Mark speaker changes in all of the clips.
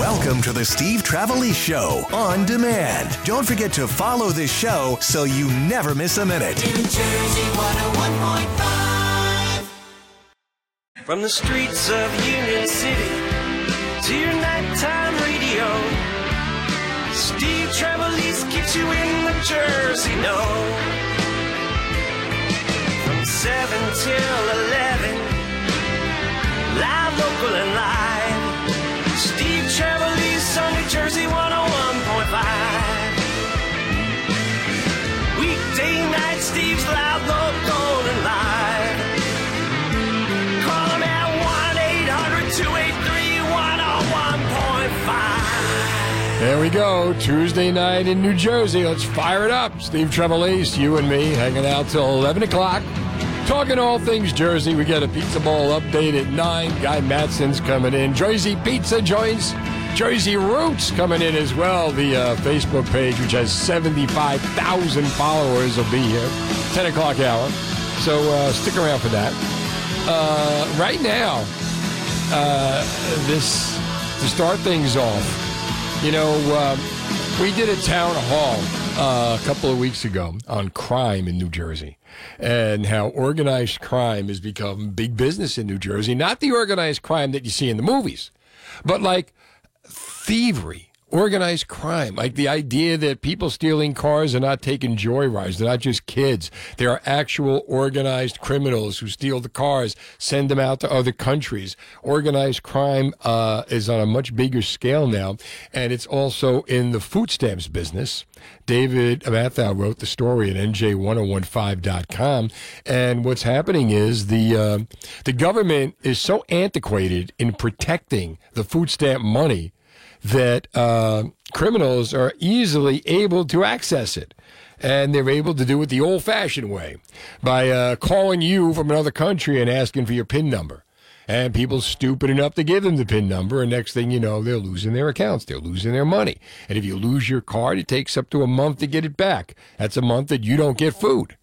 Speaker 1: Welcome to the Steve Trevelise Show on demand. Don't forget to follow this show so you never miss a minute.
Speaker 2: New Jersey 101.5.
Speaker 3: From the streets of Union City to your nighttime radio, Steve Trevelise keeps you in the Jersey know. From 7 till 11, live, local, and live. Steve Trevelise on New Jersey 101.5. Weekday night, Steve's loud, live. Call him at 1-800-283-101.5.
Speaker 4: There we go. Tuesday night in New Jersey. Let's fire it up. Steve Trevelise, you and me, hanging out till 11 o'clock. Talking all things Jersey. We get a Pizza Bowl update at 9. Guy Madsen's coming in. Jersey Pizza Joints. Jersey Roots coming in as well. The uh, Facebook page, which has 75,000 followers, will be here. 10 o'clock hour. So uh, stick around for that. Uh, right now, uh, this to start things off, you know, uh, we did a town hall uh, a couple of weeks ago on crime in New Jersey and how organized crime has become big business in New Jersey. Not the organized crime that you see in the movies, but like thievery. Organized crime, like the idea that people stealing cars are not taking joyrides. They're not just kids. They are actual organized criminals who steal the cars, send them out to other countries. Organized crime uh, is on a much bigger scale now, and it's also in the food stamps business. David Matthau wrote the story at NJ1015.com, and what's happening is the uh, the government is so antiquated in protecting the food stamp money that uh, criminals are easily able to access it. And they're able to do it the old fashioned way by uh, calling you from another country and asking for your PIN number. And people stupid enough to give them the PIN number, and next thing you know, they're losing their accounts. They're losing their money. And if you lose your card, it takes up to a month to get it back. That's a month that you don't get food.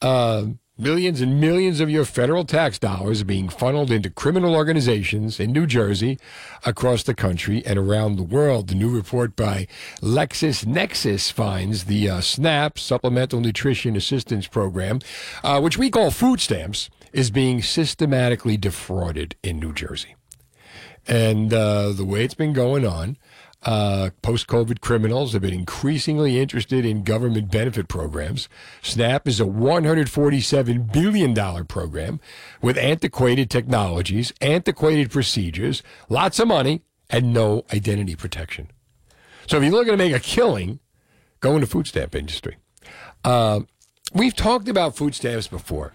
Speaker 4: Uh, Millions and millions of your federal tax dollars are being funneled into criminal organizations in New Jersey, across the country, and around the world. The new report by LexisNexis finds the uh, SNAP, Supplemental Nutrition Assistance Program, uh, which we call food stamps, is being systematically defrauded in New Jersey. And uh, the way it's been going on, uh, Post COVID criminals have been increasingly interested in government benefit programs. SNAP is a $147 billion program with antiquated technologies, antiquated procedures, lots of money, and no identity protection. So if you're looking to make a killing, go into food stamp industry. Uh, we've talked about food stamps before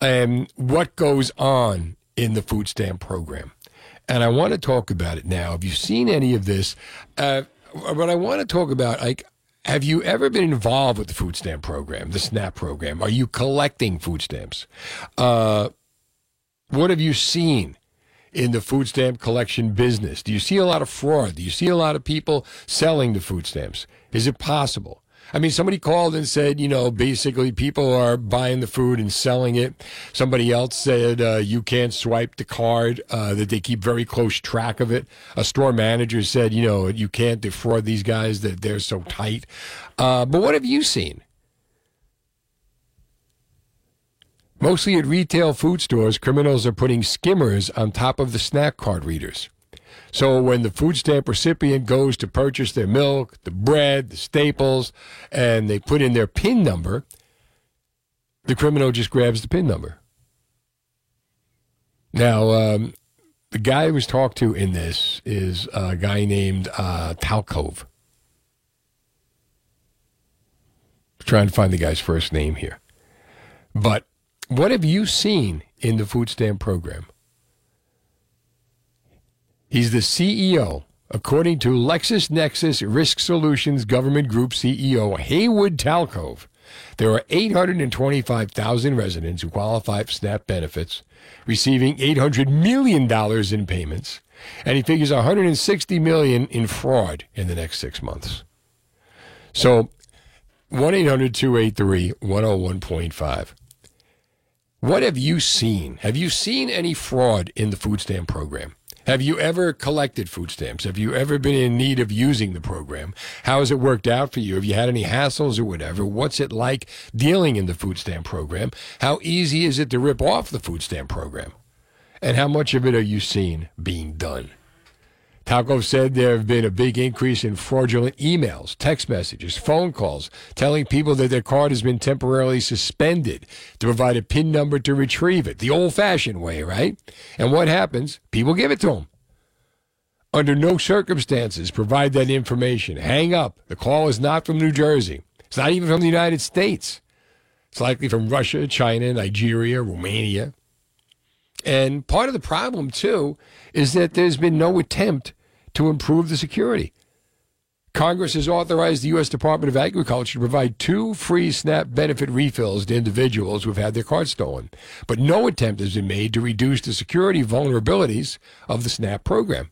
Speaker 4: and what goes on in the food stamp program and I want to talk about it now. Have you seen any of this? Uh, but I want to talk about like. Have you ever been involved with the food stamp program, the SNAP program? Are you collecting food stamps? Uh, what have you seen in the food stamp collection business? Do you see a lot of fraud? Do you see a lot of people selling the food stamps? Is it possible? I mean, somebody called and said, you know, basically people are buying the food and selling it. Somebody else said uh, you can't swipe the card, uh, that they keep very close track of it. A store manager said, you know, you can't defraud these guys, that they're so tight. Uh, but what have you seen? Mostly at retail food stores, criminals are putting skimmers on top of the SNAP card readers. So when the food stamp recipient goes to purchase their milk, the bread, the staples, and they put in their PIN number, the criminal just grabs the PIN number. Now, um, the guy who was talked to in this is a guy named uh, Talcove. Trying to find the guy's first name here. But what have you seen in the food stamp program? He's the CEO, according to LexisNexis Risk Solutions Government Group CEO Haywood Talcove. There are 825,000 residents who qualify for SNAP benefits, receiving $800 million in payments, and he figures 160 million in fraud in the next six months. So, 1 800 283 101.5. What have you seen? Have you seen any fraud in the food stamp program? Have you ever collected food stamps? Have you ever been in need of using the program? How has it worked out for you? Have you had any hassles or whatever? What's it like dealing in the food stamp program? How easy is it to rip off the food stamp program? And how much of it are you seeing being done? Talcove said there have been a big increase in fraudulent emails, text messages, phone calls telling people that their card has been temporarily suspended to provide a PIN number to retrieve it, the old fashioned way, right? And what happens? People give it to them. Under no circumstances provide that information. Hang up. The call is not from New Jersey. It's not even from the United States. It's likely from Russia, China, Nigeria, Romania. And part of the problem, too, is that there's been no attempt to improve the security. Congress has authorized the U.S. Department of Agriculture to provide two free SNAP benefit refills to individuals who've had their cards stolen. But no attempt has been made to reduce the security vulnerabilities of the SNAP program.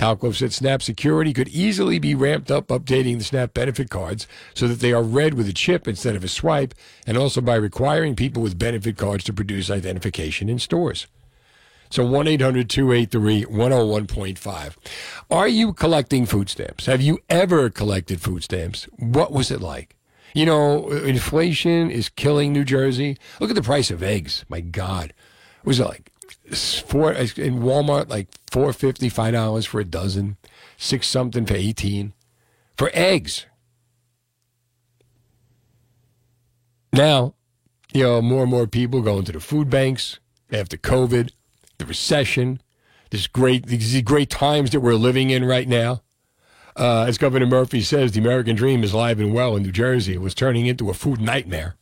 Speaker 4: Talcove said SNAP security could easily be ramped up updating the SNAP benefit cards so that they are read with a chip instead of a swipe, and also by requiring people with benefit cards to produce identification in stores. So 1 800 283 101.5. Are you collecting food stamps? Have you ever collected food stamps? What was it like? You know, inflation is killing New Jersey. Look at the price of eggs. My God. Was it like four in Walmart like four fifty five dollars for a dozen, six something for eighteen for eggs. Now, you know, more and more people going to the food banks after COVID the recession, this great these great times that we're living in right now. Uh, as Governor Murphy says, the American dream is alive and well in New Jersey. It was turning into a food nightmare.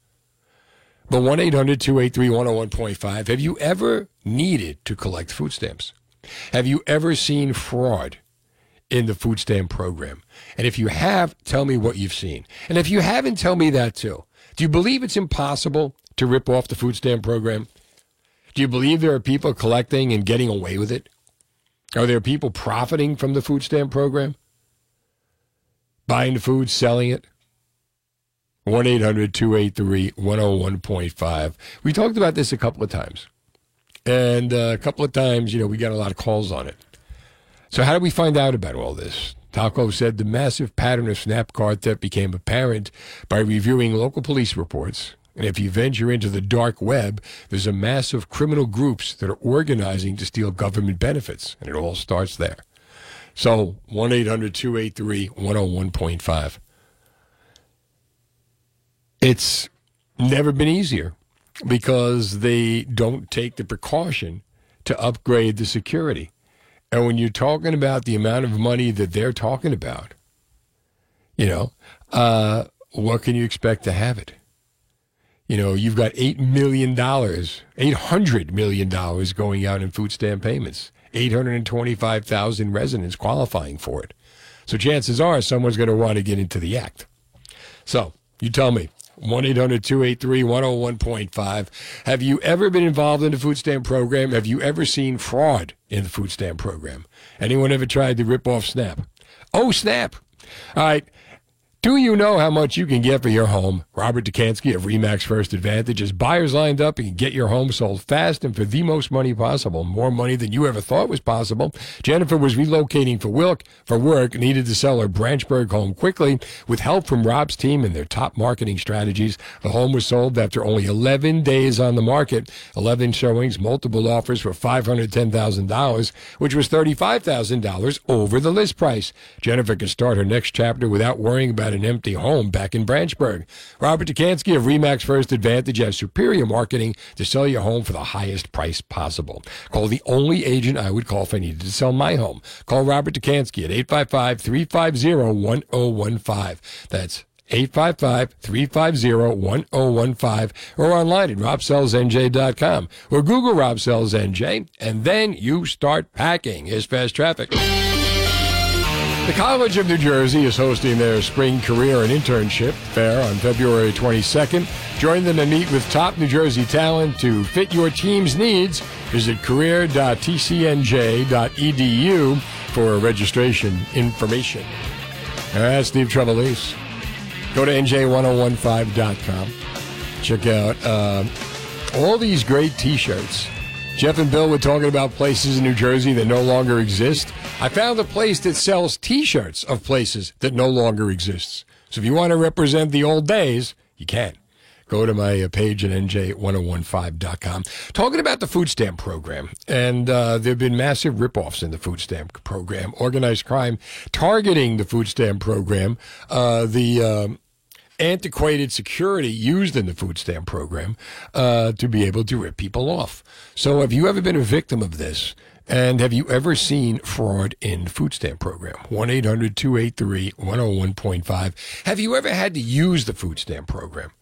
Speaker 4: But 1 800 283 101.5, have you ever needed to collect food stamps? Have you ever seen fraud in the food stamp program? And if you have, tell me what you've seen. And if you haven't, tell me that too. Do you believe it's impossible to rip off the food stamp program? Do you believe there are people collecting and getting away with it? Are there people profiting from the food stamp program? Buying the food, selling it? 1 800 283 101.5. We talked about this a couple of times. And uh, a couple of times, you know, we got a lot of calls on it. So, how do we find out about all this? Talcove said the massive pattern of snap card theft became apparent by reviewing local police reports and if you venture into the dark web, there's a mass of criminal groups that are organizing to steal government benefits, and it all starts there. So, 1 800 283 101.5. It's never been easier because they don't take the precaution to upgrade the security. And when you're talking about the amount of money that they're talking about, you know, uh, what can you expect to have it? you know, you've got $8 million, $800 million going out in food stamp payments, 825,000 residents qualifying for it. So chances are someone's going to want to get into the act. So you tell me. 1 800 283 101.5. Have you ever been involved in the food stamp program? Have you ever seen fraud in the food stamp program? Anyone ever tried to rip off SNAP? Oh, SNAP. All right. Do you know how much you can get for your home? Robert Dekanski of Remax First Advantage has buyers lined up and get your home sold fast and for the most money possible. More money than you ever thought was possible. Jennifer was relocating for work, for work, needed to sell her Branchburg home quickly. With help from Rob's team and their top marketing strategies, the home was sold after only 11 days on the market. 11 showings, multiple offers for $510,000, which was $35,000 over the list price. Jennifer can start her next chapter without worrying about an empty home back in Branchburg. Robert Dekanski of Remax First Advantage has superior marketing to sell your home for the highest price possible. Call the only agent I would call if I needed to sell my home. Call Robert Dekanski at 855 350 1015. That's 855-350-1015 or online at robsellsnj.com or Google Rob Sells NJ and then you start packing his fast traffic. The College of New Jersey is hosting their spring career and internship fair on February 22nd. Join them and meet with top New Jersey talent to fit your team's needs. Visit career.tcnj.edu for registration information. That's Steve Trevelise. Go to nj1015.com. Check out uh, all these great t shirts Jeff and Bill were talking about places in New Jersey that no longer exist. I found a place that sells T-shirts of places that no longer exists. So if you want to represent the old days, you can. Go to my uh, page at nj1015.com. Talking about the food stamp program, and uh, there have been massive ripoffs in the food stamp program, organized crime targeting the food stamp program. Uh, the um, antiquated security used in the food stamp program uh, to be able to rip people off. So, have you ever been a victim of this? And have you ever seen fraud in the food stamp program? 1 800 283 101.5. Have you ever had to use the food stamp program?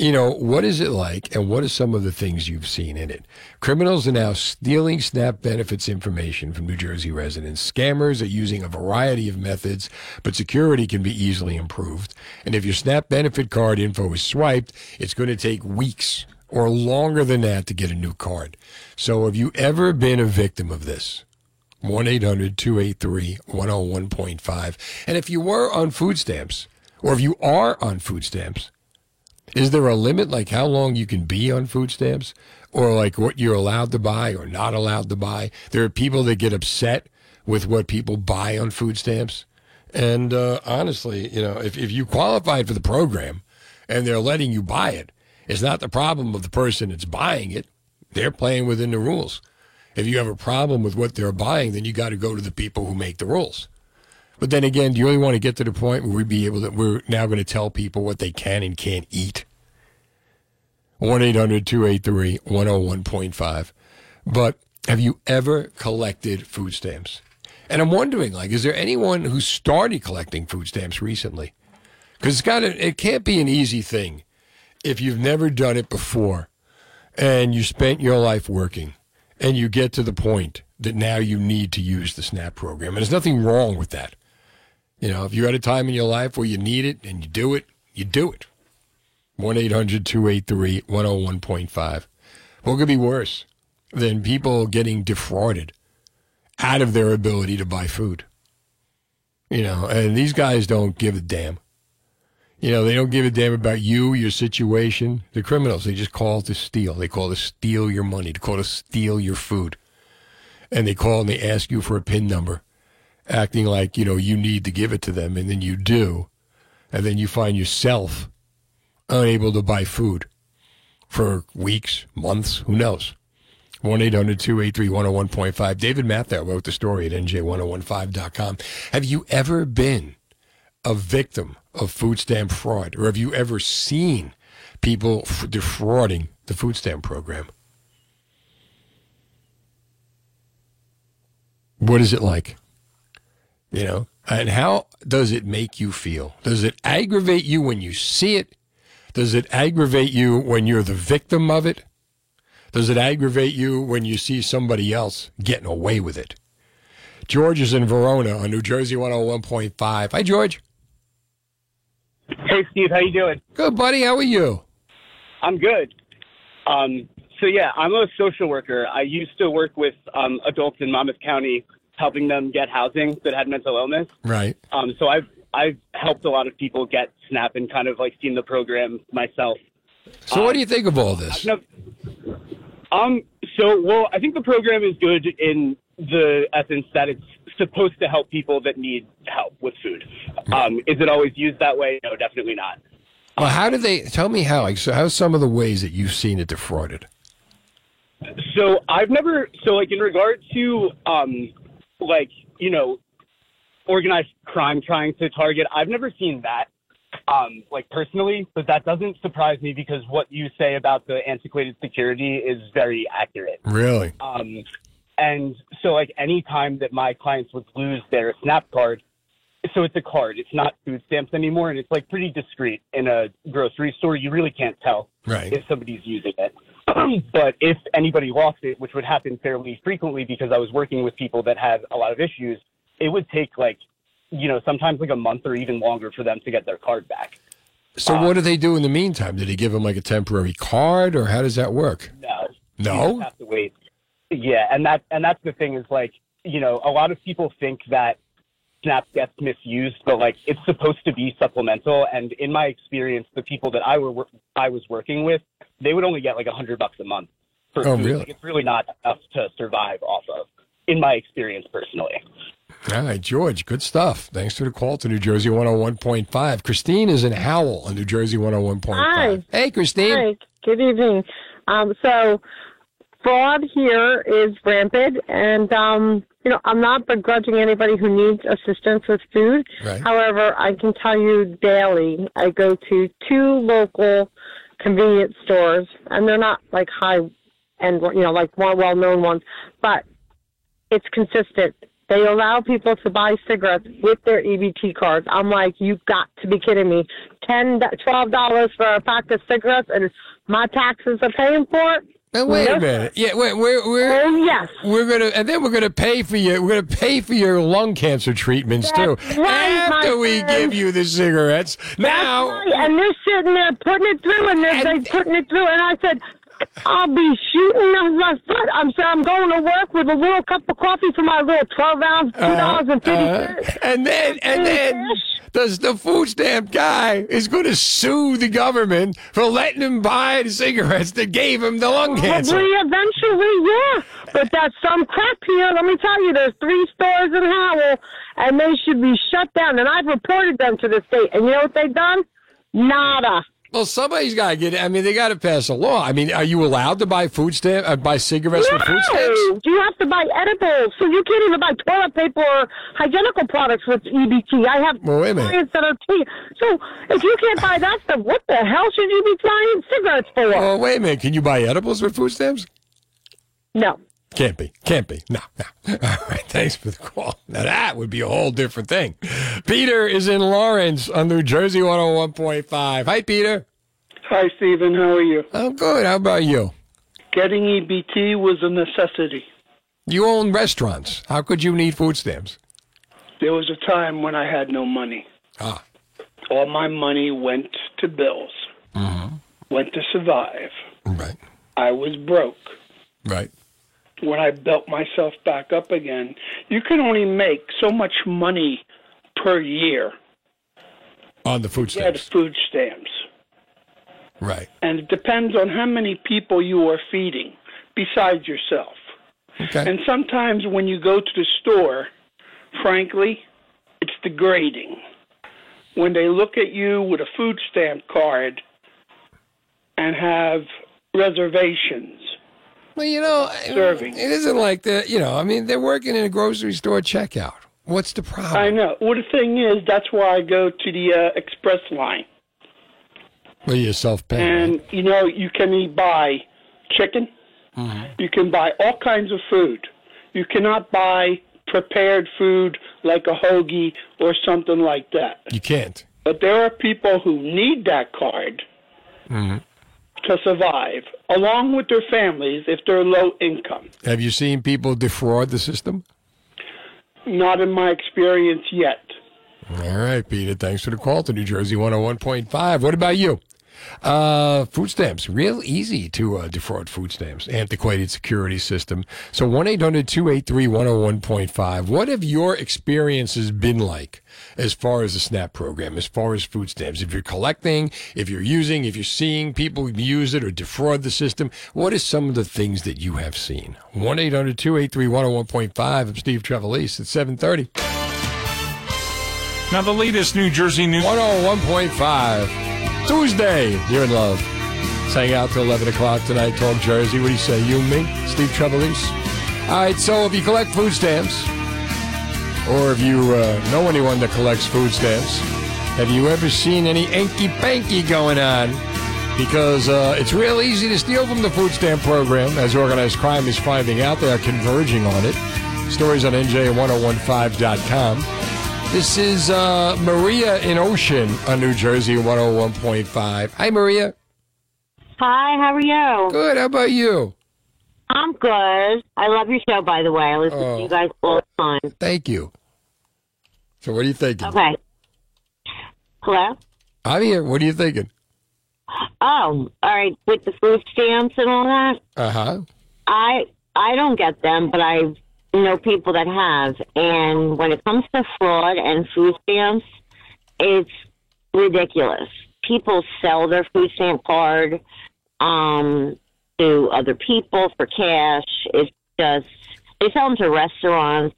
Speaker 4: You know, what is it like and what are some of the things you've seen in it? Criminals are now stealing SNAP benefits information from New Jersey residents. Scammers are using a variety of methods, but security can be easily improved. And if your SNAP benefit card info is swiped, it's going to take weeks or longer than that to get a new card. So have you ever been a victim of this? 1 800 283 101.5. And if you were on food stamps, or if you are on food stamps, is there a limit, like how long you can be on food stamps, or like what you're allowed to buy or not allowed to buy? There are people that get upset with what people buy on food stamps. And uh, honestly, you know, if, if you qualified for the program and they're letting you buy it, it's not the problem of the person that's buying it. They're playing within the rules. If you have a problem with what they're buying, then you got to go to the people who make the rules. But then again, do you really want to get to the point where we be able to, we're now going to tell people what they can and can't eat? 1 800 283 101.5. But have you ever collected food stamps? And I'm wondering, like, is there anyone who started collecting food stamps recently? Because it's got it can't be an easy thing if you've never done it before and you spent your life working and you get to the point that now you need to use the SNAP program. And there's nothing wrong with that. You know, if you're at a time in your life where you need it and you do it, you do it. 1 800 283 101.5. What could be worse than people getting defrauded out of their ability to buy food? You know, and these guys don't give a damn. You know, they don't give a damn about you, your situation. The criminals, they just call to steal. They call to steal your money, to call to steal your food. And they call and they ask you for a PIN number acting like, you know, you need to give it to them, and then you do. And then you find yourself unable to buy food for weeks, months, who knows? 1 800 283 101.5. David Matthau wrote the story at nj1015.com. Have you ever been a victim of food stamp fraud, or have you ever seen people defrauding the food stamp program? What is it like? You know, and how does it make you feel? Does it aggravate you when you see it? Does it aggravate you when you're the victim of it? Does it aggravate you when you see somebody else getting away with it? George is in Verona on New Jersey 101.5. Hi, George.
Speaker 2: Hey, Steve. How you doing?
Speaker 4: Good, buddy. How are you?
Speaker 2: I'm good. Um, so yeah, I'm a social worker. I used to work with um, adults in Monmouth County helping them get housing that had mental illness.
Speaker 4: Right.
Speaker 2: Um, so I've I've helped a lot of people get SNAP and kind of like seen the program myself.
Speaker 4: So, what do you think of all this?
Speaker 2: No, um. So, well, I think the program is good in the essence that it's supposed to help people that need help with food. Um, is it always used that way? No, definitely not.
Speaker 4: Well, how do they tell me how? Like, so how's some of the ways that you've seen it defrauded?
Speaker 2: So I've never so like in regard to um like you know organized crime trying to target. I've never seen that, um, like personally, but that doesn't surprise me because what you say about the antiquated security is very accurate.
Speaker 4: Really?
Speaker 2: Um, and so, like, any time that my clients would lose their SNAP card, so it's a card, it's not food stamps anymore, and it's like pretty discreet in a grocery store. You really can't tell
Speaker 4: Right.
Speaker 2: if somebody's using it. but if anybody lost it, which would happen fairly frequently because I was working with people that had a lot of issues, it would take like, you know, sometimes like a month or even longer for them to get their card back.
Speaker 4: So, what do they do in the meantime? Did he give them like a temporary card, or how does that work?
Speaker 2: No,
Speaker 4: No?
Speaker 2: have to wait. Yeah, and that and that's the thing is like, you know, a lot of people think that Snap gets misused, but like it's supposed to be supplemental. And in my experience, the people that I were I was working with, they would only get like a hundred bucks a month for
Speaker 4: Oh,
Speaker 2: food.
Speaker 4: really?
Speaker 2: Like, it's really not enough to survive off of, in my experience personally.
Speaker 4: All right, George, good stuff. Thanks for the call to New Jersey 101.5. Christine is in Howell on New Jersey 101.5.
Speaker 5: Hi.
Speaker 4: Hey, Christine.
Speaker 5: Hi, good evening. Um, so, fraud here is rampant, and um, you know I'm not begrudging anybody who needs assistance with food.
Speaker 4: Right.
Speaker 5: However, I can tell you daily I go to two local convenience stores, and they're not like high end, you know, like more well known ones, but it's consistent. They allow people to buy cigarettes with their EBT cards. I'm like, you've got to be kidding me. Ten, twelve dollars for a pack of cigarettes, and my taxes are paying for it.
Speaker 4: Now, wait a minute. Yeah, wait, we're we're
Speaker 5: Oh yes,
Speaker 4: we're gonna and then we're gonna pay for your We're gonna pay for your lung cancer treatments too.
Speaker 5: That's right,
Speaker 4: After we
Speaker 5: friend.
Speaker 4: give you the cigarettes. now,
Speaker 5: That's right. And they're sitting there putting it through, and they're,
Speaker 4: And-
Speaker 5: they putting it through, and I said. I'll be shooting my foot. I'm saying I'm going to work with a little cup of coffee for my little twelve ounce, two dollars and fifty
Speaker 4: uh, and then and then does the food stamp guy is going to sue the government for letting him buy the cigarettes that gave him the lung cancer.
Speaker 5: Probably eventually, yeah. But that's some crap here. Let me tell you, there's three stores in Howell, and they should be shut down. And I've reported them to the state. And you know what they've done? Nada.
Speaker 4: Well, somebody's got to get. it. I mean, they got to pass a law. I mean, are you allowed to buy food stamp, uh, buy cigarettes with food stamps?
Speaker 5: No, you have to buy edibles, so you can't even buy toilet paper or hygienical products with EBT. I have
Speaker 4: Well, wait a minute.
Speaker 5: clients that are T. So if you can't buy that stuff, what the hell should you be buying cigarettes for?
Speaker 4: Oh, wait a minute. Can you buy edibles with food stamps?
Speaker 5: no.
Speaker 4: Can't be. Can't be. No, no. All right. Thanks for the call. Now, that would be a whole different thing. Peter is in Lawrence on New Jersey 101.5. Hi, Peter.
Speaker 6: Hi, Stephen. How are you?
Speaker 4: I'm good. How about you?
Speaker 6: Getting EBT was a necessity.
Speaker 4: You own restaurants. How could you need food stamps?
Speaker 6: There was a time when I had no money.
Speaker 4: Ah.
Speaker 6: All my money went to bills, went to survive.
Speaker 4: Right.
Speaker 6: I was broke.
Speaker 4: Right.
Speaker 6: When I built myself back up again, you can only make so much money per year.
Speaker 4: On the food stamps.
Speaker 6: Get
Speaker 4: stamps.
Speaker 6: food stamps.
Speaker 4: Right.
Speaker 6: And it depends on how many people you are feeding besides yourself.
Speaker 4: Okay.
Speaker 6: And sometimes when you go to the store, frankly, it's degrading. When they look at you with a food stamp card and have reservations.
Speaker 4: Well, you know,
Speaker 6: Serving.
Speaker 4: it isn't like that. You know, I mean, they're working in a grocery store checkout. What's the problem?
Speaker 6: I know. Well, the thing is, that's why I go to the uh, express line.
Speaker 4: Well, you're self-paying.
Speaker 6: And, you know, you can buy chicken. You can buy all kinds of food. You cannot buy prepared food like a hoagie or something like that.
Speaker 4: You can't.
Speaker 6: But there are people who need that card to survive, along with their families if they're low income.
Speaker 4: Have you seen people defraud the system?
Speaker 6: Not in my experience yet.
Speaker 4: All right, Peter. Thanks for the call to New Jersey 101.5. What about you? Uh, food stamps. Real easy to uh, defraud food stamps. Antiquated security system. So 1 800 283 101.5. What have your experiences been like as far as the SNAP program, as far as food stamps? If you're collecting, if you're using, if you're seeing people use it or defraud the system, what are some of the things that you have seen? 1 800 283 101.5. I'm Steve Trevelise at 730.
Speaker 7: Now, the latest New Jersey news.
Speaker 4: 101.5. Tuesday, you're in love. Let's hang out till 11 o'clock tonight, Talk Jersey. What do you say, you and me? Steve Trevelise? All right, so if you collect food stamps, or if you uh, know anyone that collects food stamps, have you ever seen any hanky-panky going on? Because uh, it's real easy to steal from the food stamp program, as organized crime is finding out. They are converging on it. Stories on NJ1015.com. This is uh, Maria in Ocean on New Jersey 101.5. Hi, Maria.
Speaker 8: Hi, how are you?
Speaker 4: Good. How about you?
Speaker 8: I'm good. I love your show, by the way. I listen
Speaker 4: Oh.
Speaker 8: to you guys all the time.
Speaker 4: Thank you. So, what are you thinking?
Speaker 8: Okay. Hello?
Speaker 4: I'm here. What are you thinking?
Speaker 8: Oh, all right. With the food stamps and all that,
Speaker 4: Uh huh.
Speaker 8: I I don't get them, but I know people that have. And when it comes to fraud and food stamps, it's ridiculous. People sell their food stamp card. Um, to other people for cash. It's just they sell them to restaurants.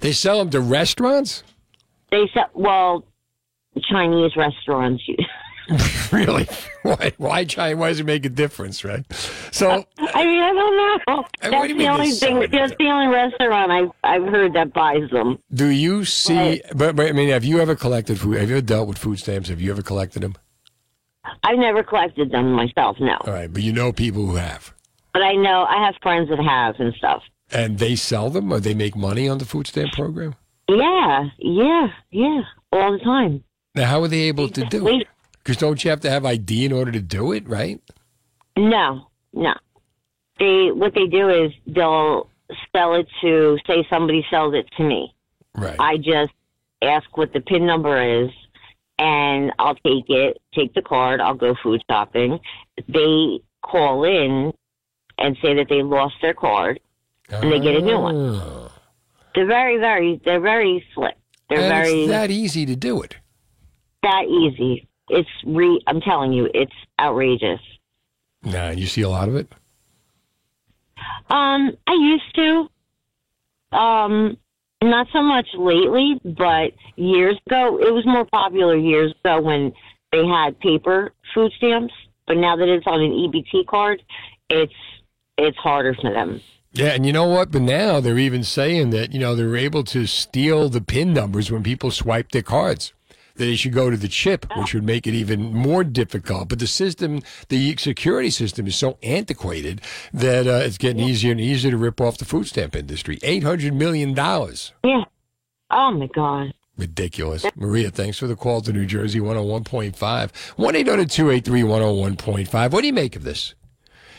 Speaker 4: They sell them to restaurants?
Speaker 8: They sell well Chinese restaurants.
Speaker 4: really? Why? Why China? Why does it make a difference, right? So
Speaker 8: I mean, I don't know.
Speaker 4: What do
Speaker 8: That's
Speaker 4: you
Speaker 8: the
Speaker 4: mean
Speaker 8: only thing. That's the only restaurant I've I've heard that buys them.
Speaker 4: do you see? But, but I mean, have you ever collected food? Have you ever dealt with food stamps? Have you ever collected them?
Speaker 8: I've never collected them myself, no.
Speaker 4: All right, but you know people who have,
Speaker 8: But I know I have friends that have and stuff.
Speaker 4: and they sell them, or they make money on the food stamp program.
Speaker 8: Yeah, yeah, yeah, all the time.
Speaker 4: Now, how are they able to do it? Because don't you have to have ID in order to do it, right?
Speaker 8: No, no. They what they do is they'll sell it to say somebody sells it to me.
Speaker 4: Right.
Speaker 8: I just ask what the pin number is and I'll take it, take the card, I'll go food shopping. They call in and say that they lost their card. and they get a new one.
Speaker 4: Oh.
Speaker 8: They're very, very they're very slick. They're
Speaker 4: And
Speaker 8: very
Speaker 4: it's that easy to do it.
Speaker 8: that easy. It's re I'm telling you, it's outrageous.
Speaker 4: Nah, you see a lot of it.
Speaker 8: Um, I used to. Um, not so much lately, but years ago, it was more popular years ago when they had paper food stamps. But now that it's on an EBT card, it's it's harder for them.
Speaker 4: Yeah, and you know what? But now they're even saying that you know they're able to steal the pin numbers when people swipe their cards. That they should go to the chip, which would make it even more difficult. But the system, the security system, is so antiquated that uh, it's getting easier and easier to rip off the food stamp industry. Eight hundred million dollars.
Speaker 8: Yeah. Oh my God.
Speaker 4: Ridiculous. Maria, thanks for the call to New Jersey 101.5. 1 800 283 101.5. What do you make of this?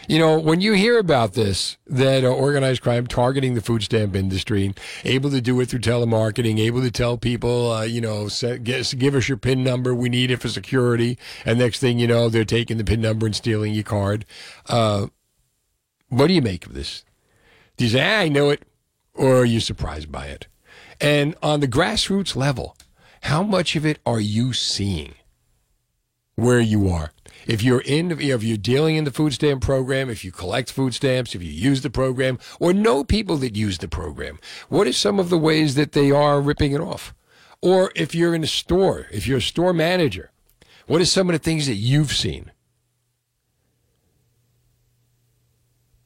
Speaker 4: You know, when you hear about this, that uh, organized crime targeting the food stamp industry, able to do it through telemarketing, able to tell people, uh, you know, set, get, give us your PIN number, we need it for security, and next thing you know, they're taking the PIN number and stealing your card. Uh, what do you make of this? Do you say, ah, I know it, or are you surprised by it? And on the grassroots level, how much of it are you seeing where you are? If you're in, if you're dealing in the food stamp program, if you collect food stamps, if you use the program, or know people that use the program, what are some of the ways that they are ripping it off? Or if you're in a store, if you're a store manager, what are some of the things that you've seen?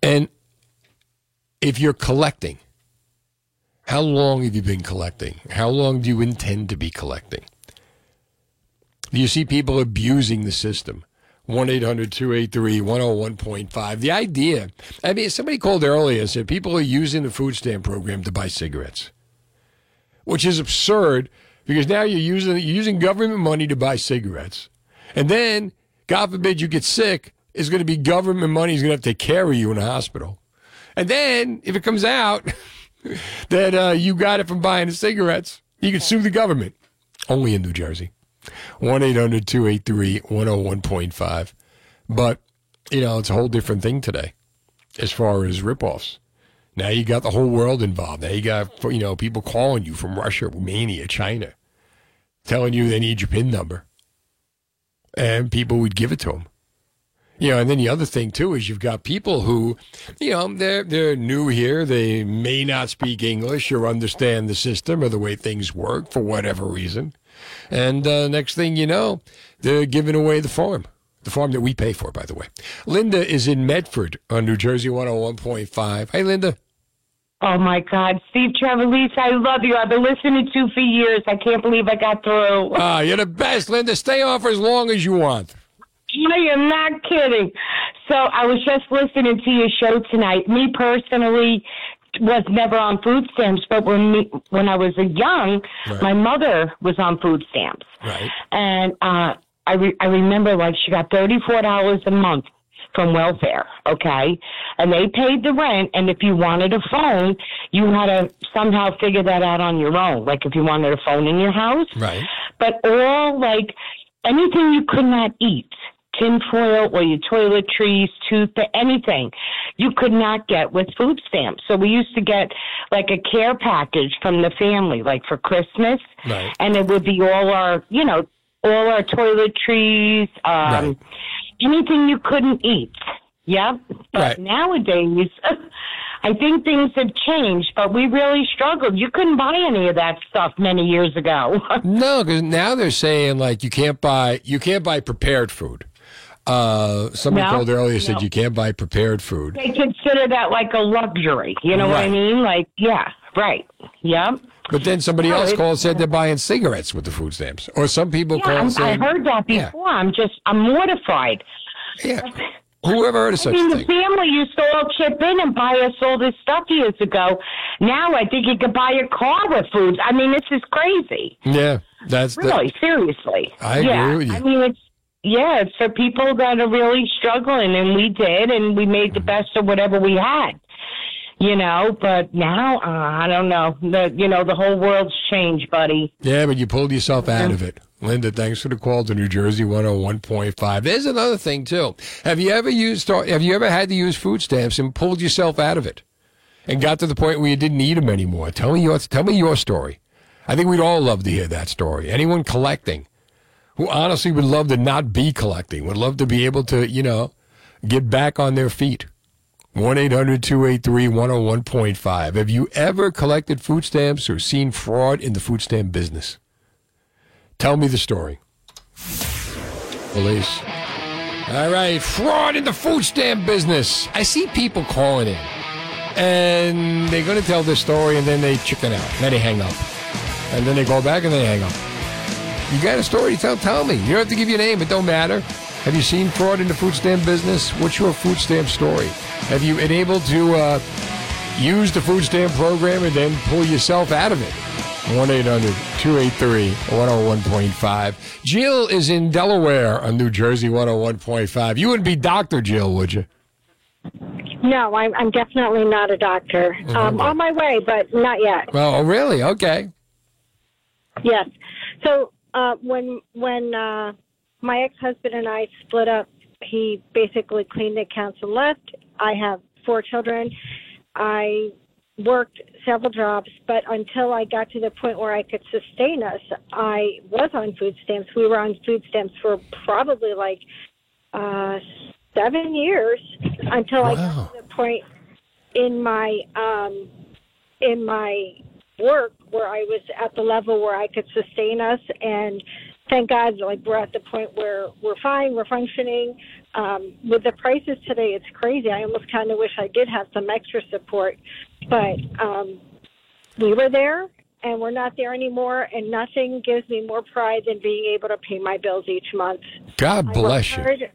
Speaker 4: And if you're collecting, how long have you been collecting? How long do you intend to be collecting? You see people abusing the system? 1 800 283 101.5. The idea, I mean, somebody called earlier and said people are using the food stamp program to buy cigarettes, which is absurd because now you're using, you're using government money to buy cigarettes. And then, God forbid you get sick, it's going to be government money is going to have to of you in a hospital. And then, if it comes out that uh, you got it from buying the cigarettes, you can sue the government. Only in New Jersey. 1 800 283 101.5. But, you know, it's a whole different thing today as far as ripoffs. Now you got the whole world involved. Now you got, you know, people calling you from Russia, Romania, China, telling you they need your PIN number. And people would give it to them. You know, and then the other thing too is you've got people who, you know, they're they're new here. They may not speak English or understand the system or the way things work for whatever reason. And uh, next thing you know, they're giving away the farm, the farm that we pay for, by the way. Linda is in Medford on New Jersey 101.5. Hey, Linda.
Speaker 5: Oh my God, Steve Trevelise, I love you. I've been listening to you for years. I can't believe I got through.
Speaker 4: Ah, you're the best, Linda. Stay on for as long as you want.
Speaker 5: I am not kidding. So I was just listening to your show tonight. Me personally was never on food stamps, but when me, when I was a young,
Speaker 4: Right.
Speaker 5: my mother was on food stamps,
Speaker 4: Right.
Speaker 5: and uh, I re- I remember like she got thirty four dollars a month from welfare, okay, and they paid the rent. And if you wanted a phone, you had to somehow figure that out on your own. Like if you wanted a phone in your house,
Speaker 4: Right.
Speaker 5: but all like anything you could not eat tinfoil or your toiletries toothpaste anything you could not get with food stamps so we used to get like a care package from the family like for christmas
Speaker 4: Right.
Speaker 5: and it would be all our you know all our toiletries um
Speaker 4: Right.
Speaker 5: anything you couldn't eat Yep. But
Speaker 4: Right.
Speaker 5: nowadays, I think things have changed, but we really struggled. You couldn't buy any of that stuff many years ago.
Speaker 4: No, because now they're saying like you can't buy you can't buy prepared food. Uh, somebody
Speaker 5: No,
Speaker 4: called earlier said
Speaker 5: no.
Speaker 4: you can't buy prepared food.
Speaker 5: they consider that like a luxury. You know what I mean? Like, yeah, right. Yep.
Speaker 4: But then somebody
Speaker 5: No,
Speaker 4: else called and said they're buying cigarettes with the food stamps. Or some people
Speaker 5: Yeah,
Speaker 4: call
Speaker 5: I'm, I heard that
Speaker 4: Yeah.
Speaker 5: before. I'm just, I'm mortified.
Speaker 4: yeah, whoever heard of
Speaker 5: I mean,
Speaker 4: a
Speaker 5: the family used to all chip in and buy us all this stuff years ago. Now I think you could buy a car with food. I mean, this is crazy.
Speaker 4: Yeah, that's the,
Speaker 5: Really, seriously.
Speaker 4: I agree with you.
Speaker 5: I mean, it's yeah, it's for people that are really struggling, and we did, and we made
Speaker 4: Mm-hmm.
Speaker 5: the best of whatever we had. You know, but now uh, I don't know. The you know the whole world's changed, buddy.
Speaker 4: Yeah, but you pulled yourself out of it. Linda, thanks for the call to New Jersey 101.5. There's another thing too. Have you ever used have you ever had to use food stamps and pulled yourself out of it? And got to the point where you didn't need them anymore? Tell me your tell me your story. I think we'd all love to hear that story. Anyone collecting who honestly would love to not be collecting, would love to be able to, you know, get back on their feet. 1 800 283 101.5. Have you ever collected food stamps or seen fraud in the food stamp business? Tell me the story. Police. All right, fraud in the food stamp business. I see people calling in, and they're going to tell this story, and then they chicken out, then they hang up, and then they go back and they hang up. You got a story to tell? Tell me. You don't have to give your name. It don't matter. Have you seen fraud in the food stamp business? What's your food stamp story? Have you been able to uh, use the food stamp program and then pull yourself out of it? 1 800 283 101.5. Jill is in Delaware on New Jersey 101.5. You wouldn't be Dr. Jill, would you?
Speaker 9: No, I'm, I'm definitely not a doctor. Um, on my way, but not yet.
Speaker 4: Well, oh, really? Okay.
Speaker 9: Yes. So uh, when when uh, my ex husband and I split up, he basically cleaned the accounts and left. I have four children. I worked several jobs, but until I got to the point where I could sustain us, I was on food stamps. We were on food stamps for probably like uh, seven years until I got to the point in my um, in my work where I was at the level where I could sustain us and thank God like we're at the point where we're fine, we're functioning. Um, with the prices today it's crazy. I almost kinda wish I did have some extra support. But um we were there and we're not there anymore and nothing gives me more pride than being able to pay my bills each month.
Speaker 4: God bless you.
Speaker 9: hard.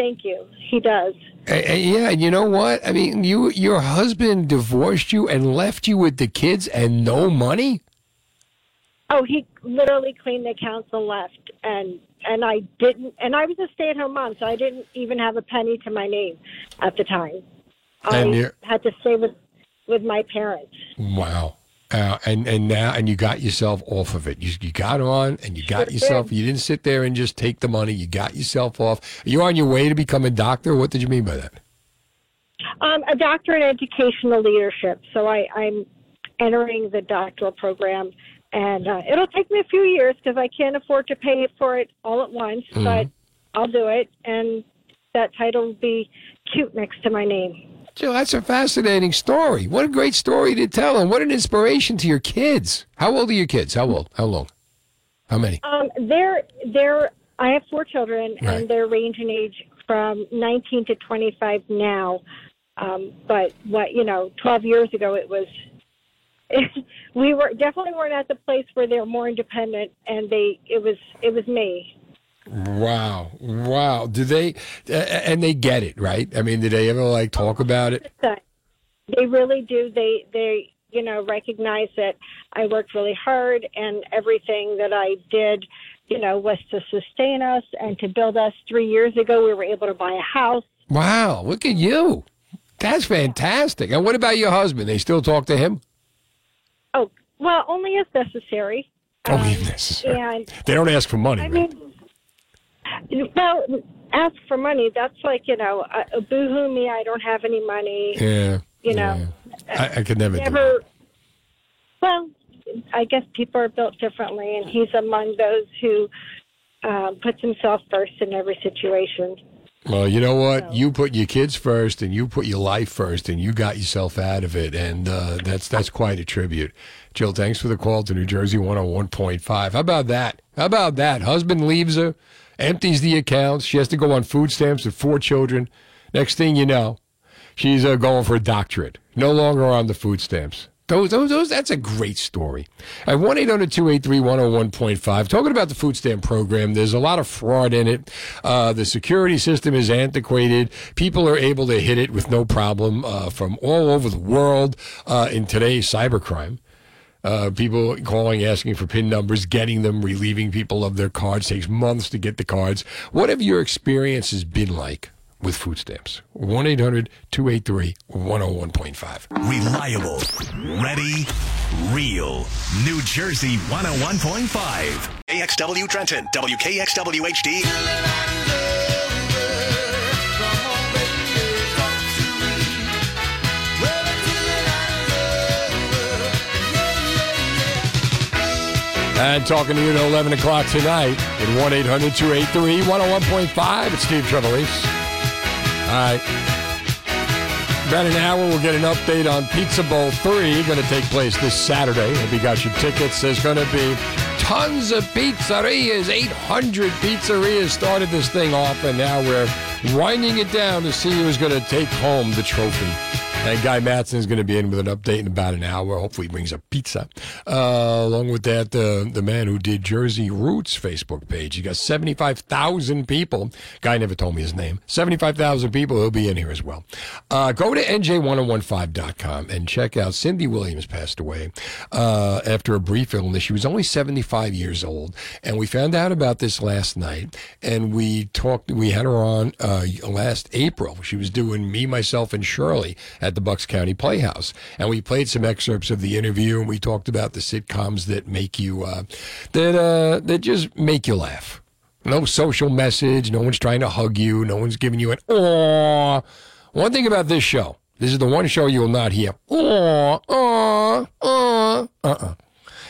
Speaker 9: Thank you. He does.
Speaker 4: Eh, eh, yeah, and you know what? I mean, you your husband divorced you and left you with the kids and no money?
Speaker 9: Oh, he literally cleaned the accounts and left, and and I didn't. And I was a stay-at-home mom, so I didn't even have a penny to my name at the time.
Speaker 4: And
Speaker 9: I had to stay with with my parents.
Speaker 4: Wow. Uh, and and now and you got yourself off of it. You, you got on and you got yourself. You didn't sit there and just take the money. You got yourself off. Are you on your way to become a doctor? What did you mean by that?
Speaker 9: Um, a doctor in educational leadership. So I, I'm entering the doctoral program, and uh, it'll take me a few years because I can't afford to pay for it all at once. But I'll do it, and that title will be cute next to my name.
Speaker 4: Jill, that's a fascinating story. What a great story to tell, and what an inspiration to your kids. How old are your kids? How old? How long? How many?
Speaker 9: Um, they're they're. I have four children,
Speaker 4: Right.
Speaker 9: and they're range in age from 19 to 25 now. Um, but what you know, 12 years ago, it was. we were definitely weren't at the place where they're more independent, and they. It was it was me.
Speaker 4: Wow, wow. Do they? And they get it, right? I mean, did they ever like talk about it?
Speaker 9: They really do. They they you know recognize that I worked really hard, and everything that I did, you know, was to sustain us and to build us. Three years ago, we were able to buy a house.
Speaker 4: Wow, look at you. That's fantastic. And what about your husband? They still talk to him?
Speaker 9: Oh, well, only as necessary.
Speaker 4: Only
Speaker 9: Um,
Speaker 4: if necessary.
Speaker 9: And
Speaker 4: They don't ask for money,
Speaker 9: I
Speaker 4: right?
Speaker 9: mean, well, ask for money. That's like you know, uh, boo-hoo me. I don't have any money.
Speaker 4: yeah.
Speaker 9: You know,
Speaker 4: yeah. I, I could never
Speaker 9: never. Well, I guess people are built differently, and he's among those who um, puts himself first in every situation.
Speaker 4: Well, you know what? You put your kids first, and you put your life first, and you got yourself out of it, and uh, that's that's quite a tribute. Jill, thanks for the call to New Jersey 101.5. How about that? How about that? Husband leaves her, empties the accounts. She has to go on food stamps with four children. Next thing you know, she's uh, going for a doctorate. No longer on the food stamps. Those, those, those, that's a great story. At 1 800 283 101.5, talking about the food stamp program, there's a lot of fraud in it. Uh, the security system is antiquated. People are able to hit it with no problem uh, from all over the world uh, in today's cybercrime. Uh, people calling, asking for PIN numbers, getting them, relieving people of their cards. Takes months to get the cards. What have your experiences been like with food stamps? 1 800 283 101.5.
Speaker 1: Reliable, ready, real. New Jersey 101.5. AXW Trenton, WKXW
Speaker 4: And talking to you at 11 o'clock tonight at 1 800 283 101.5. It's Steve Trevelise. All right. About an hour, we'll get an update on Pizza Bowl 3, going to take place this Saturday. If you got your tickets, there's going to be tons of pizzerias. 800 pizzerias started this thing off, and now we're winding it down to see who's going to take home the trophy. And Guy Madsen is going to be in with an update in about an hour. Hopefully, he brings a pizza. Uh, along with that, the the man who did Jersey Roots Facebook page. He got seventy five thousand people. Guy never told me his name. Seventy five thousand people. He'll be in here as well. Uh, go to nj1015.com and check out. Cindy Williams passed away uh, after a brief illness. She was only seventy five years old, and we found out about this last night. And we talked. We had her on uh, last April. She was doing me, myself, and Shirley at the Bucks County Playhouse, and we played some excerpts of the interview, and we talked about the sitcoms that make you uh, that uh, that just make you laugh. No social message. No one's trying to hug you. No one's giving you an aw. One thing about this show, this is the one show you will not hear aw, aw, aw, uh-uh.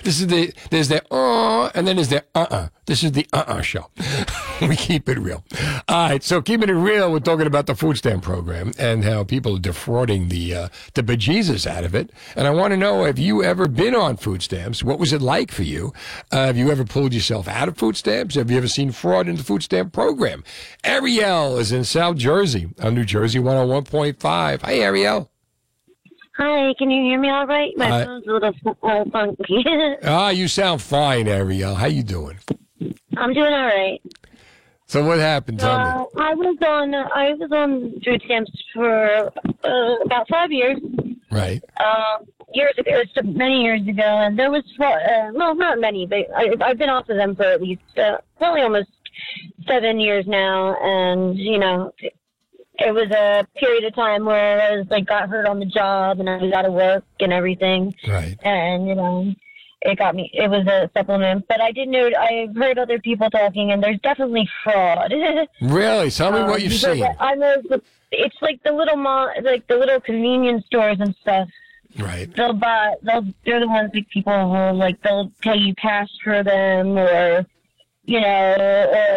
Speaker 4: This is the there's the uh and then there's the uh uh. This is the uh uh show. we keep it real. All right, so keeping it real, we're talking about the food stamp program and how people are defrauding the uh, the bejesus out of it. And I want to know: Have you ever been on food stamps? What was it like for you? Uh, have you ever pulled yourself out of food stamps? Have you ever seen fraud in the food stamp program? Ariel is in South Jersey on New Jersey 101.5. Hi, Ariel.
Speaker 8: Hi, can you hear me all right? My
Speaker 4: Hi.
Speaker 8: phone's a little uh, funky.
Speaker 4: Ah, you sound fine, Ariel. How you doing?
Speaker 8: I'm doing all right.
Speaker 4: So what happened? Tell me.
Speaker 8: Uh, I was on I was on food stamps for uh, about five years.
Speaker 4: Right.
Speaker 8: Uh, years ago, it was many years ago, and there was uh, well, not many, but I, I've been off of them for at least uh, probably almost seven years now, and you know. It was a period of time where I was like got hurt on the job and I was out of work and everything.
Speaker 4: Right.
Speaker 8: and you know it got me it was a supplement but i did know i've heard other people talking and there's definitely fraud
Speaker 4: Really? Tell me um, what you've seen.
Speaker 8: i know it's like the little mo- like the little convenience stores and stuff
Speaker 4: Right.
Speaker 8: they'll buy they'll they're the ones that people who like they'll pay you cash for them or you know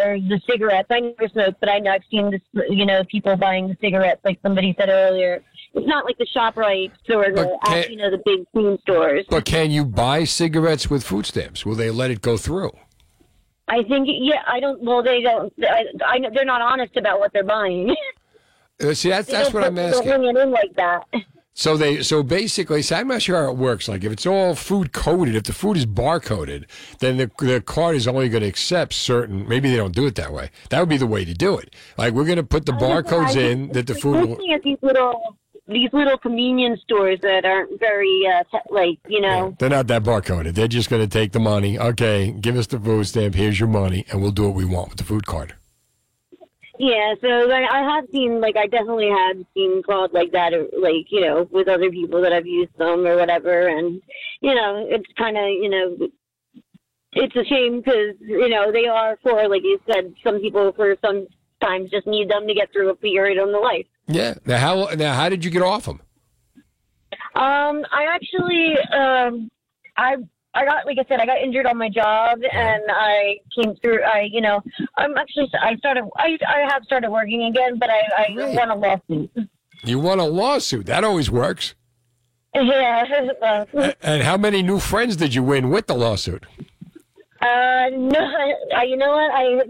Speaker 8: or the cigarettes i never smoke but i know i've seen this you know people buying the cigarettes like somebody said earlier it's not like the ShopRite or the
Speaker 4: Okay.
Speaker 8: you know the big food stores
Speaker 4: But can you buy cigarettes with food stamps? Will they let it go through?
Speaker 8: I think, yeah, I don't. Well, they don't. I, I know they're not honest about what they're buying.
Speaker 4: Uh, see, that's
Speaker 8: They
Speaker 4: that's what I'm
Speaker 8: they don't
Speaker 4: asking.
Speaker 8: bring it in like that.
Speaker 4: So they so basically, so I'm not sure how it works. Like if it's all food coded, if the food is barcoded, then the the card is only going to accept certain. Maybe they don't do it that way. That would be the way to do it. Like we're going to put the barcodes in that the food. will-
Speaker 8: Looking at these little these little convenience stores that aren't very uh, te- like you know.
Speaker 4: They're not that barcoded. They're just going to take the money. Okay, give us the food stamp. Here's your money, and we'll do what we want with the food card.
Speaker 8: Yeah, so like, I have seen like I definitely have seen fraud like that, like you know, with other people that have used them or whatever, and you know, it's kind of you know. It's a shame because you know they are for, like you said, some people for sometimes just need them to get through a period in the life.
Speaker 4: Yeah. Now how now how did you get off them?
Speaker 8: Um, I actually, um, I I got, like I said, I got injured on my job, and I came through. I, you know, I'm actually, I started, I, I have started working again, but I, I
Speaker 4: Great.
Speaker 8: won a lawsuit.
Speaker 4: You won a lawsuit. That always works.
Speaker 8: Yeah.
Speaker 4: And how many new friends did you win with the lawsuit?
Speaker 8: uh, no, I, you know what? I,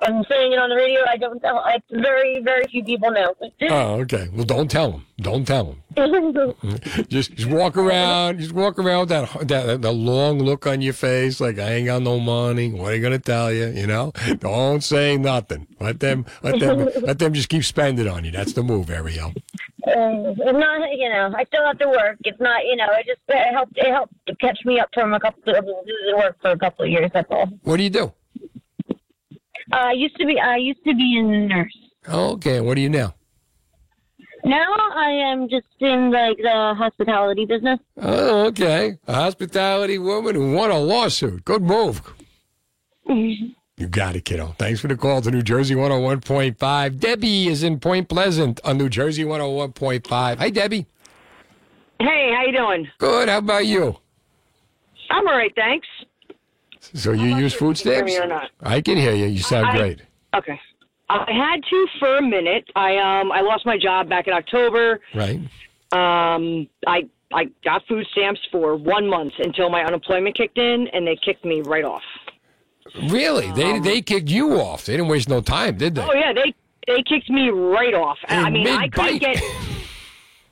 Speaker 8: I'm saying it on the radio. I don't tell. I, very, very few people know.
Speaker 4: Oh, okay. Well, don't tell them. Don't tell them. Just, just walk around. Just walk around with that that that long look on your face, like I ain't got no money. What are you gonna tell you? You know, don't say nothing. Let them, let them, let them just keep spending on you. That's the move, Ariel.
Speaker 8: Uh, it's not, you know, I still have to work. It's not, you know, it just it helped. It helped catch me up from a couple of work for a couple of years. That's all.
Speaker 4: What do you do?
Speaker 8: Uh, I used to be. I used to be a nurse.
Speaker 4: Okay. What do you now?
Speaker 8: Now I am just in like the hospitality business.
Speaker 4: Oh, okay. A hospitality woman who won a lawsuit. Good move. You got it, kiddo. Thanks for the call to New Jersey 101.5. Debbie is in Point Pleasant on New Jersey 101.5. Hi, Debbie.
Speaker 10: Hey, how you doing?
Speaker 4: Good. How about you?
Speaker 10: I'm all right, thanks.
Speaker 4: So you use food stamps?
Speaker 10: hear me or not?
Speaker 4: I can hear you. You sound
Speaker 10: I-
Speaker 4: great.
Speaker 10: Okay. I had to for a minute. I um I lost my job back in October.
Speaker 4: Right.
Speaker 10: Um I I got food stamps for one month until my unemployment kicked in, and they kicked me right off.
Speaker 4: Really? They they kicked you off. They didn't waste no time, did they?
Speaker 10: Oh yeah, they they kicked me right off. I mean, I couldn't get.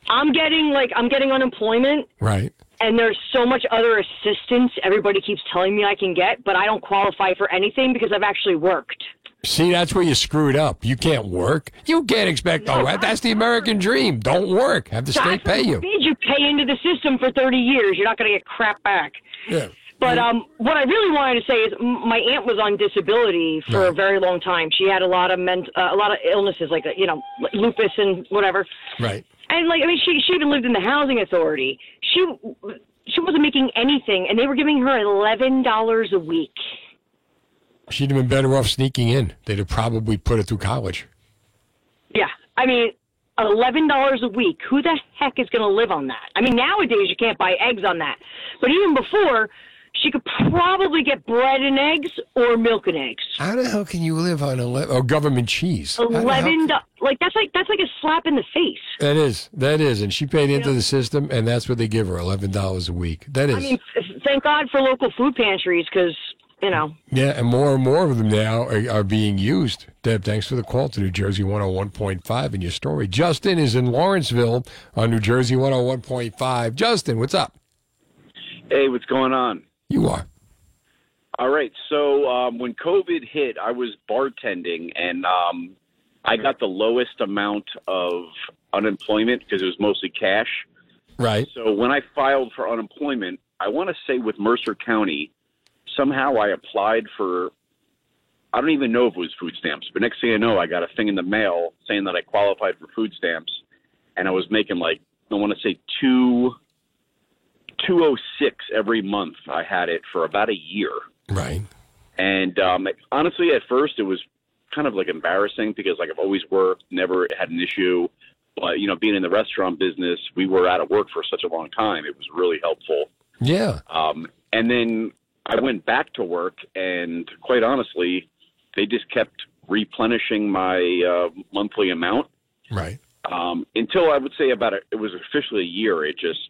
Speaker 10: I'm getting like I'm getting unemployment,
Speaker 4: Right.
Speaker 10: And there's so much other assistance everybody keeps telling me I can get, but I don't qualify for anything because I've actually worked.
Speaker 4: See, that's where you screwed up. You can't work. You can't expect. Oh, that's the American dream. Don't work. Have the state pay you.
Speaker 10: You pay into the system for 30 years? You're not going to get crap back.
Speaker 4: Yeah.
Speaker 10: But um, what I really wanted to say is, my aunt was on disability for a very long time. She had a lot of ment- uh, a lot of illnesses, like uh, you know, lupus and whatever.
Speaker 4: Right.
Speaker 10: And like, I mean, she she even lived in the housing authority. She she wasn't making anything, and they were giving her eleven dollars a week.
Speaker 4: She'd have been better off sneaking in. They'd have probably put her through college.
Speaker 10: Yeah, I mean, eleven dollars a week. Who the heck is going to live on that? I mean, nowadays you can't buy eggs on that, but even before, she could probably get bread and eggs or milk and eggs.
Speaker 4: How the hell can you live on eleven? Oh, government cheese. How the hell-
Speaker 10: Eleven, do- like that's like that's like a slap in the face.
Speaker 4: That is. That is. And she paid into the system, and that's what they give her eleven dollars a week. That is.
Speaker 10: I mean, thank God for local food pantries because you know.
Speaker 4: yeah, and more and more of them now are, are being used. Deb, thanks for the call to New Jersey 101.5 in your story. Justin is in Lawrenceville on New Jersey 101.5. Justin, what's up?
Speaker 11: Hey, what's going on?
Speaker 4: You are.
Speaker 11: All right. So um, when COVID hit, I was bartending, and um, I got the lowest amount of unemployment because it was mostly cash.
Speaker 4: Right.
Speaker 11: So when I filed for unemployment, I want to say with Mercer County, somehow I applied for. I don't even know if it was food stamps, but next thing I know, I got a thing in the mail saying that I qualified for food stamps, and I was making like I want to say two. 206 every month. I had it for about a year.
Speaker 4: Right.
Speaker 11: And um, honestly, at first, it was kind of like embarrassing because like I've always worked, never had an issue. But you know, being in the restaurant business, we were out of work for such a long time. It was really helpful.
Speaker 4: Yeah.
Speaker 11: Um, and then I went back to work, and quite honestly, they just kept replenishing my uh, monthly amount
Speaker 4: Right.
Speaker 11: um, until I would say about a, it was officially a year. It just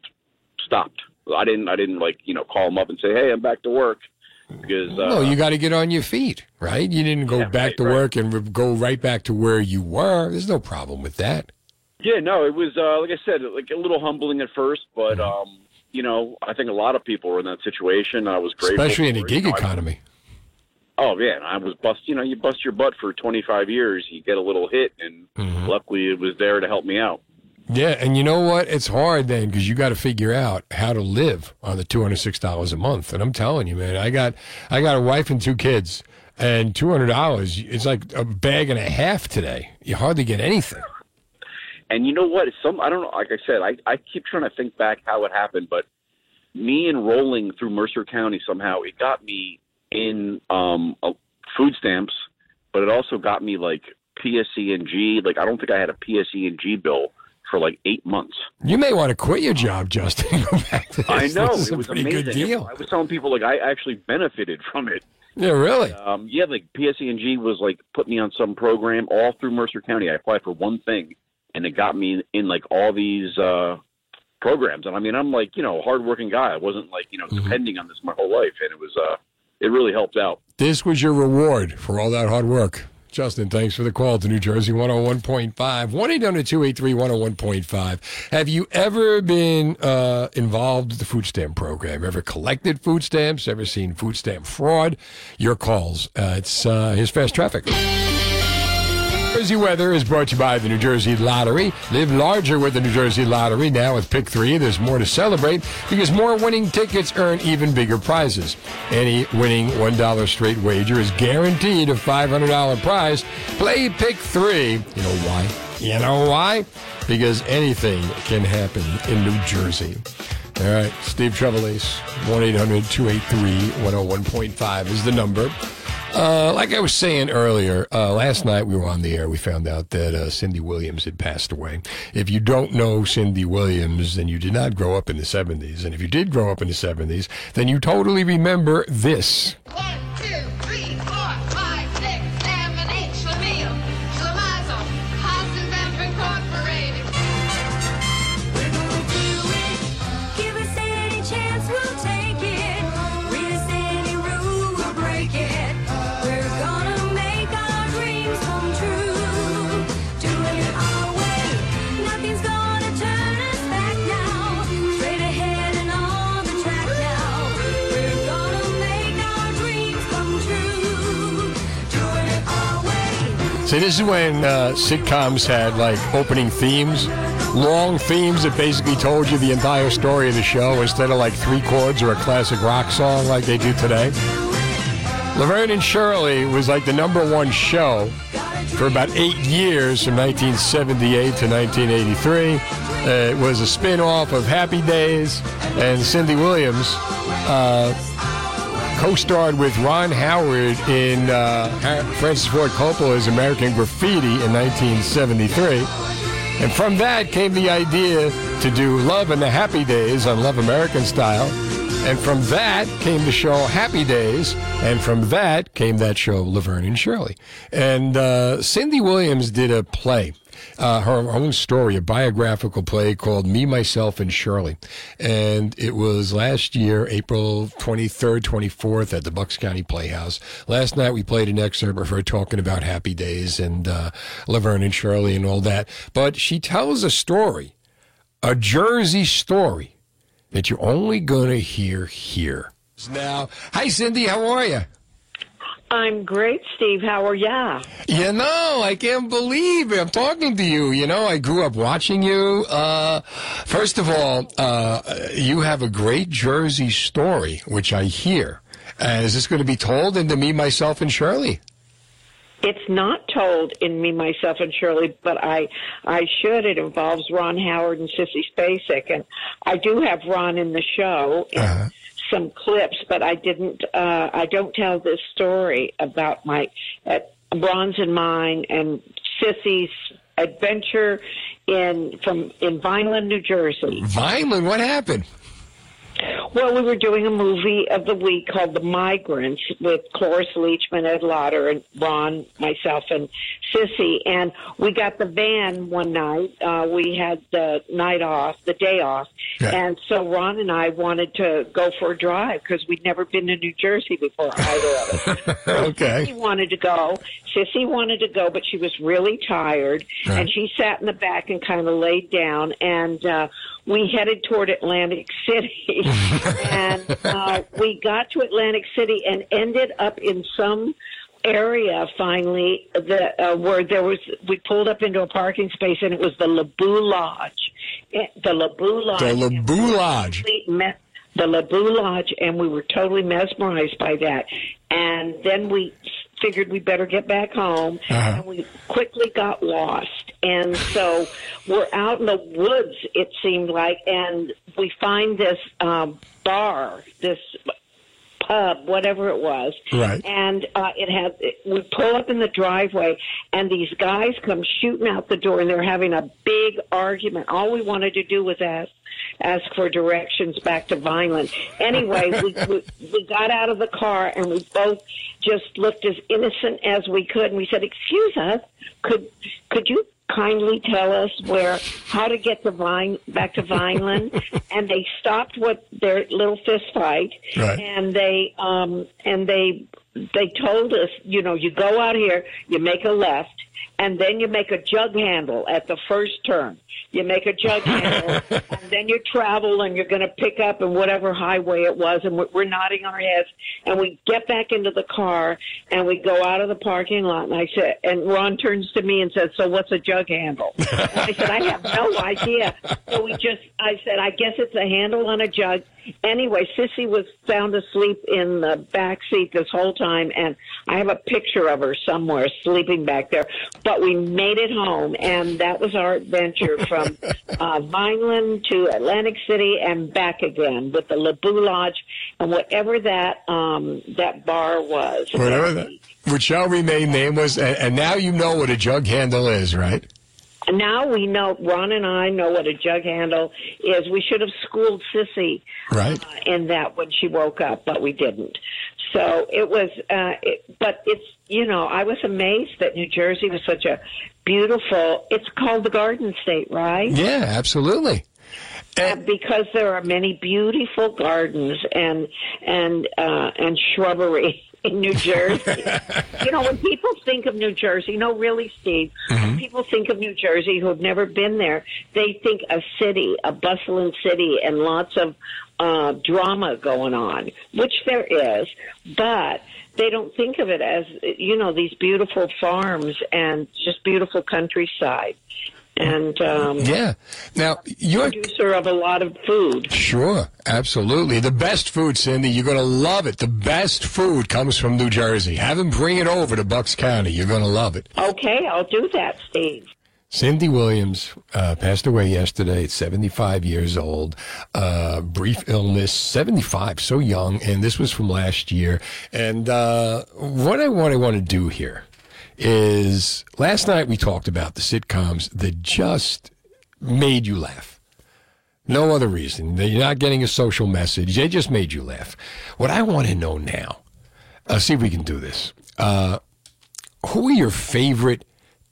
Speaker 11: stopped. I didn't. I didn't like you know call them up and say, "Hey, I'm back to work," because uh,
Speaker 4: no, you got to get on your feet, right? You didn't go back to work and re- go right back to where you were. There's no problem with that.
Speaker 11: Yeah, no, it was uh, like I said, like a little humbling at first, but um, you know, I think a lot of people were in that situation. I was grateful,
Speaker 4: Especially in a
Speaker 11: it.
Speaker 4: gig
Speaker 11: You know, I-
Speaker 4: economy.
Speaker 11: oh man, I was bust. You know, you bust your butt for 25 years, you get a little hit, and
Speaker 4: Mm-hmm.
Speaker 11: luckily it was there to help me out.
Speaker 4: Yeah, and you know what? It's hard then because you got to figure out how to live on the two hundred six dollars a month. And I'm telling you, man, I got I got a wife and two kids, and two hundred dollars it's like a bag and a half today. You hardly get anything.
Speaker 11: And you know what? Some I don't know. Like I said, I I keep trying to think back how it happened, but me enrolling through Mercer County somehow it got me in um food stamps, but it also got me like PSE and G. Like I don't think I had a PSE and G bill for like eight months.
Speaker 4: You may want to quit your job, Justin. Go back to this.
Speaker 11: I know it
Speaker 4: a
Speaker 11: was
Speaker 4: pretty
Speaker 11: amazing.
Speaker 4: good deal.
Speaker 11: I was telling people like I actually benefited from it.
Speaker 4: Yeah, really.
Speaker 11: Um, yeah, like PSENG was like put me on some program all through Mercer County. I applied for one thing, and it got me in, in like all these uh, programs. And I mean, I'm like you know a hardworking guy. I wasn't like you know
Speaker 4: Mm-hmm.
Speaker 11: depending on this my whole life, and it was uh, it really helped out.
Speaker 4: This was your reward for all that hard work. Justin, thanks for the call to New Jersey 101.5. 1 800 283 101.5. Have you ever been uh, involved with the food stamp program? Ever collected food stamps? Ever seen food stamp fraud? Your calls. Uh, it's uh, his fast traffic. Jersey weather is brought to you by the New Jersey Lottery. Live larger with the New Jersey Lottery. Now with Pick 3, there's more to celebrate because more winning tickets earn even bigger prizes. Any winning $1 straight wager is guaranteed a $500 prize. Play Pick 3. You know why? You know why? Because anything can happen in New Jersey. All right, Steve Trevelise, 1 800 283 101.5 is the number. Uh, like I was saying earlier, uh, last night we were on the air. We found out that uh, Cindy Williams had passed away. If you don't know Cindy Williams, then you did not grow up in the 70s. And if you did grow up in the 70s, then you totally remember this. See, this is when uh, sitcoms had like opening themes, long themes that basically told you the entire story of the show instead of like three chords or a classic rock song like they do today. Laverne and Shirley was like the number one show for about eight years from 1978 to 1983. Uh, it was a spin off of Happy Days, and Cindy Williams. Uh, co-starred with Ron Howard in uh, Francis Ford Coppola's American Graffiti in 1973. And from that came the idea to do Love and the Happy Days on Love American Style. And from that came the show Happy Days. And from that came that show Laverne and Shirley. And uh, Cindy Williams did a play uh, her own story, a biographical play called Me, Myself, and Shirley. And it was last year, April 23rd, 24th at the Bucks County Playhouse. Last night we played an excerpt of her talking about Happy Days and uh, Laverne and Shirley and all that. But she tells a story, a Jersey story, that you're only going to hear here. Now, hi, Cindy, how are you?
Speaker 12: I'm great, Steve. How are ya?
Speaker 4: You know, I can't believe it. I'm talking to you. You know, I grew up watching you. Uh, first of all, uh, you have a great Jersey story, which I hear. Uh, is this going to be told into me, myself, and Shirley?
Speaker 12: It's not told in Me, Myself, and Shirley, but I I should. It involves Ron Howard and Sissy Spacek, and I do have Ron in the show. in Some clips, but I didn't. Uh, I don't tell this story about my uh, Ron's and mine and Sissy's adventure in from in Vineland, New Jersey.
Speaker 4: Vineland, what happened?
Speaker 12: Well, we were doing a movie of the week called The Migrants with Cloris Leachman, Ed Lauter, and Ron, myself, and Sissy. And we got the van one night. Uh, we had the night off, the day off. And so Ron and I wanted to go for a drive because we'd never been to New Jersey before, either of us.
Speaker 4: okay.
Speaker 12: Sissy wanted to go. Sissy wanted to go, but she was really tired,
Speaker 4: Right.
Speaker 12: and she sat in the back and kind of laid down. And uh, we headed toward Atlantic City, and uh, we got to Atlantic City and ended up in some area finally that uh, where there was we pulled up into a parking space and it was the Laboo Lodge, Eh, the Laboo Lodge,
Speaker 4: The Laboo Lodge.
Speaker 12: the Laboo Lodge, and we were totally mesmerized by that. And then we figured we better get back home,
Speaker 4: Uh-huh.
Speaker 12: and we quickly got lost. And so we're out in the woods, it seemed like, and we find this um, bar, this pub, whatever it was.
Speaker 4: Right.
Speaker 12: And uh, it had. it, We pull up in the driveway, and these guys come shooting out the door, and they're having a big argument. All we wanted to do was ask ask for directions back to Vineland. Anyway, we, we we got out of the car, and we both just looked as innocent as we could, and we said, "Excuse us, could could you?" Kindly tell us where how to get to Vine back to Vineland, and they stopped what their little fist fight,
Speaker 7: Right.
Speaker 12: and they um and they they told us, you know, you go out here, you make a left, and then you make a jug handle at the first turn. You make a jug handle, and then you travel, and you're going to pick up in whatever highway it was, and we're, we're nodding our heads, and we get back into the car, and we go out of the parking lot, and I said, and Ron turns to me and says, "So what's a jug handle?" And I said, "I have no idea." So we just, I said, "I guess it's a handle on a jug." Anyway, Sissy was found asleep in the back seat this whole time, and I have a picture of her somewhere sleeping back there. But we made it home, and that was our adventure from uh, Vineland to Atlantic City and back again with the Lebu Lodge and whatever that um, that bar was.
Speaker 4: Whatever that, which shall remain nameless, and, and now you know what a jug handle is, right?
Speaker 12: Now we know, Ron and I know what a jug handle is. We should have schooled Sissy
Speaker 4: Right.
Speaker 12: uh, in that when she woke up, but we didn't. So it was, uh, it, but it's, you know, I was amazed that New Jersey was such a beautiful, it's called the Garden State, right?
Speaker 4: Yeah, absolutely.
Speaker 12: Uh, because there are many beautiful gardens and and uh, and shrubbery in New Jersey. you know, when people think of New Jersey, no, really, Steve, when people think of New Jersey who have never been there, they think a city, a bustling city, and lots of uh, drama going on, which there is, but they don't think of it as you know these beautiful farms and just beautiful countryside. And um,
Speaker 4: Yeah. Now you're
Speaker 12: producer of a lot of food.
Speaker 4: Sure, absolutely. The best food, Cindy, you're going to love it. The best food comes from New Jersey. Have them bring it over to Bucks County. You're going to love it.
Speaker 12: Okay, I'll do that, Steve.
Speaker 4: Cindy Williams uh, passed away yesterday at 75 years old. Uh, brief illness, 75, so young, and this was from last year. And uh, what I what I want to do here is last night we talked about the sitcoms that just made you laugh. No other reason. You're not getting a social message. They just made you laugh. What I want to know now, uh, see if we can do this. Uh, who are your favorite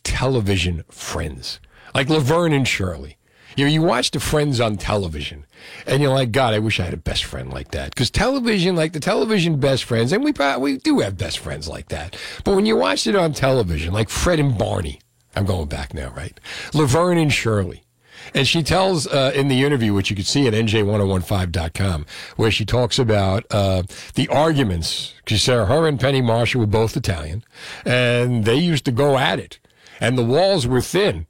Speaker 4: television friends? Like Laverne and Shirley. You know, you watch the friends on television, and you're like, God, I wish I had a best friend like that. Because television, like the television best friends, and we we do have best friends like that. But when you watch it on television, like Fred and Barney, I'm going back now, right? Laverne and Shirley. And she tells uh, in the interview, which you can see at nj1015.com, where she talks about uh, the arguments. She said her and Penny Marshall were both Italian, and they used to go at it, and the walls were thin.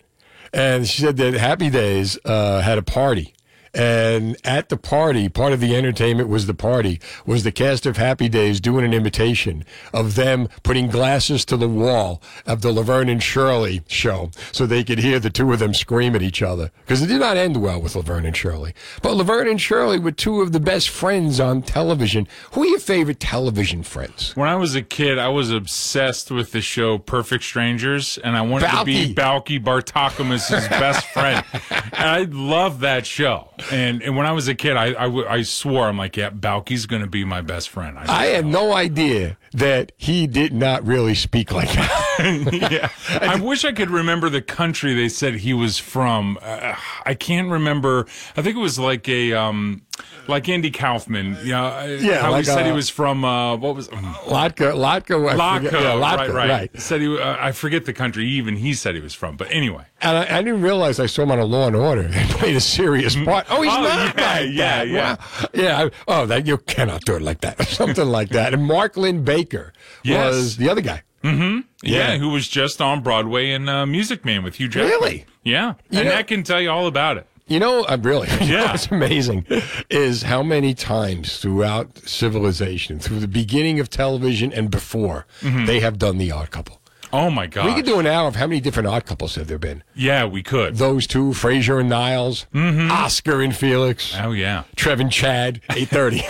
Speaker 4: And she said that Happy Days uh, had a party. And at the party, part of the entertainment was the party, was the cast of Happy Days doing an imitation of them putting glasses to the wall of the Laverne and Shirley show so they could hear the two of them scream at each other. Because it did not end well with Laverne and Shirley. But Laverne and Shirley were two of the best friends on television. Who are your favorite television friends?
Speaker 7: When I was a kid, I was obsessed with the show Perfect Strangers, and I wanted to be Balki Bartokomous' best friend. And I love that show. And and when I was a kid, I I, w- I swore I'm like, yeah, Balki's going to be my best friend. I,
Speaker 4: I had oh, no idea that he did not really speak like that.
Speaker 7: yeah, I wish I could remember the country they said he was from. Uh, I can't remember. I think it was like a um, like Andy Kaufman. You know,
Speaker 4: Yeah,
Speaker 7: how
Speaker 4: like,
Speaker 7: he said he
Speaker 4: uh,
Speaker 7: was from. Uh, what was
Speaker 4: Latka, Latka, forget- yeah, Latka,
Speaker 7: right, right,
Speaker 4: right.
Speaker 7: Said he. Uh, I forget the country. Even he said he was from. But anyway,
Speaker 4: And I, I didn't realize I saw him on a Law and Order. He played a serious part. Oh, he's
Speaker 7: Oh,
Speaker 4: not
Speaker 7: yeah,
Speaker 4: like
Speaker 7: yeah,
Speaker 4: that.
Speaker 7: yeah.
Speaker 4: Wow. Yeah. Oh, that you cannot do it like that. Something like that. And Mark Linn-Baker
Speaker 7: Yes.
Speaker 4: was the other guy.
Speaker 7: Mm-hmm. Yeah.
Speaker 4: Yeah.
Speaker 7: who was just on Broadway in uh, Music Man with Hugh Jackman.
Speaker 4: Really?
Speaker 7: Yeah,
Speaker 4: You
Speaker 7: and
Speaker 4: know-
Speaker 7: that can tell you all about it.
Speaker 4: You know, I'm really,
Speaker 7: Yeah.
Speaker 4: what's amazing is how many times throughout civilization, through the beginning of television and before,
Speaker 7: Mhm.
Speaker 4: they have done the odd couple.
Speaker 7: Oh my god!
Speaker 4: We could do an hour of how many different odd couples have there been?
Speaker 7: Yeah, we could.
Speaker 4: Those two, Frasier and Niles, Oscar and Felix.
Speaker 7: Oh yeah.
Speaker 4: Trev and Chad, 830.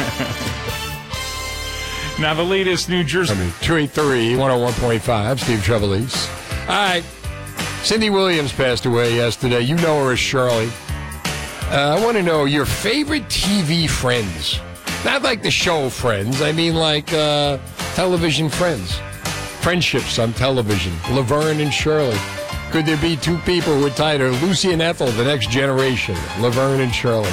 Speaker 7: Now, the latest New Jersey.
Speaker 4: 283 101.5, Steve Trevelise. All right. Cindy Williams passed away yesterday. You know her as Shirley. Uh, I want to know your favorite TV friends. Not like the show friends, I mean like uh, television friends. Friendships on television. Laverne and Shirley. Could there be two people who are tighter? Lucy and Ethel, the next generation. Laverne and Shirley.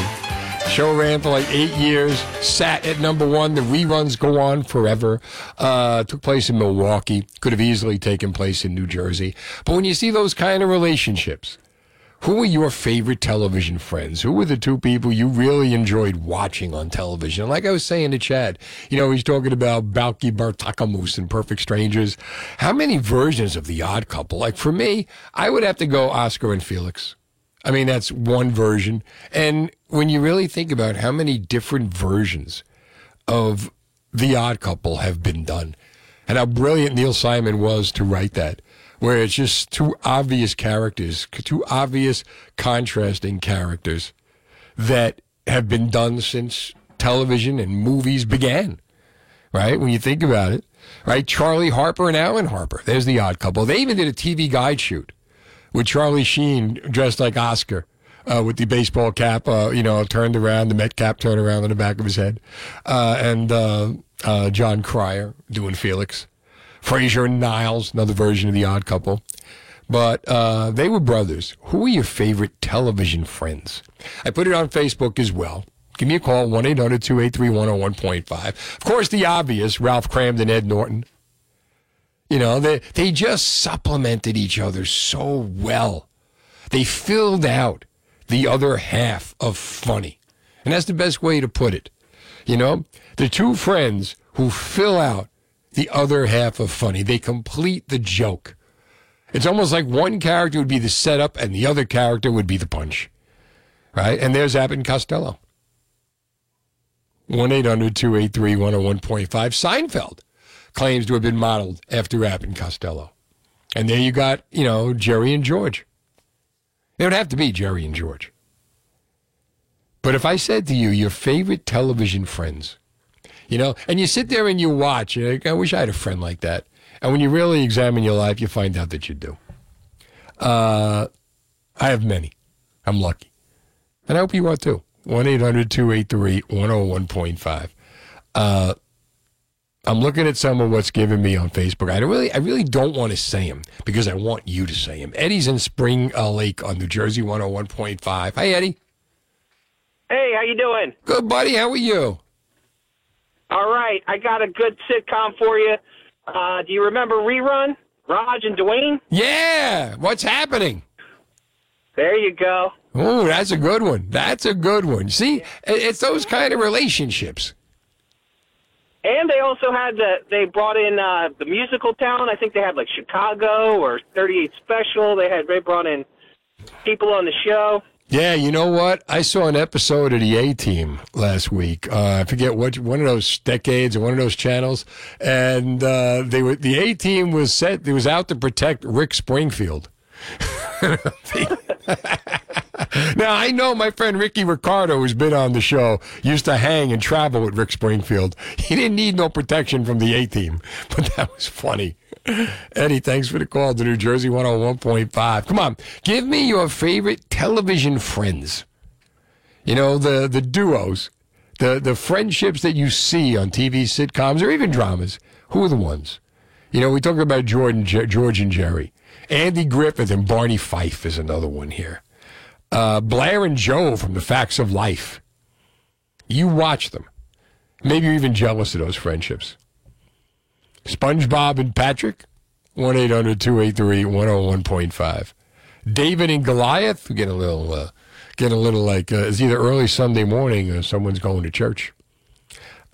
Speaker 4: Show ran for like eight years, sat at number one. The reruns go on forever. Uh, took place in Milwaukee. Could have easily taken place in New Jersey. But when you see those kind of relationships, who were your favorite television friends? Who were the two people you really enjoyed watching on television? Like I was saying to Chad, you know, he's talking about Balki Bartokomous and Perfect Strangers. How many versions of The Odd Couple? Like for me, I would have to go Oscar and Felix. I mean, that's one version. And when you really think about how many different versions of The Odd Couple have been done, and how brilliant Neil Simon was to write that, where it's just two obvious characters, two obvious contrasting characters that have been done since television and movies began. Right? When you think about it, right? Charlie Harper and Alan Harper. There's the odd couple. They even did a TV guide shoot with Charlie Sheen dressed like Oscar. Uh, with the baseball cap, uh, you know, turned around, the Met cap turned around on the back of his head, uh, and uh, uh, Jon Cryer doing Felix, Frasier and Niles, another version of the Odd Couple, but uh, they were brothers. Who are your favorite television friends? I put it on Facebook as well. Give me a call, 1 800 283 101.5. Of course, the obvious Ralph Kramden, Ed Norton. You know, they, they just supplemented each other so well. They filled out the other half of funny. And that's the best way to put it. You know, the two friends who fill out the other half of funny, they complete the joke. It's almost like one character would be the setup and the other character would be the punch. Right? And there's Abbott and Costello. 1 800 283 101.5. Seinfeld claims to have been modeled after Abbott and Costello. And there you got, you know, Jerry and George. It would have to be Jerry and George. But if I said to you, your favorite television friends, you know, and you sit there and you watch, like, I wish I had a friend like that. And when you really examine your life, you find out that you do. Uh, I have many. I'm lucky. And I hope you are too. 1 800 283 101.5. I'm looking at some of what's given me on Facebook. I really, I really don't want to say him because I want you to say him. Eddie's in Spring uh, Lake on New Jersey 101.5. Hi, Eddie.
Speaker 13: Hey, how you doing?
Speaker 4: Good, buddy. How are you?
Speaker 13: All right, I got a good sitcom for you. Uh, do you remember Rerun? Raj and Dwayne?
Speaker 4: Yeah. What's happening?
Speaker 13: There you go.
Speaker 4: Oh, that's a good one. That's a good one. See, it's those kind of relationships.
Speaker 13: And they also had the they brought in uh, the musical talent. I think they had like Chicago or 38 Special. They had they brought in people on the show.
Speaker 4: Yeah, you know what? I saw an episode of the A Team last week. Uh, I forget what one of those decades or one of those channels, and uh, they were the A Team was set. It was out to protect Rick Springfield. now I know my friend Ricky Ricardo, who's been on the show, used to hang and travel with Rick Springfield. He didn't need no protection from the A Team, but that was funny. Eddie, thanks for the call to New Jersey 101.5. Come on, give me your favorite television friends. You know, the, the duos, the, the friendships that you see on TV sitcoms or even dramas. Who are the ones? You know, we talked about Jordan, Ge- George and Jerry. Andy Griffith and Barney Fife is another one here. Uh, Blair and Jo from The Facts of Life. You watch them. Maybe you're even jealous of those friendships. SpongeBob and Patrick, 1 800 283 101.5. David and Goliath, get a little, uh, get a little like, uh, it's either early Sunday morning or someone's going to church.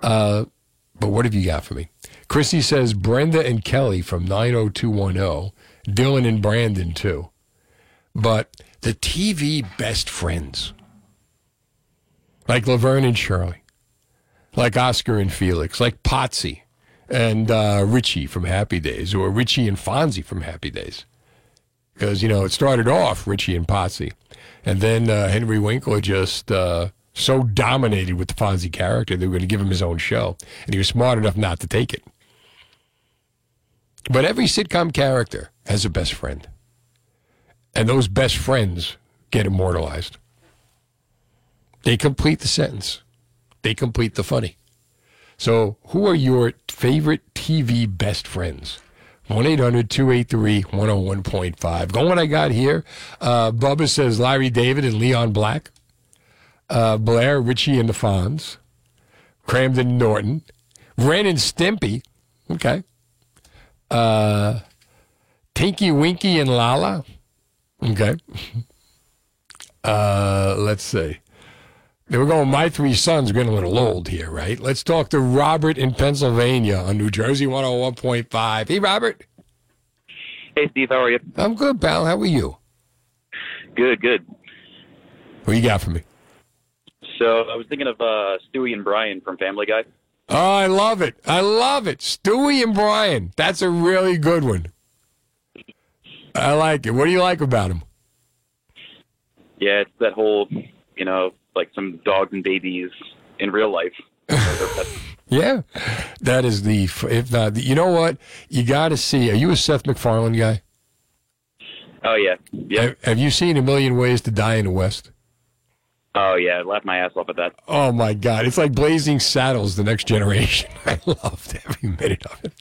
Speaker 4: Uh, but what have you got for me? Chrissy says Brenda and Kelly from 90210, Dylan and Brandon too. But the TV best friends, like Laverne and Shirley, like Oscar and Felix, like Potsie and uh, Richie from Happy Days, or Richie and Fonzie from Happy Days. Because, you know, it started off Richie and Potsie. And then uh, Henry Winkler just uh, so dominated with the Fonzie character, they were going to give him his own show, and he was smart enough not to take it. But every sitcom character has a best friend, and those best friends get immortalized. They complete the sentence. They complete the funny. So, who are your favorite TV best friends? 1 800 283 101.5. Go what I got here. Uh, Bubba says Larry David and Leon Black. Uh, Blair, Richie, and the Fonz. Kramden Norton. Ren and Stimpy. Okay. Uh, Tinky Winky and Laa-Laa. Okay. Uh, let's see. They were going, my three sons, are getting a little old here, right? Let's talk to Robert in Pennsylvania on New Jersey 101.5. Hey, Robert.
Speaker 14: Hey, Steve, how are you?
Speaker 4: I'm good, pal. How are you?
Speaker 14: Good, good.
Speaker 4: What you got for me?
Speaker 14: So I was thinking of uh, Stewie and Brian from Family Guy.
Speaker 4: Oh, I love it. I love it. Stewie and Brian. That's a really good one. I like it. What do you like about him?
Speaker 14: Yeah, it's that whole, you know, like some dogs and babies in real life.
Speaker 4: Yeah, that is the. If not, you know what? You got to see. Are you a Seth MacFarlane guy?
Speaker 14: oh yeah, yeah.
Speaker 4: Have, have you seen A Million Ways to Die in the West?
Speaker 14: Oh yeah, I laughed my ass off at that.
Speaker 4: Oh my God! It's like Blazing Saddles, the next generation. I loved every minute of it.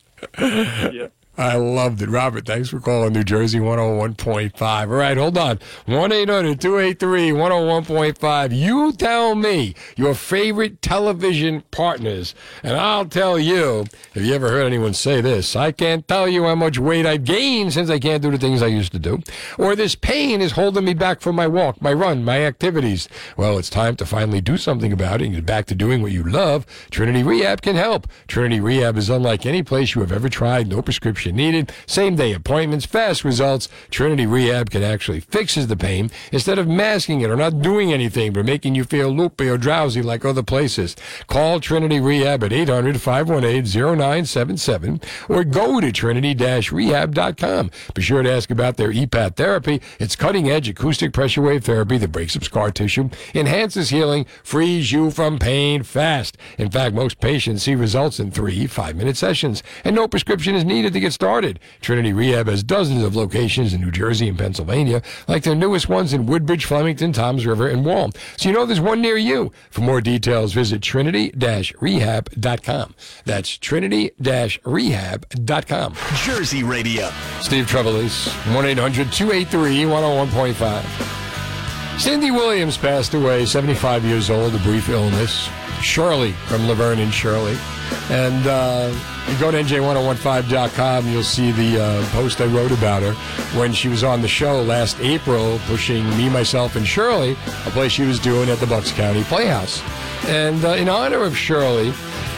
Speaker 14: Yeah.
Speaker 4: I loved it. Robert, thanks for calling New Jersey 101.5. All right, hold on. 1 800 283 101.5. You tell me your favorite television partners, and I'll tell you. Have you ever heard anyone say this? I can't tell you how much weight I've gained since I can't do the things I used to do. Or this pain is holding me back from my walk, my run, my activities. Well, it's time to finally do something about it and get back to doing what you love. Trinity Rehab can help. Trinity Rehab is unlike any place you have ever tried. No prescription needed. Same day appointments, fast results. Trinity Rehab can actually fixes the pain instead of masking it or not doing anything but making you feel loopy or drowsy like other places. Call Trinity Rehab at 800-518-0977 or go to trinity-rehab.com. Be sure to ask about their EPAT therapy. It's cutting-edge acoustic pressure wave therapy that breaks up scar tissue, enhances healing, frees you from pain fast. In fact, most patients see results in three five-minute sessions, and no prescription is needed to get started. Trinity Rehab has dozens of locations in New Jersey and Pennsylvania, like their newest ones in Woodbridge, Flemington, Toms River, and Wall. So you know there's one near you. For more details, visit trinity-rehab.com. That's trinity-rehab.com.
Speaker 1: Jersey Radio.
Speaker 4: Steve Trevelise, 1-800-283-101.5. Cindy Williams passed away, 75 years old, a brief illness. Shirley from Laverne and Shirley. And uh, you go to NJ1015.com, you'll see the uh, post I wrote about her when she was on the show last April, pushing Me, Myself, and Shirley, a play she was doing at the Bucks County Playhouse. And uh, in honor of Shirley,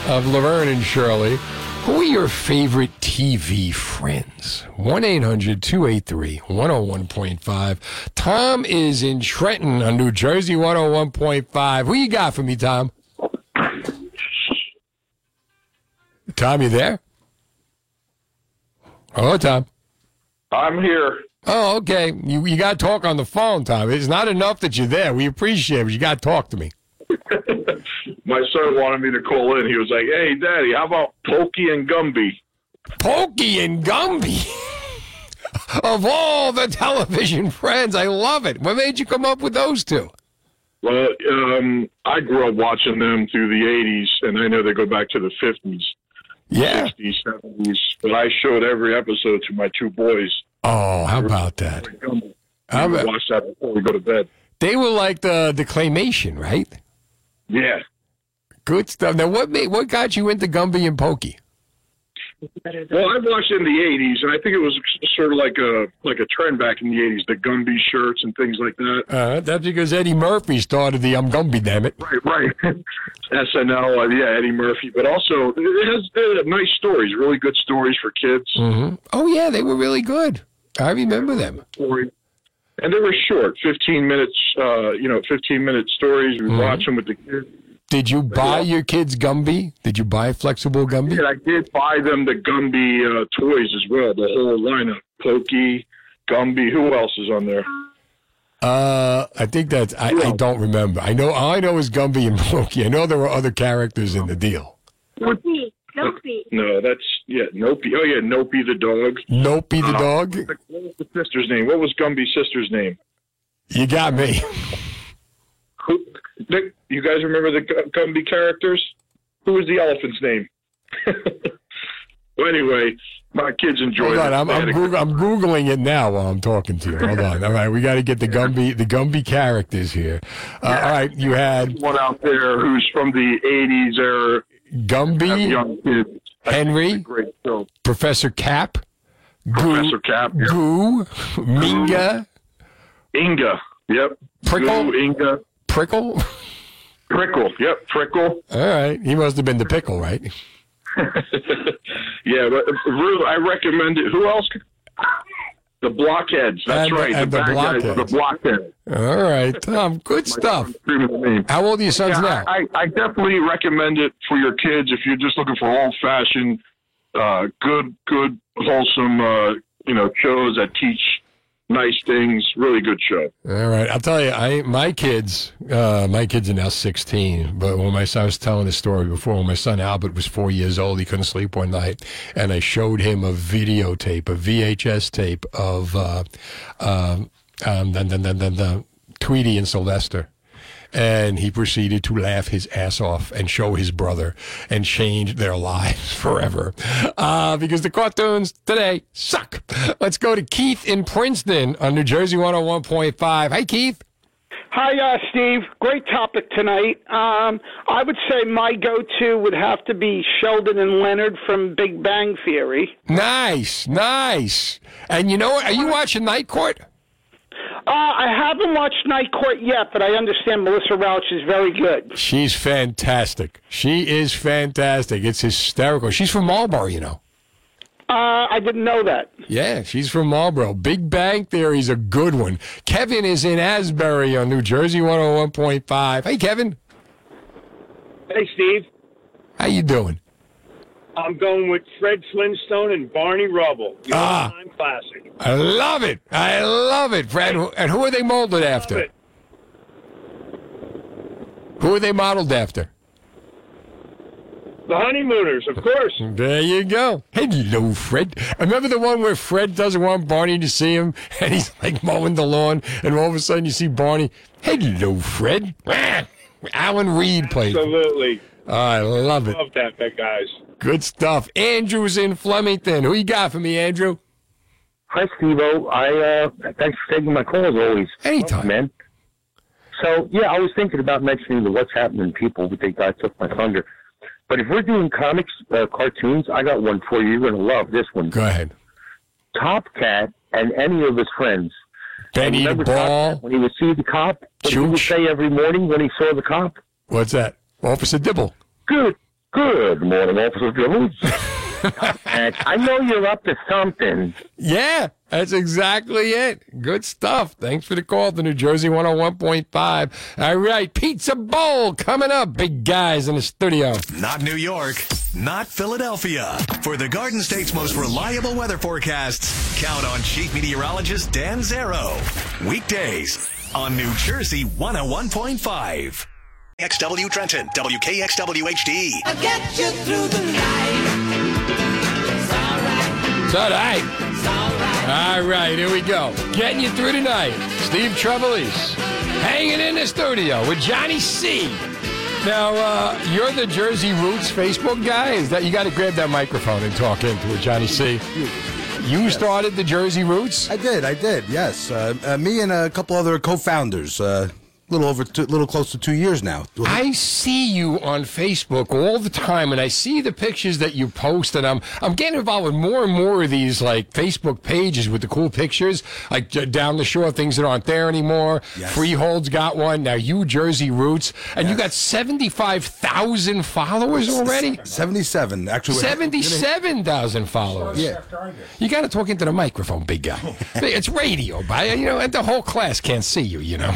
Speaker 4: of Laverne and Shirley, who are your favorite TV friends? 1 800 283 101.5. Tom is in Trenton on New Jersey 101.5. Who you got for me, Tom? Tom, you there? Hello, Tom.
Speaker 15: I'm here.
Speaker 4: Oh, okay. You you got to talk on the phone, Tom. It's not enough that you're there. We appreciate it, but you got to talk to me.
Speaker 15: My son wanted me to call in. He was like, "Hey, Daddy, how about Pokey and Gumby?"
Speaker 4: Pokey and Gumby. of all the television friends, I love it. What made you come up with those two?
Speaker 15: Well, um, I grew up watching them through the '80s, and I know they go back to the '50s,
Speaker 4: yeah,
Speaker 15: '60s, '70s. But I showed every episode to my two boys.
Speaker 4: Oh, how about that?
Speaker 15: I would watch that before we go to bed.
Speaker 4: They were like the the claymation, right?
Speaker 15: Yeah.
Speaker 4: Good stuff. Now, what made what got you into Gumby and Pokey?
Speaker 15: Well, I watched it in the '80s, and I think it was sort of like a like a trend back in the '80s, the Gumby shirts and things like that.
Speaker 4: Uh, that's because Eddie Murphy started the I'm Gumby, damn it.
Speaker 15: Right, right. SNL, uh, yeah, Eddie Murphy, but also it has uh, nice stories, really good stories for kids.
Speaker 4: hmm Oh yeah, they were really good. I remember them.
Speaker 15: And they were short, 15 minutes, uh, you know, 15 minute stories. We
Speaker 4: Mhm.
Speaker 15: watch them with the kids.
Speaker 4: Did you buy your kids Gumby? Did you buy flexible Gumby?
Speaker 15: And I did buy them the Gumby uh, toys as well, the whole lineup. Pokey, Gumby, who else is on there?
Speaker 4: Uh, I think that's. I, I don't remember. I know. All I know is Gumby and Pokey. I know there were other characters in the deal.
Speaker 15: Nope. No, that's yeah, Nopey. Oh yeah, Nopey the dog.
Speaker 4: Nopey the
Speaker 15: Uh,
Speaker 4: dog.
Speaker 15: What was the sister's name? What was Gumby's sister's name?
Speaker 4: You got me.
Speaker 15: Who? Nick, you guys remember the Gu- Gumby characters? Who was the elephant's name? well, anyway, my kids
Speaker 4: enjoy
Speaker 15: it.
Speaker 4: I'm, I'm, Goog- I'm googling it now while I'm talking to you. Hold on. All right, we got to get the Gumby the Gumby characters here. Uh, all right, you had
Speaker 15: one out there who's from the '80s era.
Speaker 4: Gumby,
Speaker 15: young kids.
Speaker 4: Henry. Professor Cap,
Speaker 15: Professor Cap. yeah.
Speaker 4: Goo, Minga,
Speaker 15: Inga. Yep.
Speaker 4: Prickle?
Speaker 15: Goo, Inga.
Speaker 4: Prickle.
Speaker 15: Prickle. Yep. Prickle.
Speaker 4: All right, he must have been the pickle, right?
Speaker 15: yeah, but uh, really, I recommend it. Who else? The blockheads. That's
Speaker 4: And-
Speaker 15: right.
Speaker 4: and the
Speaker 15: guys,
Speaker 4: blockheads.
Speaker 15: The blockheads.
Speaker 4: All right, Tom. Good stuff. How old are your sons
Speaker 15: Yeah,
Speaker 4: now?
Speaker 15: I, I definitely recommend it for your kids if you're just looking for old fashioned, uh, good, good, wholesome, uh, you know, shows that teach nice things. Really good show.
Speaker 4: All right, I'll tell you. I my kids, uh, my kids are now 16. But when my son I was telling this story before, when my son Albert was four years old, he couldn't sleep one night, and I showed him a videotape, a VHS tape of uh, um, um, Tweety and Sylvester. And he proceeded to laugh his ass off and show his brother and change their lives forever. Uh, because the cartoons today suck. Let's go to Keith in Princeton on New Jersey 101.5. Hi, Keith.
Speaker 6: Hi, uh, Steve. Great topic tonight. Um, I would say my go-to would have to be Sheldon and Leonard from Big Bang Theory.
Speaker 4: Nice, nice. And you know what? Are you watching Night Court?
Speaker 6: Uh, I haven't watched Night Court yet, but I understand Melissa Rauch is very good.
Speaker 4: She's fantastic. She is fantastic. It's hysterical. She's from Marlboro, you know.
Speaker 6: Uh, I didn't know that.
Speaker 4: Yeah, she's from Marlboro. Big Bang Theory's a good one. Kevin is in Asbury on New Jersey 101.5. Hey, Kevin.
Speaker 16: Hey, Steve.
Speaker 4: How you doing?
Speaker 16: I'm going with Fred Flintstone and Barney Rubble.
Speaker 4: Ah.
Speaker 16: classic.
Speaker 4: I love it. I love it, Fred. And who are they molded after? Who are they modeled after?
Speaker 16: The Honeymooners, of course.
Speaker 4: There you go. Hello, Fred. Remember the one where Fred doesn't want Barney to see him, and he's like mowing the lawn, and all of a sudden you see Barney. Hello, Fred. Alan Reed played.
Speaker 16: Absolutely.
Speaker 4: I love it.
Speaker 16: Love that, that guys.
Speaker 4: Good stuff. Andrew's in Flemington. Who you got for me, Andrew?
Speaker 17: Hi, Steve-O. I, uh, thanks for taking my call as always.
Speaker 4: Anytime.
Speaker 17: man. So, yeah, I was thinking about mentioning the What's Happening people, but they guy took my thunder. But if we're doing comics, uh, cartoons, I got one for you. You're going to love this one.
Speaker 4: Go ahead.
Speaker 17: Top Cat and any of his friends.
Speaker 4: Benny the Ball.
Speaker 17: When he would see the cop? What he would say every morning when he saw the cop?
Speaker 4: What's that? Officer Dibble.
Speaker 17: Good, good morning, Officer Jones. I know you're up to something.
Speaker 4: Yeah, that's exactly it. Good stuff. Thanks for the call to New Jersey 101.5. All right, Pizza Bowl coming up. Big guys in the studio.
Speaker 1: Not New York, not Philadelphia. For the Garden State's most reliable weather forecasts, count on Chief Meteorologist Dan Zarrow. Weekdays on New Jersey 101.5. XW Trenton, WKXW HD.
Speaker 18: I'll get you through the night.
Speaker 4: It's all right. It's all right. All right, here we go. Getting you through tonight. Steve Trevelise hanging in the studio with Johnny C. Now, uh, you're the Jersey Roots Facebook guy. Is that you got to grab that microphone and talk into it, Johnny C. You started the Jersey Roots.
Speaker 19: I did. I did. Yes. Uh, uh, me and a couple other co-founders. Uh, little over, two, little close to two years now.
Speaker 4: I see you on Facebook all the time, and I see the pictures that you post, and I'm I'm getting involved with more and more of these like Facebook pages with the cool pictures, like down the shore, things that aren't there anymore. Freehold's got one now. You Jersey Roots, and you got seventy five thousand followers already.
Speaker 19: Seventy-seven, actually.
Speaker 4: Seventy seven thousand followers.
Speaker 19: Yeah.
Speaker 4: You got to talk into the microphone, big guy. it's radio, but you know, and the whole class can't see you. You know.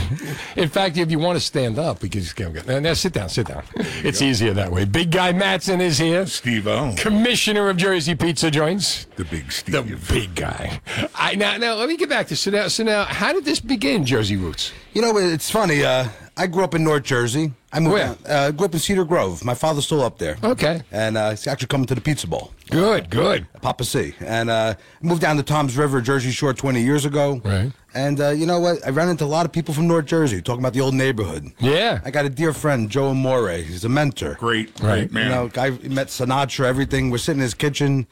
Speaker 4: In fact, back to you if you want to stand up. We can just go. Now, now sit down, sit down. It's easier that way. Big guy Madsen is here.
Speaker 20: Steve O.
Speaker 4: Commissioner of Jersey Pizza Joints.
Speaker 20: The big Steve.
Speaker 4: The big guy. I, now, now, let me get back to so now, so now, how did this begin, Jersey Roots?
Speaker 19: You know, it's funny. Uh, I grew up in North Jersey. I moved
Speaker 4: Where?
Speaker 19: Down, uh, grew up in Cedar Grove. My father's still up there.
Speaker 4: Okay.
Speaker 19: And uh, he's actually coming to the Pizza Bowl.
Speaker 4: Good, good.
Speaker 19: Papa C. And uh, moved down to Toms River, Jersey Shore 20 years ago.
Speaker 4: Right.
Speaker 19: And uh, you know what? I ran into a lot of people from North Jersey talking about the old neighborhood.
Speaker 4: Yeah.
Speaker 19: I got a dear friend, Joe Amore. He's a mentor.
Speaker 20: Great,
Speaker 4: Right.
Speaker 20: man.
Speaker 19: You know, guy met Sinatra, everything. We're sitting in his kitchen,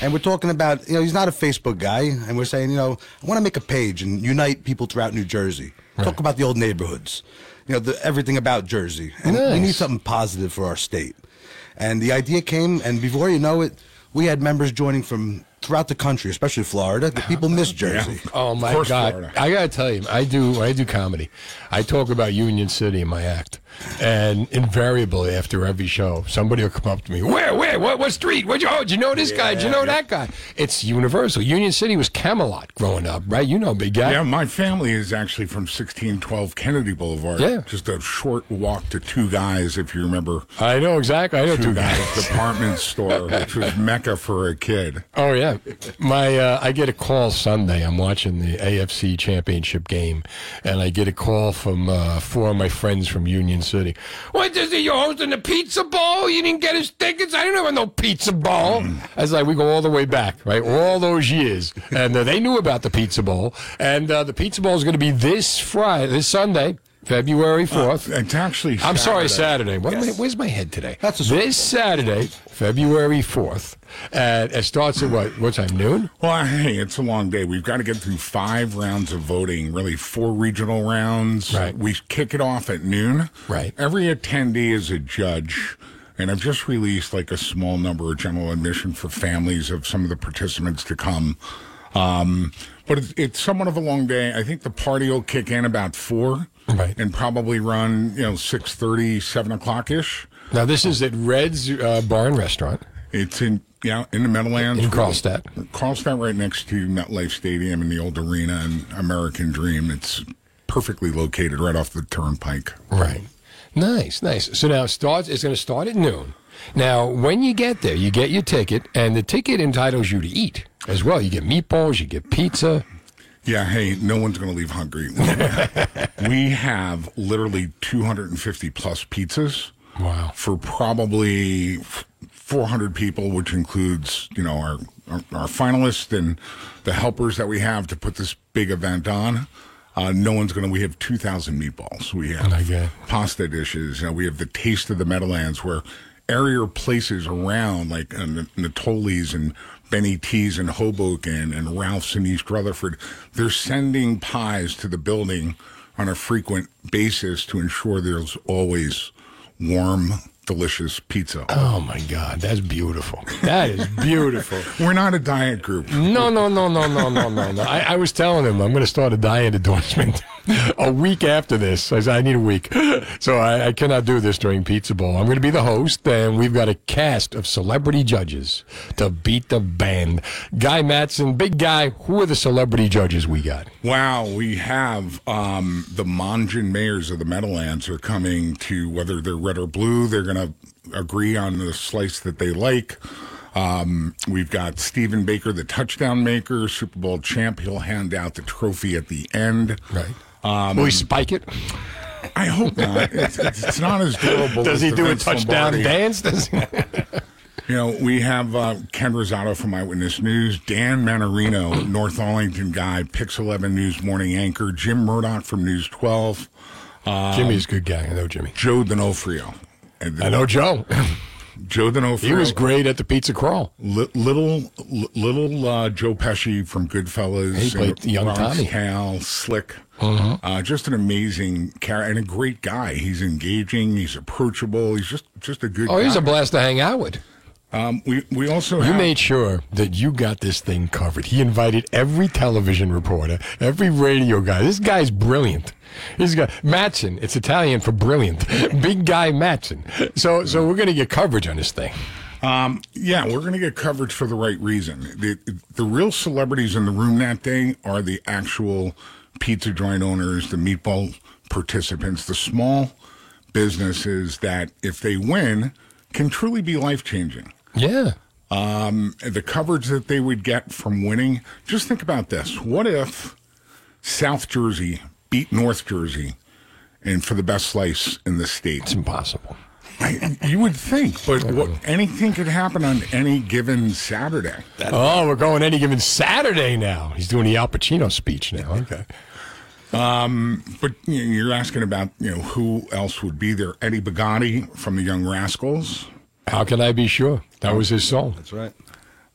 Speaker 19: and we're talking about. You know, he's not a Facebook guy, and we're saying, you know, I want to make a page and unite people throughout New Jersey. Talk about the old neighborhoods. You know, the, everything about Jersey, and we need something positive for our state. And the idea came, and before you know it, we had members joining from throughout the country, especially Florida. The people miss Jersey.
Speaker 4: Oh my God!
Speaker 19: Florida.
Speaker 4: I gotta tell you, I do. I do comedy. I talk about Union City in my act, and invariably after every show, somebody will come up to me. Where? Where? What? What street? What? You, oh, did you know this guy? Did you know that guy? It's universal. Union City was Camelot growing up, right? You know, big guy.
Speaker 20: Yeah, my family is actually from 1612 Kennedy Boulevard.
Speaker 4: Yeah.
Speaker 20: Just a short walk to Two Guys, if you remember.
Speaker 4: I know exactly. I know Two Guys.
Speaker 20: department store, which was mecca for a kid.
Speaker 4: Oh yeah, my uh, I get a call Sunday. I'm watching the AFC Championship game, and I get a call from uh, four of my friends from Union City. What is it? You're hosting the Pizza Bowl? You didn't get his tickets? I didn't have no Pizza Bowl. I was like, we go all the way back, right? All those years, and uh, they knew about the Pizza Bowl, and uh, the Pizza Bowl is going to be this Friday, this Sunday. February 4th.
Speaker 20: it's actually
Speaker 4: I'm sorry,
Speaker 20: Saturday.
Speaker 4: Saturday. I- where's my head today? That's this Saturday, February 4th. And it starts at what? What time? Noon?
Speaker 20: Well, hey, it's a long day. We've got to get through five rounds of voting, really four regional rounds. Right. We kick it off at noon.
Speaker 4: Right.
Speaker 20: Every attendee is a judge. And I've just released like a small number of general admission for families of some of the participants to come. Um, but it's, it's somewhat of a long day. I think the party will kick in about four.
Speaker 4: Right.
Speaker 20: And probably run, you know, 6.30, 7 o'clock ish.
Speaker 4: Now, this is at Red's uh, Bar and Restaurant.
Speaker 20: It's in yeah in the Meadowlands
Speaker 4: In Carlstadt.
Speaker 20: Carlstadt, right next to MetLife Stadium and the old arena and American Dream. It's perfectly located right off the turnpike.
Speaker 4: Right. Nice, nice. So now it starts. It's going to start at noon. Now, when you get there, you get your ticket, and the ticket entitles you to eat as well. You get meatballs, you get pizza.
Speaker 20: Yeah, hey, no one's going to leave hungry. we have literally 250 plus pizzas.
Speaker 4: Wow.
Speaker 20: For probably 400 people, which includes, you know, our, our, our finalists and the helpers that we have to put this big event on. Uh, no one's going to, we have 2,000 meatballs. We have pasta dishes. Uh, we have the taste of the Meadowlands where area places around like uh, Natoli's and Benny T's in Hoboken and Ralph's in East Rutherford, they're sending pies to the building on a frequent basis to ensure there's always warm, delicious pizza.
Speaker 4: Oh my God, that's beautiful. That is beautiful.
Speaker 20: We're not a diet group.
Speaker 4: No, no, no, no, no, no, no, no. I, I was telling him I'm going to start a diet endorsement a week after this. I said I need a week, so I, I cannot do this during Pizza Bowl. I'm going to be the host, and we've got a cast of celebrity judges to beat the band. Guy Madsen, big guy. Who are the celebrity judges we got?
Speaker 20: Wow, we have um, the Monjan mayors of the Meadowlands are coming to whether they're red or blue. They're going to agree on the slice that they like. Um, we've got Stephen Baker, the touchdown maker, Super Bowl champ. He'll hand out the trophy at the end.
Speaker 4: Right.
Speaker 20: Um,
Speaker 4: Will he spike it?
Speaker 20: I hope not. It's, it's, not as durable.
Speaker 4: Does
Speaker 20: as
Speaker 4: he do a touchdown
Speaker 20: Lombardi.
Speaker 4: dance? Does he?
Speaker 20: You know, we have uh, Ken Rosato from Eyewitness News, Dan Mannarino, North Arlington guy, Pix 11 News morning anchor, Jim Murdoch from News 12. Um,
Speaker 4: Jimmy's a good guy. I know Jimmy.
Speaker 20: Joe D'Onofrio. And
Speaker 4: I know Joe.
Speaker 20: Joe D'Onofrio.
Speaker 4: He was great at the pizza crawl.
Speaker 20: Li- little, little uh, Joe Pesci from Goodfellas.
Speaker 4: He played young
Speaker 20: Bronx
Speaker 4: Tommy.
Speaker 20: Cal, Slick.
Speaker 4: Mhm.
Speaker 20: Uh, just an amazing character and a great guy. He's engaging. He's approachable. He's just just a good. Guy.
Speaker 4: Oh, he's a blast to hang out with.
Speaker 20: Um, we we also
Speaker 4: You made sure that you got this thing covered. He invited every television reporter, every radio guy. This guy's brilliant. He's got Madsen. It's Italian for brilliant. Big guy Madsen. So, so we're going to get coverage on this thing.
Speaker 20: Um, yeah, we're going to get coverage for the right reason. The, the real celebrities in the room that day are the actual pizza joint owners, the meatball participants, the small businesses that, if they win, can truly be life changing.
Speaker 4: Yeah.
Speaker 20: Um, the coverage that they would get from winning. Just think about this: What if South Jersey beat North Jersey, and for the best slice in the state? It's
Speaker 4: impossible.
Speaker 20: I, you would think, but what, anything could happen on any given Saturday.
Speaker 4: Oh, we're going any given Saturday now. He's doing the Al Pacino speech now. Okay.
Speaker 20: Um, but you know, you're asking about you know who else would be there? Eddie Brigati from the Young Rascals.
Speaker 4: How can I be sure? That was his song.
Speaker 19: That's right.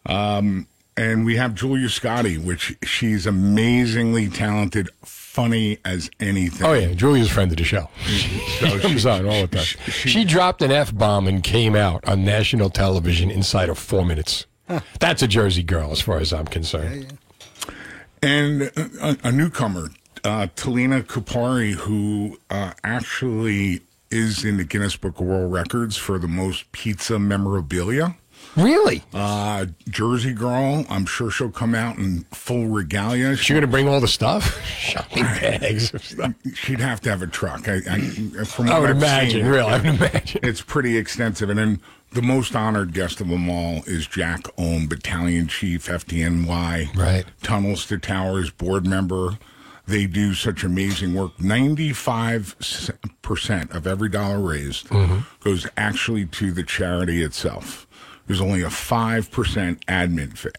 Speaker 20: Um, and we have Julia Scotti, which she's amazingly talented, funny as anything.
Speaker 4: Oh yeah, Julia's friend of the show.
Speaker 20: So
Speaker 4: She comes on all the time. She, dropped an f bomb and came out on national television inside of four minutes. That's a Jersey girl, as far as I'm concerned.
Speaker 20: And a, a newcomer, uh, Talina Kupari, who uh, actually is in the Guinness Book of World Records for the most pizza memorabilia.
Speaker 4: Really?
Speaker 20: Uh, Jersey girl. I'm sure she'll come out in full regalia.
Speaker 4: She gonna bring all the stuff? Shopping bags of stuff.
Speaker 20: She'd have to have a truck. I, I, from
Speaker 4: I would
Speaker 20: I've
Speaker 4: imagine,
Speaker 20: seen,
Speaker 4: really, I would imagine.
Speaker 20: It's pretty extensive. And then the most honored guest of them all is Jack Ohm, Battalion Chief, FDNY.
Speaker 4: Right.
Speaker 20: Tunnels to Towers board member. They do such amazing work. 95% of every dollar raised
Speaker 4: Mm-hmm.
Speaker 20: goes actually to the charity itself. There's only a 5% admin fee.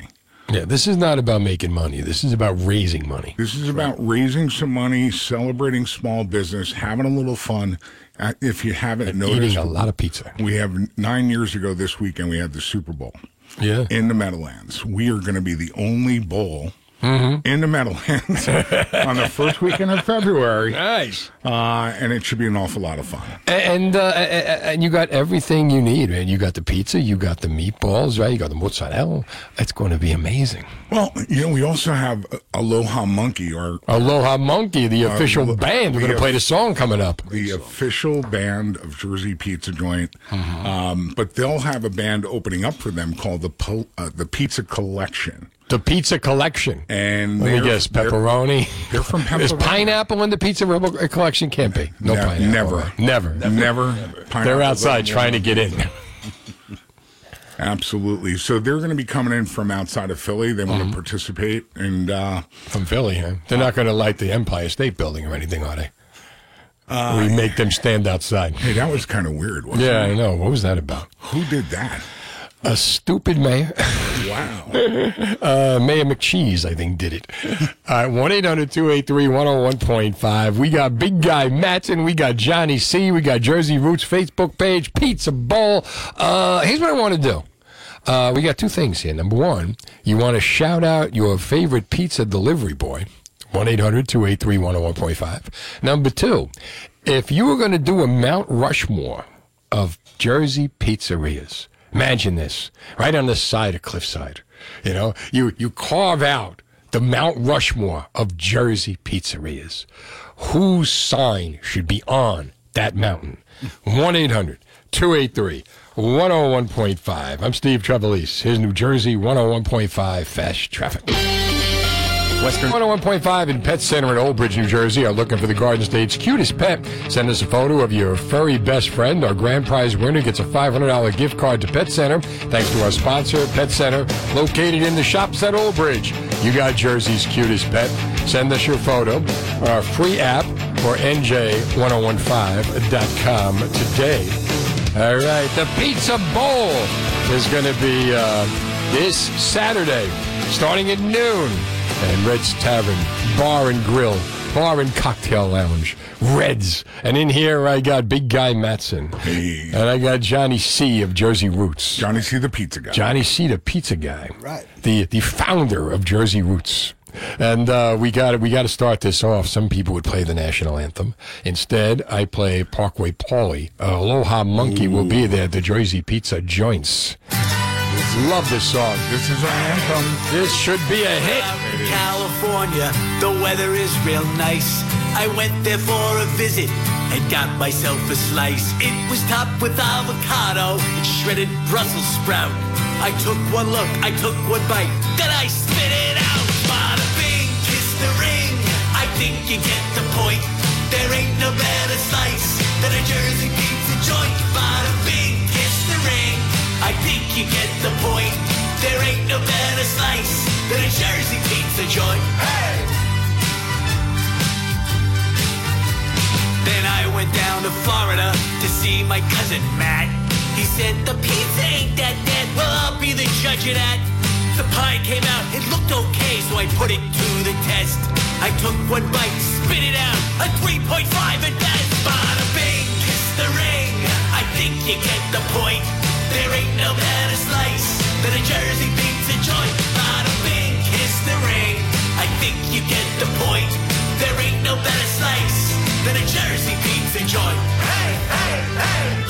Speaker 4: Yeah, this is not about making money. This is about raising money.
Speaker 20: This is about raising some money, celebrating small business, having a little fun. Uh, if you haven't noticed,
Speaker 4: Eating a lot of pizza.
Speaker 20: we have nine years ago this weekend, we had the Super Bowl
Speaker 4: Yeah.
Speaker 20: in the Meadowlands. We are going to be the only bowl
Speaker 4: Mm-hmm.
Speaker 20: in the Meadowlands on the first weekend of February.
Speaker 4: Nice.
Speaker 20: Uh, and it should be an awful lot of fun.
Speaker 4: And uh, and you got everything you need, man. You got the pizza, you got the meatballs, right? You got the mozzarella. It's going to be amazing.
Speaker 20: Well, you know, we also have Aloha Monkey, or
Speaker 4: Aloha Monkey, the
Speaker 20: Our
Speaker 4: official
Speaker 20: lo-
Speaker 4: band. We're going to play the song coming up.
Speaker 20: the official band of Jersey Pizza Joint.
Speaker 4: Mm-hmm.
Speaker 20: Um, but they'll have a band opening up for them called the Pol- uh, the Pizza Collection.
Speaker 4: The Pizza Collection.
Speaker 20: And
Speaker 4: Let me guess, pepperoni.
Speaker 20: They're, from
Speaker 4: Is
Speaker 20: Pennsylvania.
Speaker 4: pineapple in the Pizza Rebel collection? Can't be. No
Speaker 20: Ne-
Speaker 4: pineapple.
Speaker 20: never.
Speaker 4: right? Never.
Speaker 20: Never.
Speaker 4: They're outside trying to get in.
Speaker 20: Absolutely. So they're going to be coming in from outside of Philly. They want to participate, and uh,
Speaker 4: From Philly, huh? They're not going to light the Empire State Building or anything, are they? we make them stand outside.
Speaker 20: hey, that was kind of weird. Wasn't
Speaker 4: Yeah,
Speaker 20: it?
Speaker 4: I know. What was that about?
Speaker 20: Who did that?
Speaker 4: A stupid mayor.
Speaker 20: Wow.
Speaker 4: Uh, Mayor McCheese, I think, did it. All right, 1 800 283 101.5. We got Big Guy Madsen. We got Johnny C. We got Jersey Roots Facebook page, Pizza Bowl. Uh, here's what I want to do. Uh, we got two things here. Number one, you want to shout out your favorite pizza delivery boy. 1 800 283 101.5. Number two, if you were going to do a Mount Rushmore of Jersey pizzerias, imagine this right on the side of Cliffside. You know, you, you carve out the Mount Rushmore of Jersey pizzerias. Whose sign should be on that mountain? 1 800 283 101.5. I'm Steve Trevelise. Here's New Jersey 101.5 Fast Traffic. Western 101.5 in Pet Center in Old Bridge, New Jersey are looking for the Garden State's cutest pet. Send us a photo of your furry best friend. Our grand prize winner gets a $500 gift card to Pet Center. Thanks to our sponsor, Pet Center, located in the shops at Old Bridge. You got Jersey's cutest pet. Send us your photo. Our free app or NJ1015.com today. All right, the Pizza Bowl is going to be uh, this Saturday, starting at noon. And Red's Tavern, Bar and Grill, Bar and Cocktail Lounge, Reds. And in here, I got Big Guy Madsen. And I got Johnny C. of Jersey Roots.
Speaker 20: Johnny C. the pizza guy.
Speaker 4: Johnny C. the pizza guy.
Speaker 19: Right.
Speaker 4: The, the founder of Jersey Roots. And uh, we got we got to start this off. Some people would play the national anthem. Instead, I play Parkway Paulie. Uh, Aloha Monkey will be there. The Jersey Pizza Joints. Love this song.
Speaker 20: This is our anthem.
Speaker 4: This should be a hit.
Speaker 21: California, the weather is real nice. I went there for a visit and got myself a slice. It was topped with avocado and shredded Brussels sprout. I took one look, I took one bite, then I spit it out. Bada bing, kiss the ring. I think you get the point. There ain't no better slice than a Jersey pizza joint. Bada bing, think you get the point. There ain't no better slice than a Jersey pizza joint. Hey! Then I went down to Florida to see my cousin Matt. He said, The pizza ain't that dead. Well, I'll be the judge of that. The pie came out, it looked okay, so I put it to the test. I took one bite, spit it out, a 3.5 at best. Bada bing, kiss the ring. I think you get the point. There ain't no better slice than a Jersey pizza joint. Bada bing, kiss the ring. I think you get the point. There ain't no better slice than a Jersey pizza joint. Hey, hey, hey!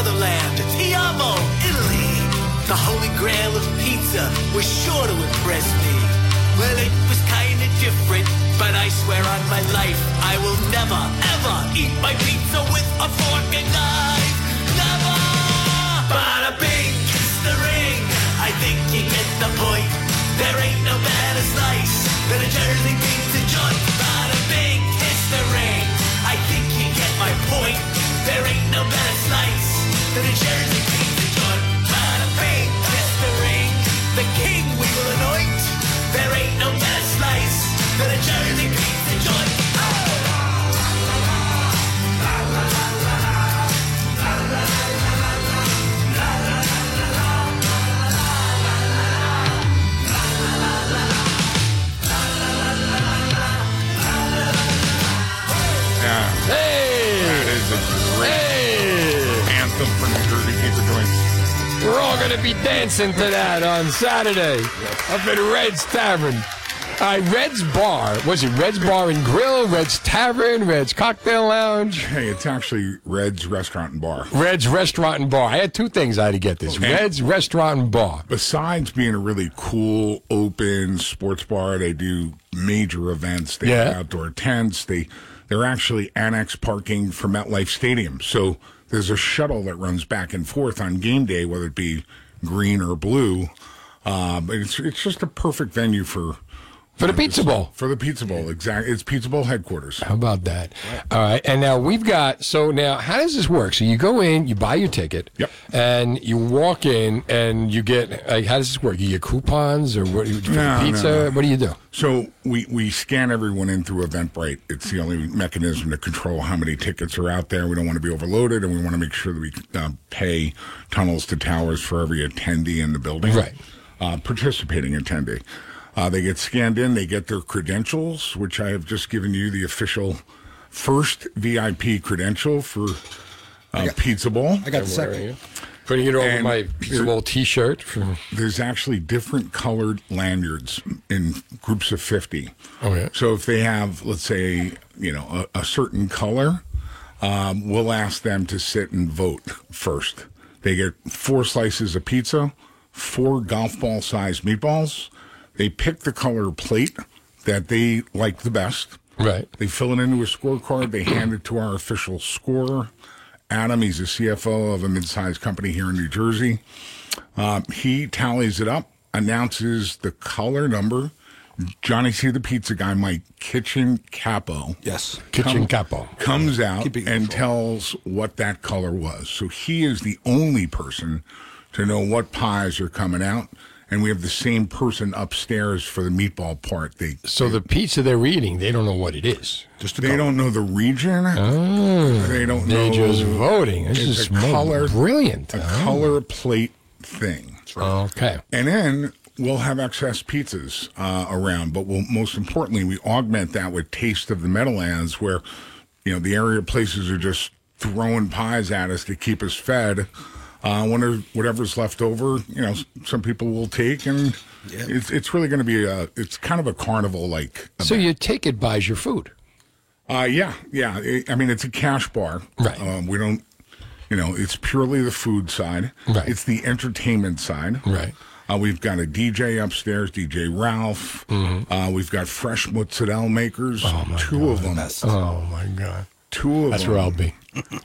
Speaker 21: Motherland, Tiamo, Italy. The holy grail of pizza was sure to impress me. Well, it was kinda different, but I swear on my life, I will never, ever eat my pizza with a fork and knife. Never! Bada bing, kiss the ring. I think you get the point. There ain't no better slice than a Jersey pizza joint. Bada bing, kiss the ring. I think you get my point. There ain't no better slice a Jersey pizza joint. Bada bing, kiss the ring. The king
Speaker 4: We're all going to be dancing to that on Saturday up at Red's Tavern. All right, Red's Bar. Was it Red's Bar and Grill, Red's Tavern, Red's Cocktail Lounge?
Speaker 20: Hey, it's actually Red's Restaurant and Bar.
Speaker 4: Red's Restaurant and Bar. I had two things I had to get this.
Speaker 20: Okay.
Speaker 4: Red's Restaurant and Bar.
Speaker 20: Besides being a really cool, open sports bar, they do major events. They have outdoor tents. They they're actually annex parking for MetLife Stadium. So there's a shuttle that runs back and forth on game day, whether it be green or blue. Uh, but it's it's just a perfect venue for
Speaker 4: For the Pizza Bowl.
Speaker 20: For the Pizza Bowl, exactly. It's Pizza Bowl headquarters.
Speaker 4: How about that? All right. And now we've got, so now how does this work? So you go in, you buy your ticket,
Speaker 20: Yep.
Speaker 4: and you walk in and you get, like, how does this work? You get coupons or what, for
Speaker 20: No, no,
Speaker 4: pizza?
Speaker 20: no.
Speaker 4: What do you do?
Speaker 20: So we, we scan everyone in through Eventbrite. It's the only mechanism to control how many tickets are out there. We don't want to be overloaded, and we want to make sure that we uh, pay tunnels to towers for every attendee in the building.
Speaker 4: Right.
Speaker 20: Uh, participating attendee. Uh, they get scanned in. They get their credentials, which I have just given you the official first VIP credential for uh, Pizza Bowl.
Speaker 19: I got the second.
Speaker 4: Putting it over
Speaker 20: And
Speaker 4: my Pizza Bowl T-shirt.
Speaker 20: There's actually different colored lanyards in groups of 50.
Speaker 4: oh yeah.
Speaker 20: So if they have, let's say, you know, a, a certain color, um, we'll ask them to sit and vote first. They get four slices of pizza, four golf ball sized meatballs. They pick the color plate that they like the best.
Speaker 4: Right.
Speaker 20: They fill it into a scorecard. They hand it to our official scorer, Adam. He's a CFO of a mid-sized company here in New Jersey. Um, he tallies it up, announces the color number. Johnny C. the Pizza Guy, my kitchen capo,
Speaker 19: Yes.
Speaker 4: Kitchen capo.
Speaker 20: comes out and
Speaker 19: control.
Speaker 20: tells what that color was. So he is the only person to know what pies are coming out. And we have the same person upstairs for the meatball part. They
Speaker 4: So the pizza they're eating, they don't know what it is.
Speaker 19: Just
Speaker 20: they
Speaker 19: couple.
Speaker 20: don't know the region.
Speaker 4: Oh,
Speaker 20: They don't
Speaker 4: they're
Speaker 20: know.
Speaker 4: just voting. This
Speaker 20: It's
Speaker 4: is
Speaker 20: a color,
Speaker 4: brilliant.
Speaker 20: a
Speaker 4: Oh.
Speaker 20: color plate thing.
Speaker 4: Okay.
Speaker 20: And then we'll have excess pizzas uh, around, but we'll most importantly we augment that with taste of the Meadowlands, where you know the area places are just throwing pies at us to keep us fed. Uh, when whatever's left over, you know, some people will take, and it's it's really going to be a it's kind of a carnival like.
Speaker 4: So your ticket buys your food.
Speaker 20: Uh, yeah, yeah. I- I mean, it's a cash bar.
Speaker 4: Right.
Speaker 20: Um, we don't, you know, it's purely the food side.
Speaker 4: Right.
Speaker 20: It's the entertainment side.
Speaker 4: Right.
Speaker 20: Uh, we've got a DJ upstairs, DJ Ralph. Uh, we've got fresh mozzarella makers, two of them.
Speaker 4: Oh my God.
Speaker 20: Two of them
Speaker 4: That's
Speaker 20: them.
Speaker 4: where I'll be.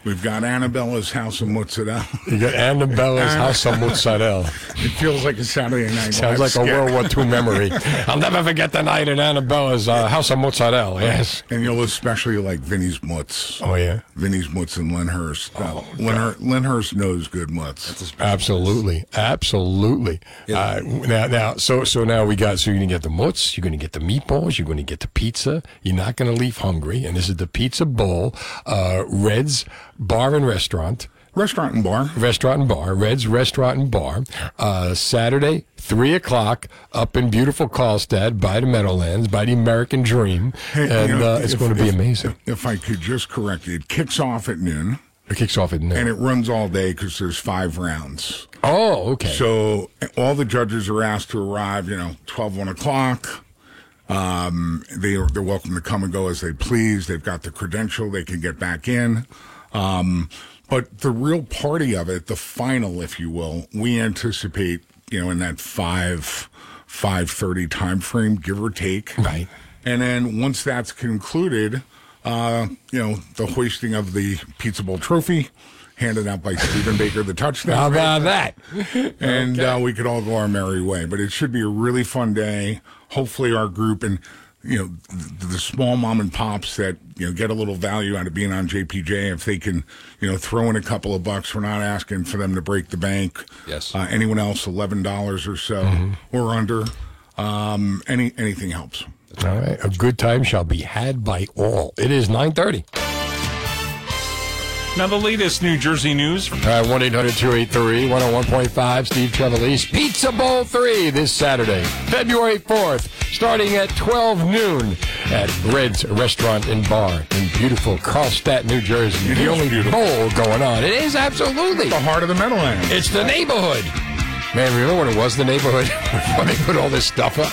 Speaker 20: We've got Annabella's House of Mozzarella.
Speaker 4: You got Annabella's House of Mozzarella.
Speaker 20: It feels like a Saturday night.
Speaker 4: Sounds
Speaker 20: live
Speaker 4: like a. World War II memory. I'll never forget the night in Annabella's uh, House of Mozzarella. Yes.
Speaker 20: And you'll especially like Vinny's Mutz.
Speaker 4: Oh, yeah?
Speaker 20: Vinny's Mutz and Lyndhurst. Uh, Lyndhur- Lyndhurst knows good Mutz.
Speaker 4: Absolutely, absolutely. Uh, now, now, so so now we got. So you're gonna get the mutz, you're gonna get the meatballs, you're gonna get the pizza. You're not gonna leave hungry. And this is the Pizza Bowl, uh, Reds Bar and Restaurant.
Speaker 20: Restaurant and bar.
Speaker 4: Restaurant and bar. Reds Restaurant and Bar. Uh, Saturday, three o'clock, up in beautiful Carlstadt by the Meadowlands, by the American Dream,
Speaker 20: Hey,
Speaker 4: and
Speaker 20: you know,
Speaker 4: uh, it's
Speaker 20: if-
Speaker 4: going to be
Speaker 20: if-
Speaker 4: amazing.
Speaker 20: If I could just correct you, it kicks off at noon.
Speaker 4: It kicks off at noon.
Speaker 20: And it runs all day because there's five rounds.
Speaker 4: Oh, okay.
Speaker 20: So all the judges are asked to arrive, you know, 12, 1 o'clock. Um, they are, they're welcome to come and go as they please. They've got the credential. They can get back in. Um, but the real party of it, the final, if you will, we anticipate, you know, in that five, five thirty time frame, give or take.
Speaker 4: Right.
Speaker 20: And then once that's concluded, uh, you know, the hoisting of the Pizza Bowl trophy, handed out by Stephen Baker, the touchdown.
Speaker 4: How about that?
Speaker 20: and uh, we could all go our merry way. But it should be a really fun day. Hopefully, our group and you know the, the small mom and pops that you know get a little value out of being on JPJ, if they can you know throw in a couple of bucks, we're not asking for them to break the bank.
Speaker 19: Yes.
Speaker 20: Uh, anyone else, eleven dollars or so
Speaker 4: Mm-hmm.
Speaker 20: or under. Um, any anything helps.
Speaker 4: All right. A good time shall be had by all. It is 930.
Speaker 7: Now, the latest New Jersey news.
Speaker 4: All right, 1 800 283 101.5. Steve Trevelise. Pizza Bowl 3 this Saturday, February 4th, starting at 12 noon at Red's Restaurant and Bar in beautiful Carlstadt, New Jersey.
Speaker 20: It
Speaker 4: the only
Speaker 20: beautiful.
Speaker 4: bowl going on. It is absolutely.
Speaker 20: The heart of the Meadowlands.
Speaker 4: It's the neighborhood. Man, remember when it was the neighborhood before they put all this stuff up?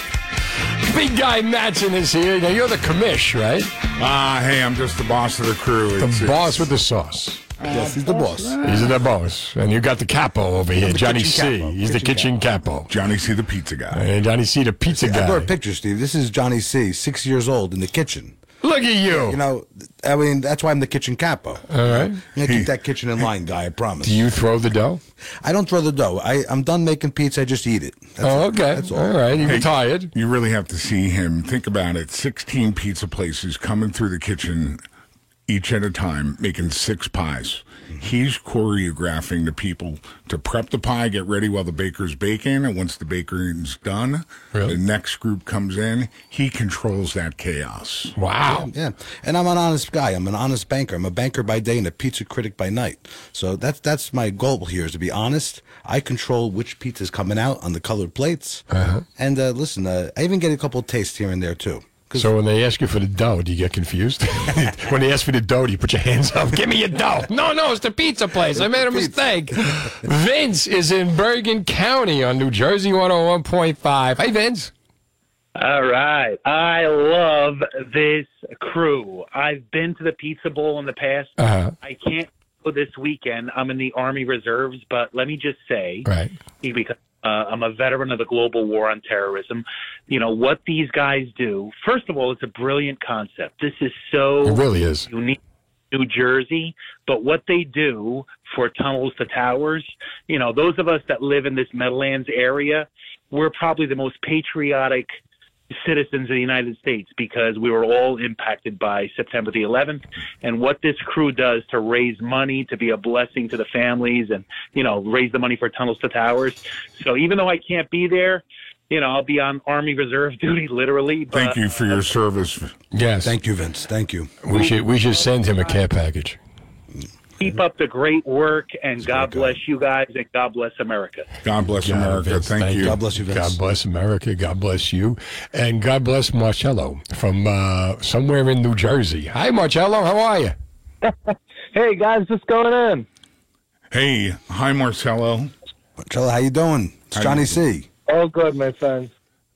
Speaker 4: Big guy Madsen is here. Now you're the commish, right?
Speaker 20: Ah, hey, I'm just the boss of the crew.
Speaker 4: The
Speaker 20: It's-
Speaker 4: boss with the sauce.
Speaker 19: Yes, he's the boss.
Speaker 4: He's the boss. And you got the capo over here, Johnny C.
Speaker 19: capo.
Speaker 4: He's the kitchen capo.
Speaker 20: Johnny C, the pizza guy.
Speaker 4: And Johnny C, the pizza guy.
Speaker 19: I brought a
Speaker 4: guy.
Speaker 19: picture, Steve. This is Johnny C, six years old in the kitchen.
Speaker 4: Look at you.
Speaker 19: You know, I mean, that's why I'm the kitchen capo.
Speaker 4: All right.
Speaker 19: I'm gonna keep that kitchen in line, guy. I promise.
Speaker 4: Do you throw the dough?
Speaker 19: I don't throw the dough. I, I'm done making pizza. I just eat it. That's
Speaker 4: oh,
Speaker 19: it.
Speaker 4: okay.
Speaker 19: That's all.
Speaker 4: all right. You
Speaker 20: Hey,
Speaker 4: retired.
Speaker 20: You really have to see him. Think about it 16 pizza places coming through the kitchen each at a time, making six pies. He's choreographing the people to prep the pie, get ready while the baker's baking. And once the bakering's done,
Speaker 4: Really?
Speaker 20: the next group comes in. He controls that chaos.
Speaker 4: Wow.
Speaker 19: Yeah, and I'm an honest guy. I'm an honest banker. I'm a banker by day and a pizza critic by night. So that's that's my goal here is to be honest. I control which pizza's coming out on the colored plates.
Speaker 4: Uh-huh.
Speaker 19: And uh, listen, uh, I even get a couple of tastes here and there too.
Speaker 4: So when they ask you for the dough, do you get confused? when they ask for the dough, do you put your hands up? Give me your dough. No, no, it's the pizza place. I made a mistake. Vince is in Bergen County on New Jersey 101.5. Hey, Vince.
Speaker 22: All right. I love this crew. I've been to the Pizza Bowl in the past.
Speaker 4: Uh-huh.
Speaker 22: I can't go this weekend. I'm in the Army Reserves, but let me just say,
Speaker 4: Right.
Speaker 22: because uh, I'm a veteran of the global war on terrorism, you know, what these guys do, first of all, it's a brilliant concept. This is so
Speaker 4: It really is.
Speaker 22: unique. New Jersey, but what they do for tunnels to towers, you know, those of us that live in this Meadowlands area, we're probably the most patriotic citizens of the United States because we were all impacted by September the 11th and what this crew does to raise money to be a blessing to the families and you know raise the money for tunnels to towers so even though I can't be there you know I'll be on army reserve duty literally but
Speaker 20: Thank you for your service.
Speaker 4: Yes.
Speaker 19: Thank you, Vince. Thank you.
Speaker 4: We should we should send him a care package.
Speaker 22: Keep up the great work and God bless you guys and God bless America
Speaker 20: God bless
Speaker 4: Yeah,
Speaker 20: America.
Speaker 4: Vince,
Speaker 20: thank, you.
Speaker 19: God bless you, Vince.
Speaker 4: God bless America. God bless you. And God bless Marcello from uh, somewhere in New Jersey. Hi, Marcello. How are you?
Speaker 23: Hey guys, what's going on?
Speaker 20: Hey, hi, Marcello.
Speaker 19: Marcello, how you doing? It's
Speaker 20: How
Speaker 19: Johnny
Speaker 20: you
Speaker 19: C.
Speaker 23: All good, my friend.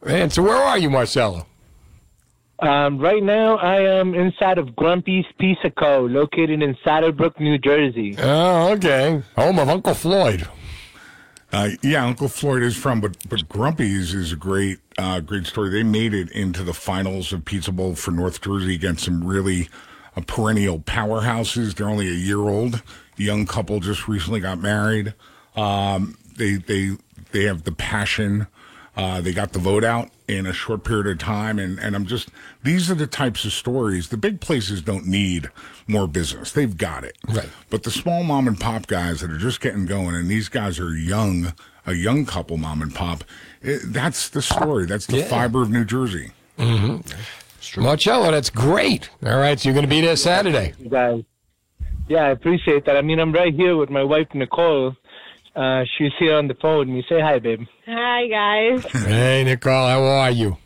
Speaker 4: Man, so where are you, Marcello?
Speaker 23: Um, right now, I am inside of Grumpy's Pizza Co., located in Saddlebrook, New Jersey.
Speaker 4: Oh, okay. Home of Uncle Floyd.
Speaker 20: Uh, yeah, Uncle Floyd is from, but but Grumpy's is a great uh, great story. They made it into the finals of Pizza Bowl for North Jersey against some really uh, perennial powerhouses. They're only a year old. Young couple just recently got married. Um, they they they have the passion. Uh, they got the vote out in a short period of time, and, and I'm just these are the types of stories. The big places don't need more business; they've got it. Right. But the small mom and pop guys that are just getting going, and these guys are young, a young couple, mom and pop. It, that's the story. That's the
Speaker 4: Yeah.
Speaker 20: fiber of New Jersey.
Speaker 4: Mm-hmm. Marcello, that's great. All right, so you're going to be there Saturday.
Speaker 23: You guys. Yeah, I appreciate that. I mean, I'm right here with my wife, Nicole. Uh, she's here on the phone. You say hi, babe.
Speaker 8: Hi, guys.
Speaker 4: Hey, Nicole, how are you?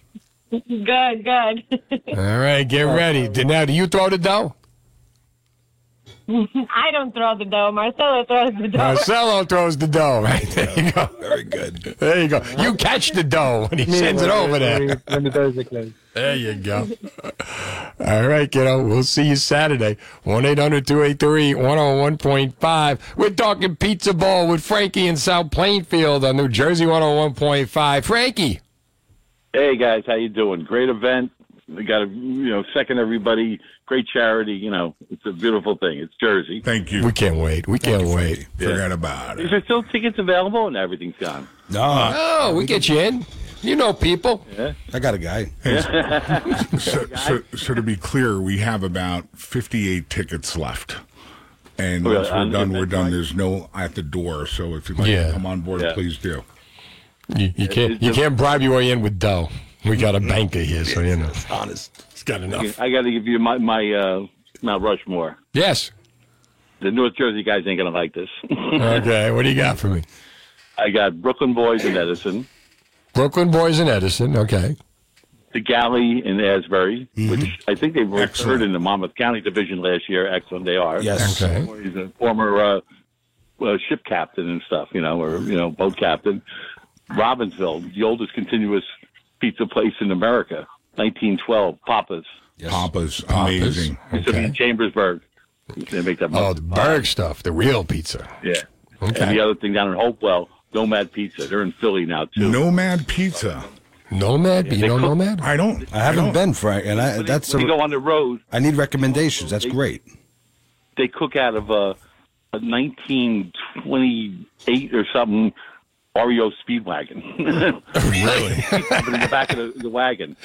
Speaker 8: good, good.
Speaker 4: All right, get ready. Now, do you throw the dough?
Speaker 8: I don't throw the dough. Marcelo throws the dough.
Speaker 4: Marcelo throws the dough. Right there you go.
Speaker 19: Very good.
Speaker 4: There you go. You catch the dough when he sends it over there.
Speaker 23: When the doors are closed.
Speaker 4: There you go. All right, kiddo. We'll see you Saturday. 1 800 283 101.5. We're talking Pizza ball with Frankie in South Plainfield on New Jersey 101.5. Frankie.
Speaker 11: Hey guys, how you doing? Great event. We got to you know second everybody. Great charity. You know, it's a beautiful thing. It's Jersey.
Speaker 20: Thank you.
Speaker 4: We can't wait. We can't wait.
Speaker 20: Forget about
Speaker 11: Is there still tickets available? And everything's gone.
Speaker 19: No.
Speaker 4: Oh, we get you in. You know people.
Speaker 11: Yeah.
Speaker 19: I got a guy.
Speaker 20: so, so, so to be clear, we have about 58 tickets left. And
Speaker 11: Oh,
Speaker 20: once we're
Speaker 11: on the
Speaker 20: done, we're done.
Speaker 11: night?
Speaker 20: There's no at the door. So if you'd like
Speaker 4: Yeah.
Speaker 20: to come on board,
Speaker 11: Yeah.
Speaker 20: please do.
Speaker 4: You, you can't you can't bribe your way in with dough. We got a banker here, so you know.
Speaker 19: Honest.
Speaker 4: He's got enough.
Speaker 11: I got to give you my my uh, Mount Rushmore.
Speaker 4: Yes.
Speaker 11: The North Jersey guys ain't gonna like this.
Speaker 4: Okay, what do you got for me?
Speaker 11: I got Brooklyn Boys in Edison,
Speaker 4: Brooklyn Boys in Edison. Okay.
Speaker 11: the Galley in Asbury,
Speaker 4: Mm-hmm.
Speaker 11: which I think they were third in the Monmouth County division last year. Excellent, they are.
Speaker 19: Yes.
Speaker 4: Okay.
Speaker 11: He's a former uh, uh, ship captain and stuff, you know, or you know, boat captain. Robbinsville, the oldest continuous pizza place in America, 1912, Papa's.
Speaker 20: Papa's amazing.
Speaker 11: Used to be in Chambersburg. They make that.
Speaker 4: Oh, the Berg stuff, the real pizza.
Speaker 11: Yeah.
Speaker 4: Okay.
Speaker 11: And the other thing down in Hopewell, Nomad Pizza. They're in Philly now too.
Speaker 20: Nomad Pizza.
Speaker 4: Nomad?
Speaker 11: Yeah, you know cook-
Speaker 4: Nomad?
Speaker 20: I don't.
Speaker 19: I haven't been, Frank, and I, that's
Speaker 11: when you
Speaker 19: a,
Speaker 11: go on the road,
Speaker 19: I need recommendations. That's great.
Speaker 11: they cook out of uh, a, a 1928 or something REO Speedwagon. really? in the back of the, the wagon.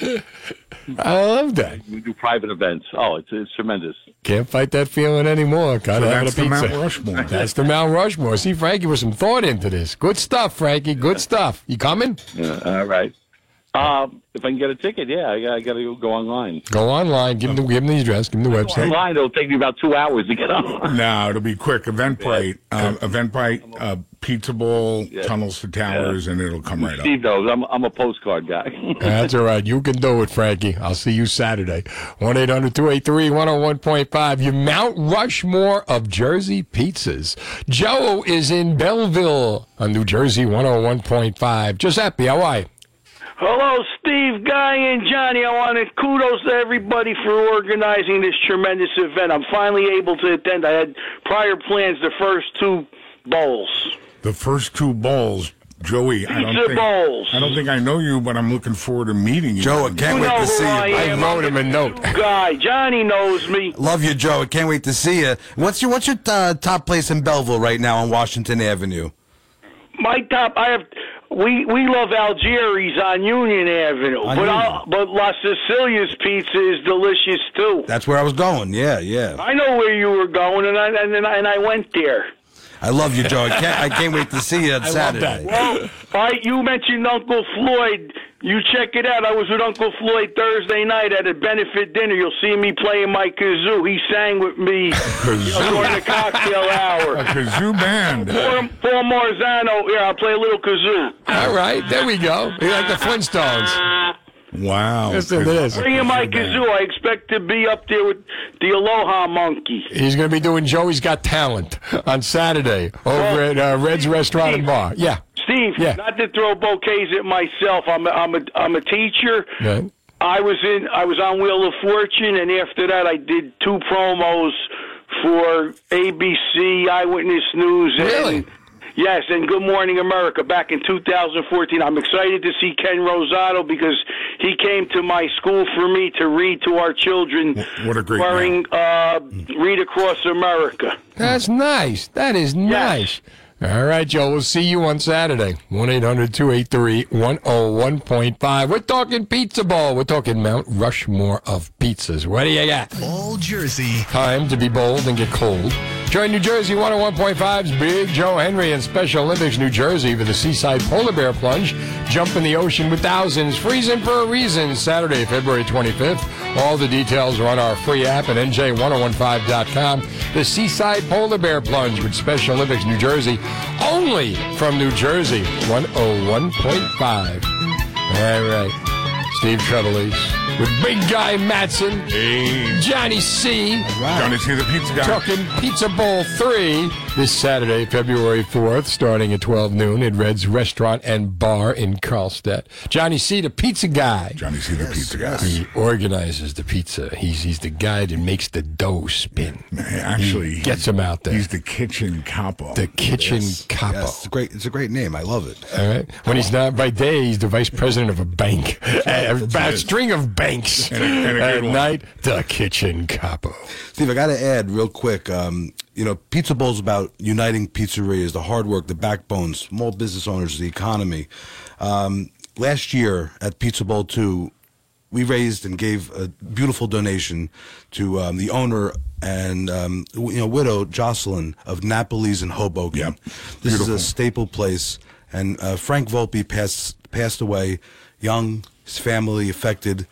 Speaker 4: I love that.
Speaker 11: We do private events. Oh, it's it's tremendous.
Speaker 4: Can't fight that feeling anymore. Gotta
Speaker 20: So
Speaker 4: have
Speaker 20: that's
Speaker 4: a
Speaker 20: the
Speaker 4: pizza.
Speaker 20: Mount Rushmore.
Speaker 4: That's the Mount Rushmore. See, Frankie with some thought into this. Good stuff, Frankie. Good stuff. You coming?
Speaker 11: Yeah, all right. Um, if I can get a ticket, yeah, I, got- I got to go online.
Speaker 4: Go online. Give him the, give him the address. Give him the website.
Speaker 11: Online, it'll take me about two hours to get on.
Speaker 20: No, it'll be quick. Eventbrite, uh, Eventbrite, uh, Pizza Bowl, Tunnels to Towers, and it'll come right up.
Speaker 11: Steve knows I'm I'm a postcard guy.
Speaker 4: That's all right. You can do it, Frankie. I'll see you Saturday. 1 800 283 101.5. Your Mount Rushmore of Jersey pizzas. Joe is in Belleville on New Jersey 101.5. Giuseppe, how are you?
Speaker 22: Hello, Steve, Guy, and Johnny. I want to kudos to everybody for organizing this tremendous event. I'm finally able to attend. I had prior plans the first two bowls.
Speaker 20: The first two bowls, Joey. I don't
Speaker 22: Pizza
Speaker 20: think
Speaker 22: bowls.
Speaker 20: I don't think I know you, but I'm looking forward to meeting you.
Speaker 19: Joe, I can't
Speaker 22: You
Speaker 19: wait to
Speaker 22: who
Speaker 19: see you.
Speaker 22: I am.
Speaker 4: wrote him a note.
Speaker 22: Guy, Johnny knows me.
Speaker 19: Love you, Joe. I can't wait to see you. What's your What's your uh, top place in Belleville right now on Washington Avenue?
Speaker 22: My top, I have. We we love Algieri's on Union Avenue,
Speaker 19: On
Speaker 22: but
Speaker 19: Union.
Speaker 22: I'll, but La Sicilia's pizza is delicious too.
Speaker 19: That's where I was going. Yeah, yeah.
Speaker 22: I know where you were going, and I and, and and I went there.
Speaker 19: I love you, Joe. I can't I can't wait to see you on Saturday.
Speaker 22: Well, all right, you mentioned Uncle Floyd. You check it out. I was with Uncle Floyd Thursday night at a benefit dinner. You'll see me playing my kazoo. He sang with me you know, during the cocktail hour.
Speaker 20: A kazoo band.
Speaker 22: Paul, Paul Marzano, here, I'll play a little kazoo.
Speaker 4: All right, there we go. You like the Flintstones. Ah.
Speaker 20: Wow.
Speaker 4: Listen to this.
Speaker 22: Bring in my kazoo. I expect to be up there with the Aloha Monkey.
Speaker 4: He's going to be doing Joey's Got Talent on Saturday over at uh, Red's Restaurant and Bar. Yeah.
Speaker 22: Steve,
Speaker 4: Yeah.
Speaker 22: not to throw bouquets at myself. I'm a, I'm a, I'm a teacher.
Speaker 4: Right.
Speaker 22: I was in. I was on Wheel of Fortune, and after that, I did two promos for ABC, Eyewitness News. and-
Speaker 4: Really?
Speaker 16: Yes, and Good Morning America back in 2014. I'm excited to see Ken Rosato because he came to my school for me to read to our children.
Speaker 20: What a great
Speaker 16: wearing uh, Read Across America.
Speaker 4: That's nice. That is nice. All right, Joe. We'll see you on Saturday. 1 800 283 101.5. We're talking Pizza ball. We're talking Mount Rushmore of pizzas. What do you got?
Speaker 1: All Jersey.
Speaker 4: Time to be bold and get cold. Join New Jersey 101.5's Big Joe Henry and Special Olympics New Jersey for the Seaside Polar Bear Plunge. Jump in the ocean with thousands. Freezing for a reason. Saturday, February 25th. All the details are on our free app at NJ1015.com. The Seaside Polar Bear Plunge with Special Olympics New Jersey. Only from New Jersey 101.5. All right. Steve Trevelise with Big Guy Madsen. Johnny C.
Speaker 20: Johnny C, the pizza guy.
Speaker 4: Talking Pizza Bowl 3 this Saturday, February 4th, starting at 12 noon at Red's Restaurant and Bar in Carlstadt. Johnny C, the pizza guy.
Speaker 20: Johnny C, the pizza guy.
Speaker 4: He organizes the pizza. He's he's the guy that makes the dough spin.
Speaker 20: Actually,
Speaker 4: he gets them out there.
Speaker 20: He's the kitchen capo.
Speaker 4: The kitchen
Speaker 19: Yes,
Speaker 4: capo.
Speaker 19: yes, it's a great. It's a great name. I love it.
Speaker 4: All right. When he's not by day, he's the vice president of a bank, a, a string of banks.
Speaker 19: And a- and a
Speaker 4: At
Speaker 19: one.
Speaker 4: night, the kitchen capo.
Speaker 19: Steve, I got to add real quick. Um, you know, Pizza Bowl's about uniting pizzerias, the hard work, the backbones, small business owners, the economy. Um, last year at Pizza Bowl two, we raised and gave a beautiful donation to um, the owner and um, you know widow Jocelyn of Napoli's in Hoboken. This is a staple place, and uh, Frank Volpe passed passed away young, his family affected.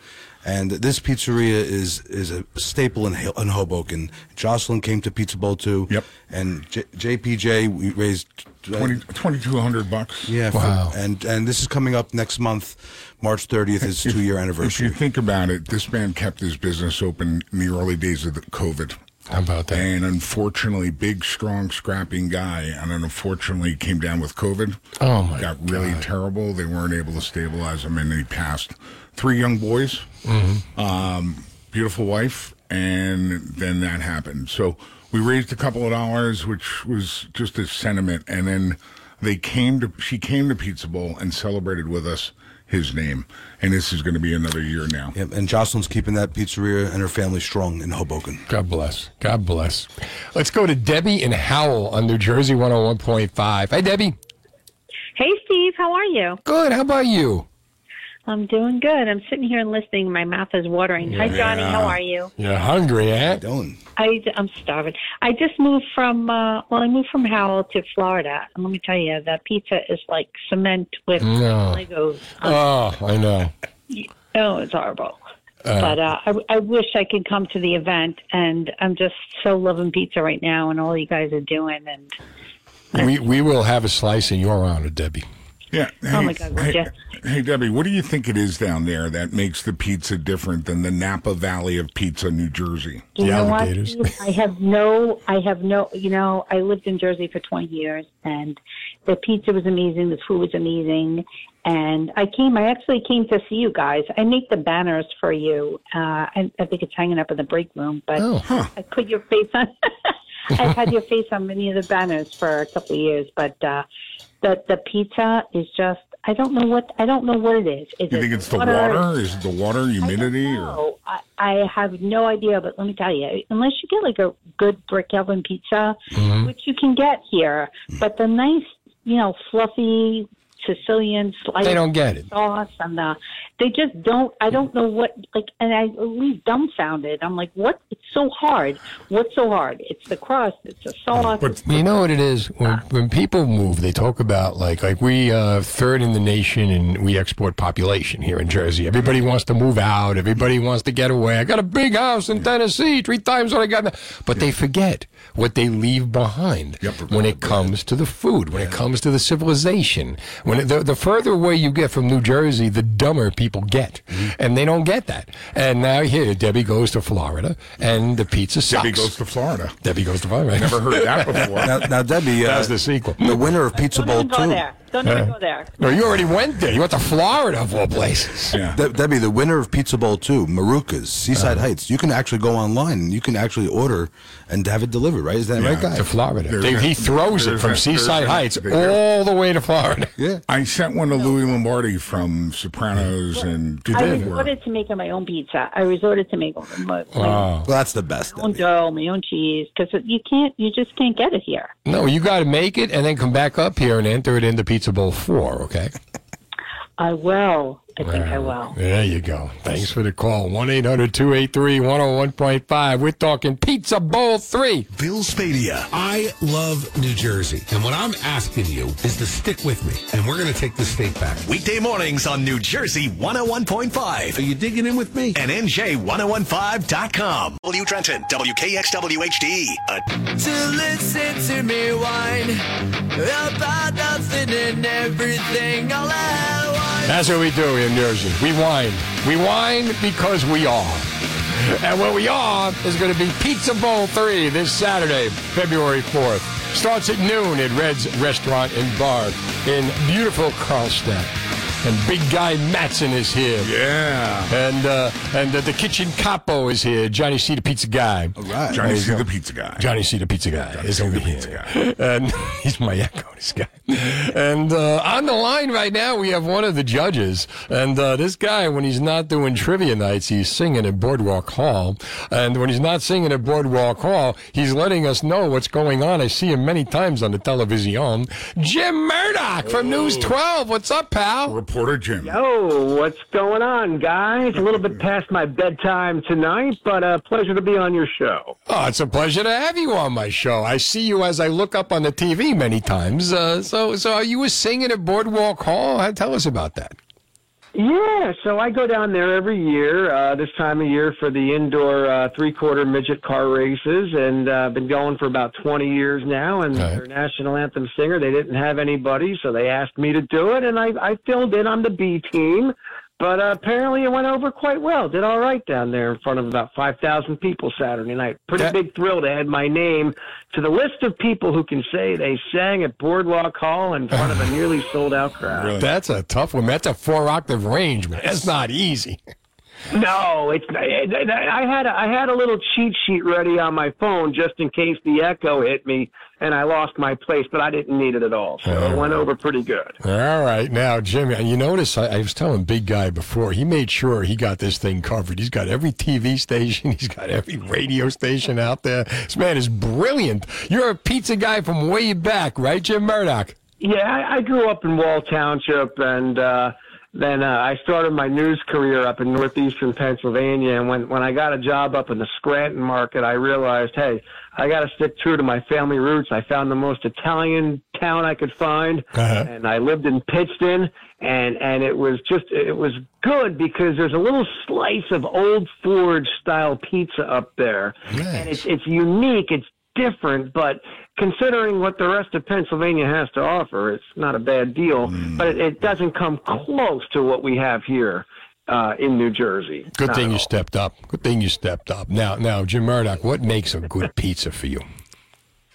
Speaker 19: And this pizzeria is is a staple in, in Hoboken. Jocelyn came to Pizza Bowl too. Yep. And J- JPJ, we raised uh,
Speaker 20: 20 2200 bucks.
Speaker 19: Yeah. for- and and this is coming up next month, March 30th. Is two year anniversary.
Speaker 20: If you think about it, this man kept his business open in the early days of the COVID.
Speaker 4: How about that?
Speaker 20: And unfortunately, big, strong, scrapping guy, and unfortunately came down with COVID.
Speaker 4: Oh, my
Speaker 20: Got really terrible. They weren't able to stabilize him, and he passed. Three young boys,
Speaker 4: Mhm.
Speaker 20: um, beautiful wife, and then that happened. So we raised a couple of dollars, which was just a sentiment, and then they came to. She came to Pizza Bowl and celebrated with us his name, and this is going to be another year now.
Speaker 19: Yep, and Jocelyn's keeping that pizzeria and her family strong in Hoboken.
Speaker 4: God bless. God bless. Let's go to Debbie and Howell on New Jersey 101.5. Hi, Debbie.
Speaker 24: Hey, Steve, how are you?
Speaker 4: Good. How about you?
Speaker 24: I'm doing good. I'm sitting here and listening. My mouth is watering. Hi, Johnny. How are you?
Speaker 4: You're hungry, eh?
Speaker 19: Doing.
Speaker 24: I, I'm starving. I just moved from, uh, well, I moved from Howell to Florida. And let me tell you, that pizza is like cement with
Speaker 4: No.
Speaker 24: Legos.
Speaker 4: Oh, I know.
Speaker 24: Oh, it's horrible.
Speaker 4: Uh,
Speaker 24: but uh, I, I wish I could come to the event, and I'm just so loving pizza right now, and all you guys are doing. And
Speaker 4: we, we will have a slice in your honor, Debbie.
Speaker 20: Yeah.
Speaker 24: Oh, my God,
Speaker 20: hey, hey, Debbie, what do you think it is down there that makes the pizza different than the Napa Valley of pizza, New Jersey?
Speaker 24: You know what? I have no, I have no, you know, I lived in Jersey for 20 years and the pizza was amazing. The food was amazing. And I came, I actually came to see you guys. I make the banners for you. Uh, I, I think it's hanging up in the break room, but I put your face on, I've had your face on many of the banners for a couple of years, but, uh, the, the pizza is just, I don't know what, I don't know what it is. Is
Speaker 20: You
Speaker 24: it
Speaker 20: think it's the water? Is it the water, humidity, or
Speaker 24: no, I, I have no idea, but let me tell you, unless you get like a good brick oven pizza,
Speaker 20: Mm-hmm.
Speaker 24: which you can get here, but the nice, you know, fluffy Sicilian slice
Speaker 4: They don't get it.
Speaker 24: sauce and the, they just don't. I don't know what like, and I leave dumbfounded. I'm like, what? It's so hard. What's so hard? It's the crust. It's the sauce. it's
Speaker 4: You know what it is when when people move, they talk about like like we uh, third in the nation and we export population here in Jersey. Everybody wants to move out. Everybody wants to get away. I got a big house in Tennessee, three times what I got. now. But they forget what they leave behind when it comes to the food, when it comes to the civilization. When it, the, the further away you get from New Jersey, the dumber people get, and they don't get that. And now here, Debbie goes to Florida, and the pizza sucks.
Speaker 20: Debbie goes to Florida?
Speaker 4: Debbie goes to Florida.
Speaker 20: Never heard that before.
Speaker 19: Now, now Debbie, uh,
Speaker 4: That's the sequel.
Speaker 19: The winner of Pizza Bowl
Speaker 24: don't
Speaker 19: two.
Speaker 24: go there. Don't even
Speaker 4: Uh,
Speaker 24: go there.
Speaker 4: No, you already went there. You went to Florida of all places.
Speaker 19: De- Debbie, the winner of Pizza Bowl two, Maruca's Seaside
Speaker 4: Uh-huh.
Speaker 19: Heights. You can actually go online and you can actually order and have it delivered. right? Is that right, guy?
Speaker 4: to Florida. They- he throws it from Seaside Heights all the way to Florida.
Speaker 19: Yeah.
Speaker 20: I sent one to Louis Lombardi from Sopranos and
Speaker 24: I resorted to making my own pizza. I resorted to making my, my
Speaker 19: Well, that's the best.
Speaker 24: own dough, my own cheese, because you can't, you just can't get it here.
Speaker 4: No, you got to make it and then come back up here and enter it into Pizza Bowl 4, okay?
Speaker 24: I will. I think I will.
Speaker 4: There you go. Thanks for the call. 1 800 283 101.5. We're talking Pizza Bowl 3.
Speaker 1: Bill Spadea.
Speaker 25: I love New Jersey, and what I'm asking you is to stick with me, and we're going to take the state back.
Speaker 1: Weekday mornings on New Jersey 101.5.
Speaker 25: Are you digging in with me?
Speaker 1: And NJ1015.com. W Trenton, WKXWHD. A uh,
Speaker 21: To listen to me whine about nothing and everything all at once.
Speaker 4: That's what we do in Jersey. We whine. We whine because we are. And what we are is going to be Pizza Bowl 3 this Saturday, February 4th. Starts at noon at Red's Restaurant and Bar in beautiful Carlstadt. And big guy Madsen is here.
Speaker 20: Yeah.
Speaker 4: And uh, and uh, the kitchen capo is here. Johnny C. the pizza guy. All
Speaker 20: right. Johnny C. the pizza guy.
Speaker 4: Johnny C. the pizza guy Johnny is over here. And he's my echo, this guy. And uh, on the line right now, we have one of the judges. And uh, this guy, when he's not doing trivia nights, he's singing at Boardwalk Hall. And when he's not singing at Boardwalk Hall, he's letting us know what's going on. I see him many times on the television. Jim Murdoch from News 12. What's up, pal?
Speaker 20: Reporter Jim.
Speaker 26: Yo, what's going on, guys? A little bit past my bedtime tonight, but a pleasure to be on your show.
Speaker 4: Oh, it's a pleasure to have you on my show. I see you as I look up on the TV many times. Uh, so, so are you a singing at Boardwalk Hall? Uh, Tell us about that.
Speaker 26: Yeah, so I go down there every year, uh, this time of year for the indoor uh, three-quarter midget car races, and uh, been going for about 20 years now. And their national anthem singer, they didn't have anybody, so they asked me to do it, and I, I filled in on the B team. But uh, apparently it went over quite well. Did all right down there in front of about 5,000 people Saturday night. Pretty big thrill to add my name to the list of people who can say they sang at Boardwalk Hall in front of a nearly sold out crowd.
Speaker 4: That's a tough one. That's a four octave range, man. That's not easy.
Speaker 26: No, it's I had a, I had a little cheat sheet ready on my phone just in case the echo hit me and I lost my place, but I didn't need it at all, so it went over pretty good.
Speaker 4: All right. Now, Jimmy, you notice I, I was telling Big Guy before, he made sure he got this thing covered. He's got every TV station, he's got every radio station out there. This man is brilliant. You're a pizza guy from way back, right, Jim Murdoch?
Speaker 26: Yeah, I, I grew up in Wall Township, and uh, then uh, I started my news career up in northeastern Pennsylvania. And when when I got a job up in the Scranton market, I realized, hey, I got to stick true to my family roots. I found the most Italian town I could find, uh-huh. and I lived in Pittston. And and it was just it was good because there's a little slice of Old Forge style pizza up there, and it's it's unique. It's different, but considering what the rest of Pennsylvania has to offer, it's not a bad deal. Hmm. But it, it doesn't come close to what we have here uh, in New Jersey.
Speaker 4: Good thing you
Speaker 26: all.
Speaker 4: stepped up. Good thing you stepped up. Now, now, Jim Murdoch, what makes a good pizza for you?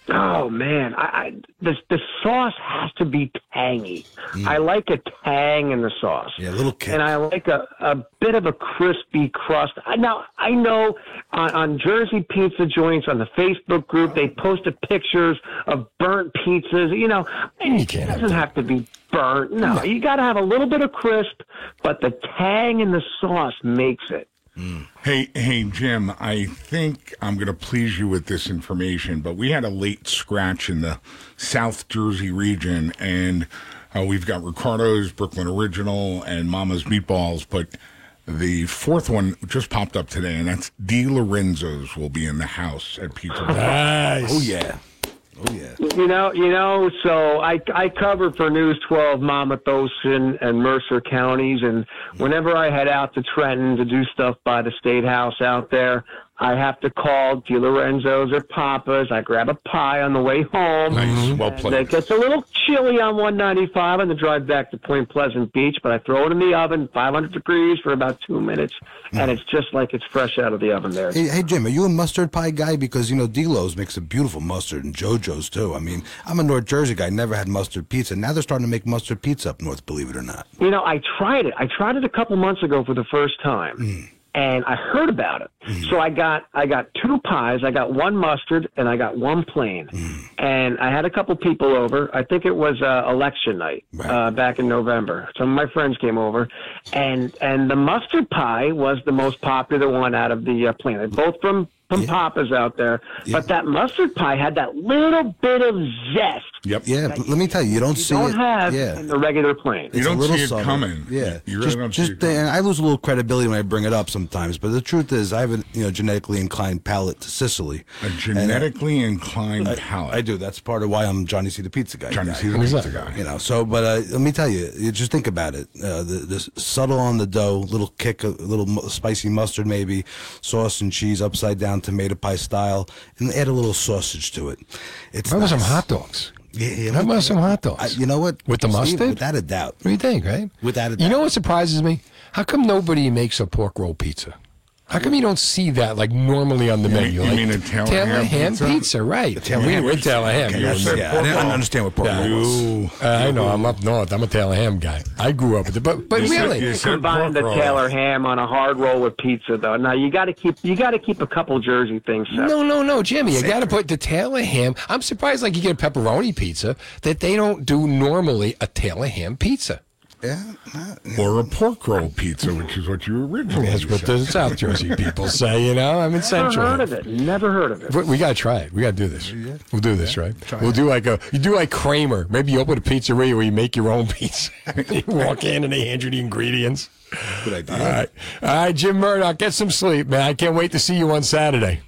Speaker 26: Oh man, I, I the the sauce has to be tangy. Mm. I like a tang in the sauce.
Speaker 19: Yeah, a little kick.
Speaker 26: and I like a, a bit of a crispy crust. Now I know on, on Jersey pizza joints on the Facebook group they posted pictures of burnt pizzas. You know, it doesn't have to be burnt. No, you got to have a little bit of crisp, but the tang in the sauce makes it.
Speaker 20: Hey, hey, Jim, I think I'm going to please you with this information, but we had a late scratch in the South Jersey region, and uh, we've got Ricardo's Brooklyn Original and Mama's Meatballs, but the fourth one just popped up today, and that's DeLorenzo's will be in the house at Pizza Bowl.
Speaker 4: Nice.
Speaker 19: Oh, yeah. Oh, yeah.
Speaker 26: You know, you know. So I I cover for News 12 Monmouth, Ocean, and Mercer counties, and whenever I head out to Trenton to do stuff by the State House out there, I have to call DeLorenzo's or Papa's. I grab a pie on the way home.
Speaker 20: Nice, well played.
Speaker 26: It gets a little chilly on 195 on the drive back to Point Pleasant Beach, but I throw it in the oven, 500 degrees for about two minutes, and mm. it's just like it's fresh out of the oven there.
Speaker 19: Hey, hey, Jim, are you a mustard pie guy? Because, you know, Delo's makes a beautiful mustard and JoJo's too. I mean, I'm a North Jersey guy, never had mustard pizza. Now they're starting to make mustard pizza up north, believe it or not.
Speaker 26: You know, I tried it. I tried it a couple months ago for the first time. Mm. And I heard about it. So I got I got two pies. I got one mustard and I got one plain. And I had a couple people over. I think it was uh, election night uh, back in November. Some of my friends came over, and and the mustard pie was the most popular one out of the uh, plain. They're both from from Papa's out there, but that mustard pie had that little bit of zest.
Speaker 20: Yep.
Speaker 19: Yeah, but let me tell you, you don't
Speaker 26: You
Speaker 19: see
Speaker 26: don't
Speaker 19: it.
Speaker 26: have
Speaker 19: yeah.
Speaker 26: in the regular plain.
Speaker 19: It's a little subtle. Coming. Yeah,
Speaker 20: You really
Speaker 19: just,
Speaker 20: don't see
Speaker 19: just and I lose a little credibility when I bring it up sometimes. But the truth is, I have a you know genetically inclined palate to Sicily.
Speaker 20: A genetically inclined palate.
Speaker 19: I do. That's part of why I'm Johnny C. the Pizza Guy.
Speaker 20: Johnny
Speaker 19: guy.
Speaker 20: C. the Pizza Guy.
Speaker 19: You know. So, but uh, let me tell you, you just think about it. Uh, the, the subtle on the dough, little kick, a little spicy mustard, maybe sauce and cheese, upside down tomato pie style, and add a little sausage to it. It's
Speaker 4: about some hot dogs?
Speaker 19: Yeah, yeah,
Speaker 4: How about some hot dogs?
Speaker 19: I- you know what?
Speaker 4: With the
Speaker 19: Steve,
Speaker 4: mustard?
Speaker 19: without a doubt.
Speaker 4: What do you think, right?
Speaker 19: Without a doubt.
Speaker 4: You know what surprises me? How come nobody makes a pork roll pizza? How come you don't see that like normally on the
Speaker 20: You mean-
Speaker 4: menu?
Speaker 20: you
Speaker 4: like
Speaker 20: mean a Taylor ham
Speaker 4: ham
Speaker 20: pizza?
Speaker 4: pizza, right?
Speaker 20: The Taylor
Speaker 4: we,
Speaker 20: ham
Speaker 4: we're
Speaker 20: pizza.
Speaker 4: Taylor ham.
Speaker 20: Okay,
Speaker 4: you
Speaker 20: I
Speaker 4: know, yeah.
Speaker 19: I don't understand what pork
Speaker 4: Yeah.
Speaker 19: roll was.
Speaker 4: Uh, I know. I'm up north. I'm a Taylor ham guy. I grew up with it, but but
Speaker 20: You said-
Speaker 4: really,
Speaker 20: you said
Speaker 26: combine the
Speaker 20: pork roll.
Speaker 26: Taylor ham on a hard roll with pizza, though. Now you got to keep you got to keep a couple Jersey things separate.
Speaker 4: No, no, no, Jimmy. You got to put the Taylor ham. I'm surprised, like you get a pepperoni pizza, that they don't do normally a Taylor ham pizza.
Speaker 19: Yeah,
Speaker 20: Or a pork roll pizza, which is what you originally
Speaker 4: That's what the South Jersey people say. You know, I'm in Central.
Speaker 26: Never
Speaker 4: Central.
Speaker 26: heard of it. Never heard of it.
Speaker 4: We, we gotta try it. We gotta do this. We'll do this, right? We'll do like a you do like Kramer. Maybe you open a pizzeria where you make your own pizza. you walk in and they hand you the ingredients.
Speaker 19: Good idea.
Speaker 4: All right, all right, Jim Murdoch, get some sleep, man. I can't wait to see you on Saturday.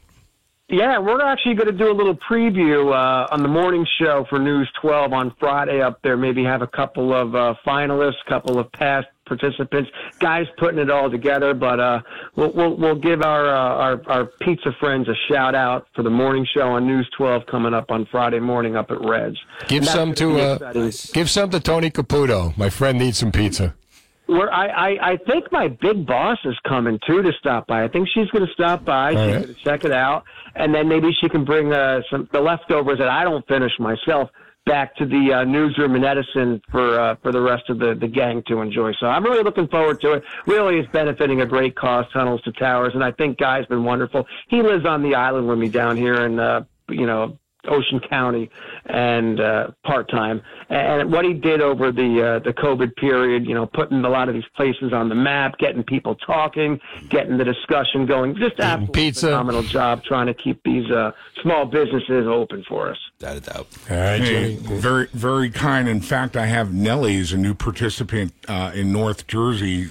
Speaker 26: Yeah, we're actually going to do a little preview uh, on the morning show for News 12 on Friday up there. Maybe have a couple of uh, finalists, couple of past participants, guys putting it all together. But uh, we'll, we'll we'll give our, uh, our our pizza friends a shout out for the morning show on News 12 coming up on Friday morning up at Reds.
Speaker 4: Give some
Speaker 26: gonna
Speaker 4: uh, give some to Tony Caputo. My friend needs some pizza.
Speaker 26: Where I, I, I think my big boss is coming too to stop by. I think she's going to stop by. She's
Speaker 4: right.
Speaker 26: going to check it out, and then maybe she can bring uh, some the leftovers that I don't finish myself back to the uh, newsroom in Edison for uh, for the rest of the, the gang to enjoy. So I'm really looking forward to it. Really, is benefiting a great cause, Tunnels to Towers, and I think Guy's been wonderful. He lives on the island with me down here and uh, you know Ocean County and uh, part time. And what he did over the uh, the COVID period, you know, putting a lot of these places on the map, getting people talking, getting the discussion going, just absolutely
Speaker 4: pizza.
Speaker 26: phenomenal job trying to keep these uh, small businesses open for us.
Speaker 19: Without a doubt.
Speaker 4: All right,
Speaker 20: Hey, very, very kind. In fact, I have Nellie's, a new participant uh, in North Jersey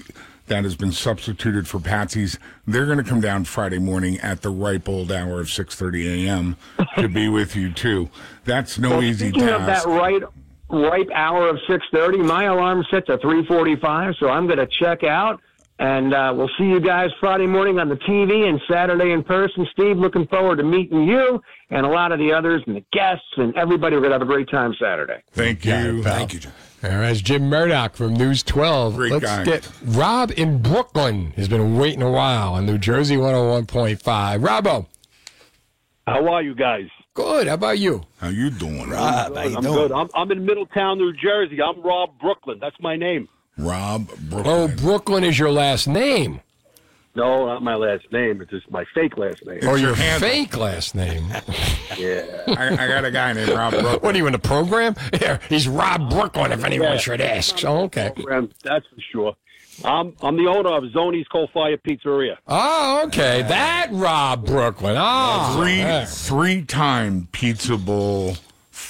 Speaker 20: that has been substituted for Patsy's. They're going to come down Friday morning at the ripe old hour of 6:30 a.m. to be with you too. That's no
Speaker 26: Well,
Speaker 20: easy
Speaker 26: speaking of that right ripe hour of 6:30, my alarm sets at 3:45, so I'm going to check out. And uh, we'll see you guys Friday morning on the TV and Saturday in person. Steve, looking forward to meeting you and a lot of the others and the guests and everybody. We're going to have a great time Saturday.
Speaker 20: Thank you.
Speaker 19: Thank you, Jim.
Speaker 4: All right, it's Jim Murdoch from News 12.
Speaker 20: Great
Speaker 4: Let's
Speaker 20: guy.
Speaker 4: get Rob in Brooklyn. He's been waiting a while on New Jersey 101.5. Robbo,
Speaker 27: How are you guys?
Speaker 4: good. How about you?
Speaker 20: How you doing,
Speaker 19: Rob, how you
Speaker 27: I'm
Speaker 19: doing?
Speaker 27: good. I'm, I'm in Middletown, New Jersey. I'm Rob Brooklyn. That's my name.
Speaker 20: Rob
Speaker 4: Oh,
Speaker 20: Brooklyn.
Speaker 4: Brooklyn is your last name.
Speaker 27: No, not my last name. It's just my fake last name.
Speaker 4: or
Speaker 20: your
Speaker 4: your
Speaker 20: handle.
Speaker 4: fake last name.
Speaker 27: Yeah.
Speaker 20: I, I got a guy named Rob Brooklyn.
Speaker 4: what are you in the program? Yeah, he's Rob Brooklyn, if anyone
Speaker 27: Yeah.
Speaker 4: should ask. Oh, okay.
Speaker 27: Program, That's for sure. I'm I'm the owner of Zoni's Coal Fire Pizzeria.
Speaker 4: Oh, okay. That Rob Brooklyn. Oh,
Speaker 20: three
Speaker 4: yeah.
Speaker 20: three time Pizza Bowl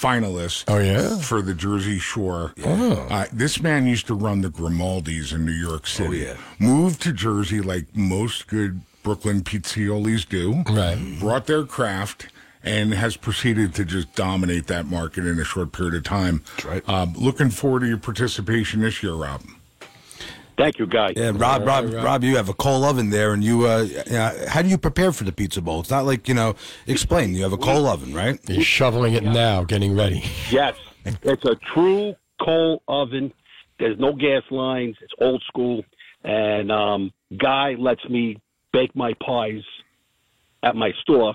Speaker 20: finalist.
Speaker 4: Oh, yeah?
Speaker 20: for the Jersey Shore.
Speaker 4: Oh.
Speaker 20: Uh, this man used to run the Grimaldis in New York City.
Speaker 19: yeah.
Speaker 20: Moved to Jersey like most good Brooklyn pizziolis do.
Speaker 4: Right.
Speaker 20: Brought their craft. And has proceeded to just dominate that market in a short period of time.
Speaker 19: That's right.
Speaker 20: Um, looking forward to your participation this year, Rob.
Speaker 27: Thank you, guys.
Speaker 19: Yeah, Rob, Rob, Rob, you have a coal oven there, and you. Uh, how do you prepare for the pizza bowl? It's not like you know. Explain. You have a coal oven, right?
Speaker 4: He's shoveling it now, getting ready.
Speaker 27: Yes, it's a true coal oven. There's no gas lines. It's old school, and um, Guy lets me bake my pies at my store.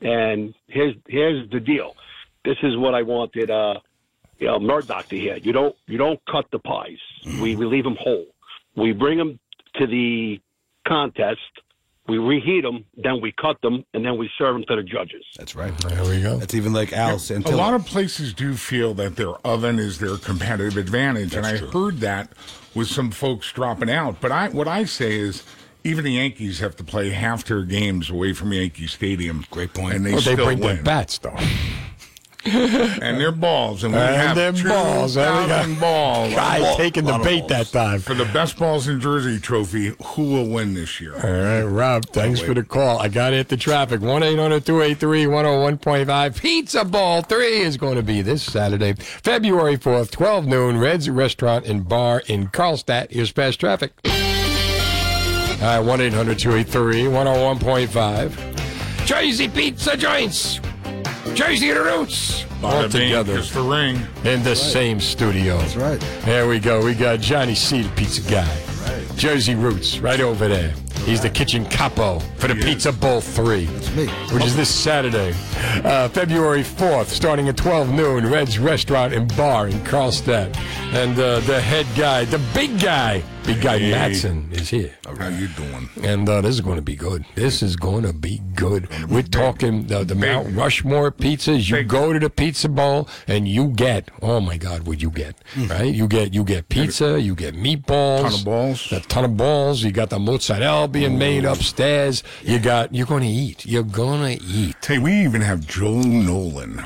Speaker 27: And here's here's the deal. This is what I wanted. Uh, you know, Murdoch to hear. You don't you don't cut the pies. We we leave them whole. We bring them to the contest we reheat them, then we cut them, and then we serve them to the judges.
Speaker 19: That's right.
Speaker 4: There we go.
Speaker 19: That's even like Al
Speaker 20: A lot of places do feel that their oven is their competitive advantage, and I heard that with some folks dropping out. But I, what I say is, even the Yankees have to play half their games away from Yankee Stadium. Great
Speaker 19: point.
Speaker 20: And they
Speaker 4: Well, they
Speaker 20: still
Speaker 4: bring
Speaker 20: win.
Speaker 4: their bats, though.
Speaker 20: and their balls, and we
Speaker 4: And
Speaker 20: have
Speaker 4: their balls. And we got
Speaker 20: thousand balls.
Speaker 4: Guy
Speaker 20: Ball-
Speaker 4: taking the bait that time.
Speaker 20: for the best balls in Jersey trophy. Who will win this year?
Speaker 4: All right, Rob, thanks for the call. I got it at the traffic. 1 800 283 101.5. Pizza Ball 3 is going to be this Saturday, February 4th, 12 noon, Red's Restaurant and Bar in Carlstadt. Here's past traffic. All right, 1 800 283 101.5. Jersey Pizza Joints. Jersey Roots. All
Speaker 20: Bada
Speaker 4: together
Speaker 20: kiss the ring.
Speaker 4: in the same studio. That's
Speaker 19: right.
Speaker 4: There we go. We got Johnny C, the pizza guy. Right. Jersey Roots, right over there. He's the kitchen capo for the Pizza Bowl 3. That's
Speaker 19: me.
Speaker 4: Which is this Saturday, uh, February 4th, starting at 12 noon, Red's Restaurant and Bar in Carlstadt. And uh, the head guy, the big guy, big guy
Speaker 20: Hey.
Speaker 4: Madsen is here.
Speaker 20: How you doing?
Speaker 4: And uh, this is going to be good. This is going to be good. We're talking uh, the Mount Rushmore pizzas. You go to the pizza bowl and you get, oh my God, what you get, right? You get you get pizza, you get meatballs,
Speaker 20: Ton of balls.
Speaker 4: a ton of balls. You got the mozzarella being made upstairs. You got you're going to eat. You're going to eat.
Speaker 20: Hey, we even have Joe Nolan.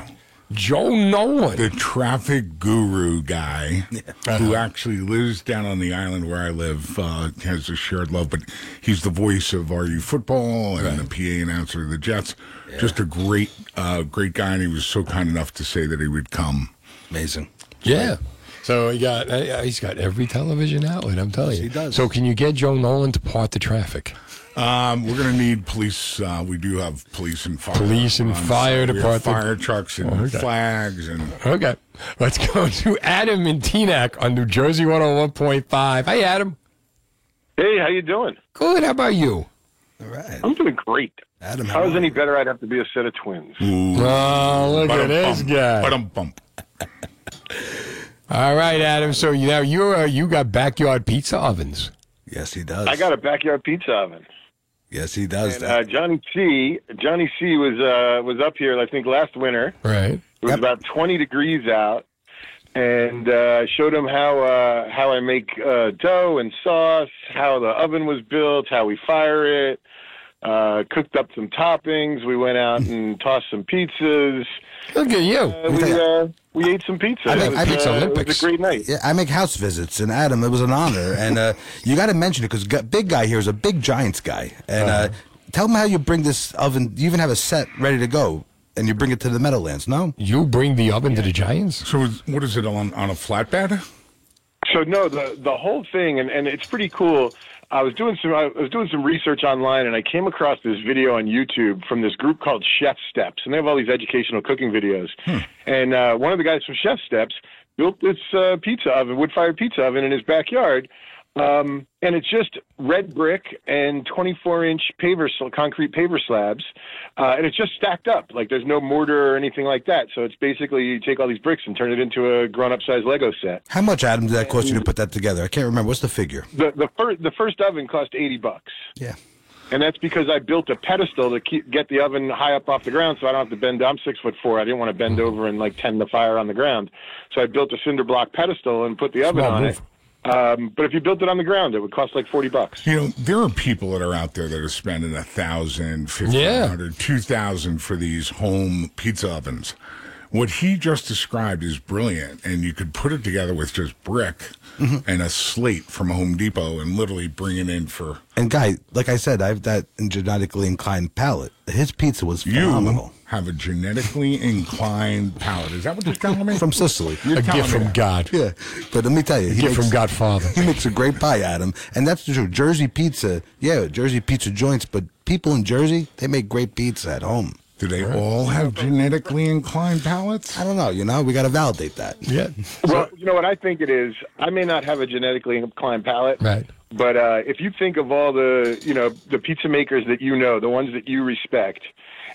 Speaker 4: Joe Nolan,
Speaker 20: the traffic guru guy who actually lives down on the island where I live, uh, has a shared love, but he's the voice of RU football and the PA announcer of the Jets. Just a great, uh, great guy, and he was so kind enough to say that he would come.
Speaker 19: Amazing.
Speaker 4: Yeah. So he got uh, he's got every television outlet. I'm telling you.
Speaker 19: he does.
Speaker 4: So can you get Joe Nolan to part the traffic?
Speaker 20: Um, we're going to need police. Uh, we do have police and fire.
Speaker 4: Police and
Speaker 20: on
Speaker 4: fire
Speaker 20: site. We have
Speaker 4: department.
Speaker 20: fire trucks and
Speaker 4: Oh, okay.
Speaker 20: flags and
Speaker 4: Okay. Let's go to Adam in Teaneck on New Jersey 101.5. Hey, Adam.
Speaker 28: Hey, how you doing?
Speaker 4: Good. How about you?
Speaker 19: All right.
Speaker 28: I'm doing great.
Speaker 19: Adam,
Speaker 28: If I was any better, I'd have to be a set of twins.
Speaker 4: Oh, look at this guy.
Speaker 20: Ba-dum-bump.
Speaker 4: All right, Adam. So you now you uh, you got backyard pizza ovens.
Speaker 19: Yes, he does.
Speaker 28: I got a backyard pizza oven.
Speaker 19: Yes, he does.
Speaker 28: And uh, Johnny C. Johnny C. was uh, was up here, I think, last winter.
Speaker 4: Right.
Speaker 28: It was about 20 degrees out, and uh, showed him how uh, how I make uh, dough and sauce, how the oven was built, how we fire it. Uh, cooked up some toppings. We went out and tossed some pizzas.
Speaker 4: Look at you.
Speaker 28: Uh, we uh, we ate some pizza.
Speaker 19: I
Speaker 28: it,
Speaker 19: make-
Speaker 28: was,
Speaker 19: I make
Speaker 28: uh, it was a great night.
Speaker 19: Yeah, I make house visits, and Adam, it was an honor. And uh, you got to mention it because big guy here is a big Giants guy. And uh, tell him how you bring this oven. You even have a set ready to go, and you bring it to the Meadowlands. No,
Speaker 4: You bring the oven to the Giants.
Speaker 20: So what is it on on a flatbed?
Speaker 28: So no, the the whole thing, and, and it's pretty cool. I was doing some I was doing some research online, and I came across this video on YouTube from this group called Chef Steps, and they have all these educational cooking videos. And uh, one of the guys from Chef Steps built this uh, pizza oven, wood fired pizza oven, in his backyard. Um, and it's just red brick and 24 inch paver, concrete paver slabs. Uh, and it's just stacked up. Like there's no mortar or anything like that. So it's basically you take all these bricks and turn it into a grown up size Lego set.
Speaker 19: how much Adam did that cost you to put that together? I can't remember. What's the figure?
Speaker 28: The the first the first oven cost eighty bucks.
Speaker 19: Yeah.
Speaker 28: And that's because I built a pedestal to keep get the oven high up off the ground, so I don't have to bend. I'm six foot four. I didn't want to bend over and like tend the fire on the ground, so I built a cinder block pedestal and put the oven
Speaker 20: Small
Speaker 28: on
Speaker 20: move.
Speaker 28: it. Um, but if you built it on the ground, it would cost like forty bucks.
Speaker 20: You know, there are people that are out there that are spending a thousand, fifteen hundred, two thousand for these home pizza ovens. What he just described is brilliant, and you could put it together with just brick
Speaker 19: Mm-hmm.
Speaker 20: and a slate from Home Depot, and literally bring it in for
Speaker 19: And guy, like I said, I have that genetically inclined palate. His pizza was phenomenal.
Speaker 20: you. Have a genetically inclined palate. Is that what you're telling me?
Speaker 19: From Sicily.
Speaker 20: You're
Speaker 4: A gift from
Speaker 20: that.
Speaker 4: God.
Speaker 19: Yeah, but let me tell you,
Speaker 4: A
Speaker 19: he
Speaker 4: gift
Speaker 19: makes,
Speaker 4: from Godfather.
Speaker 19: He makes a great pie, Adam, and that's the truth. Jersey pizza, yeah, Jersey pizza joints, but people in Jersey they make great pizza at home.
Speaker 20: Do they all have genetically inclined palates?
Speaker 19: I don't know. You know, we got to validate that.
Speaker 4: Yeah.
Speaker 28: Well, you know what I think it is. I may not have a genetically inclined palate,
Speaker 4: Right.
Speaker 28: But uh, if you think of all the, you know, the pizza makers that you know, the ones that you respect,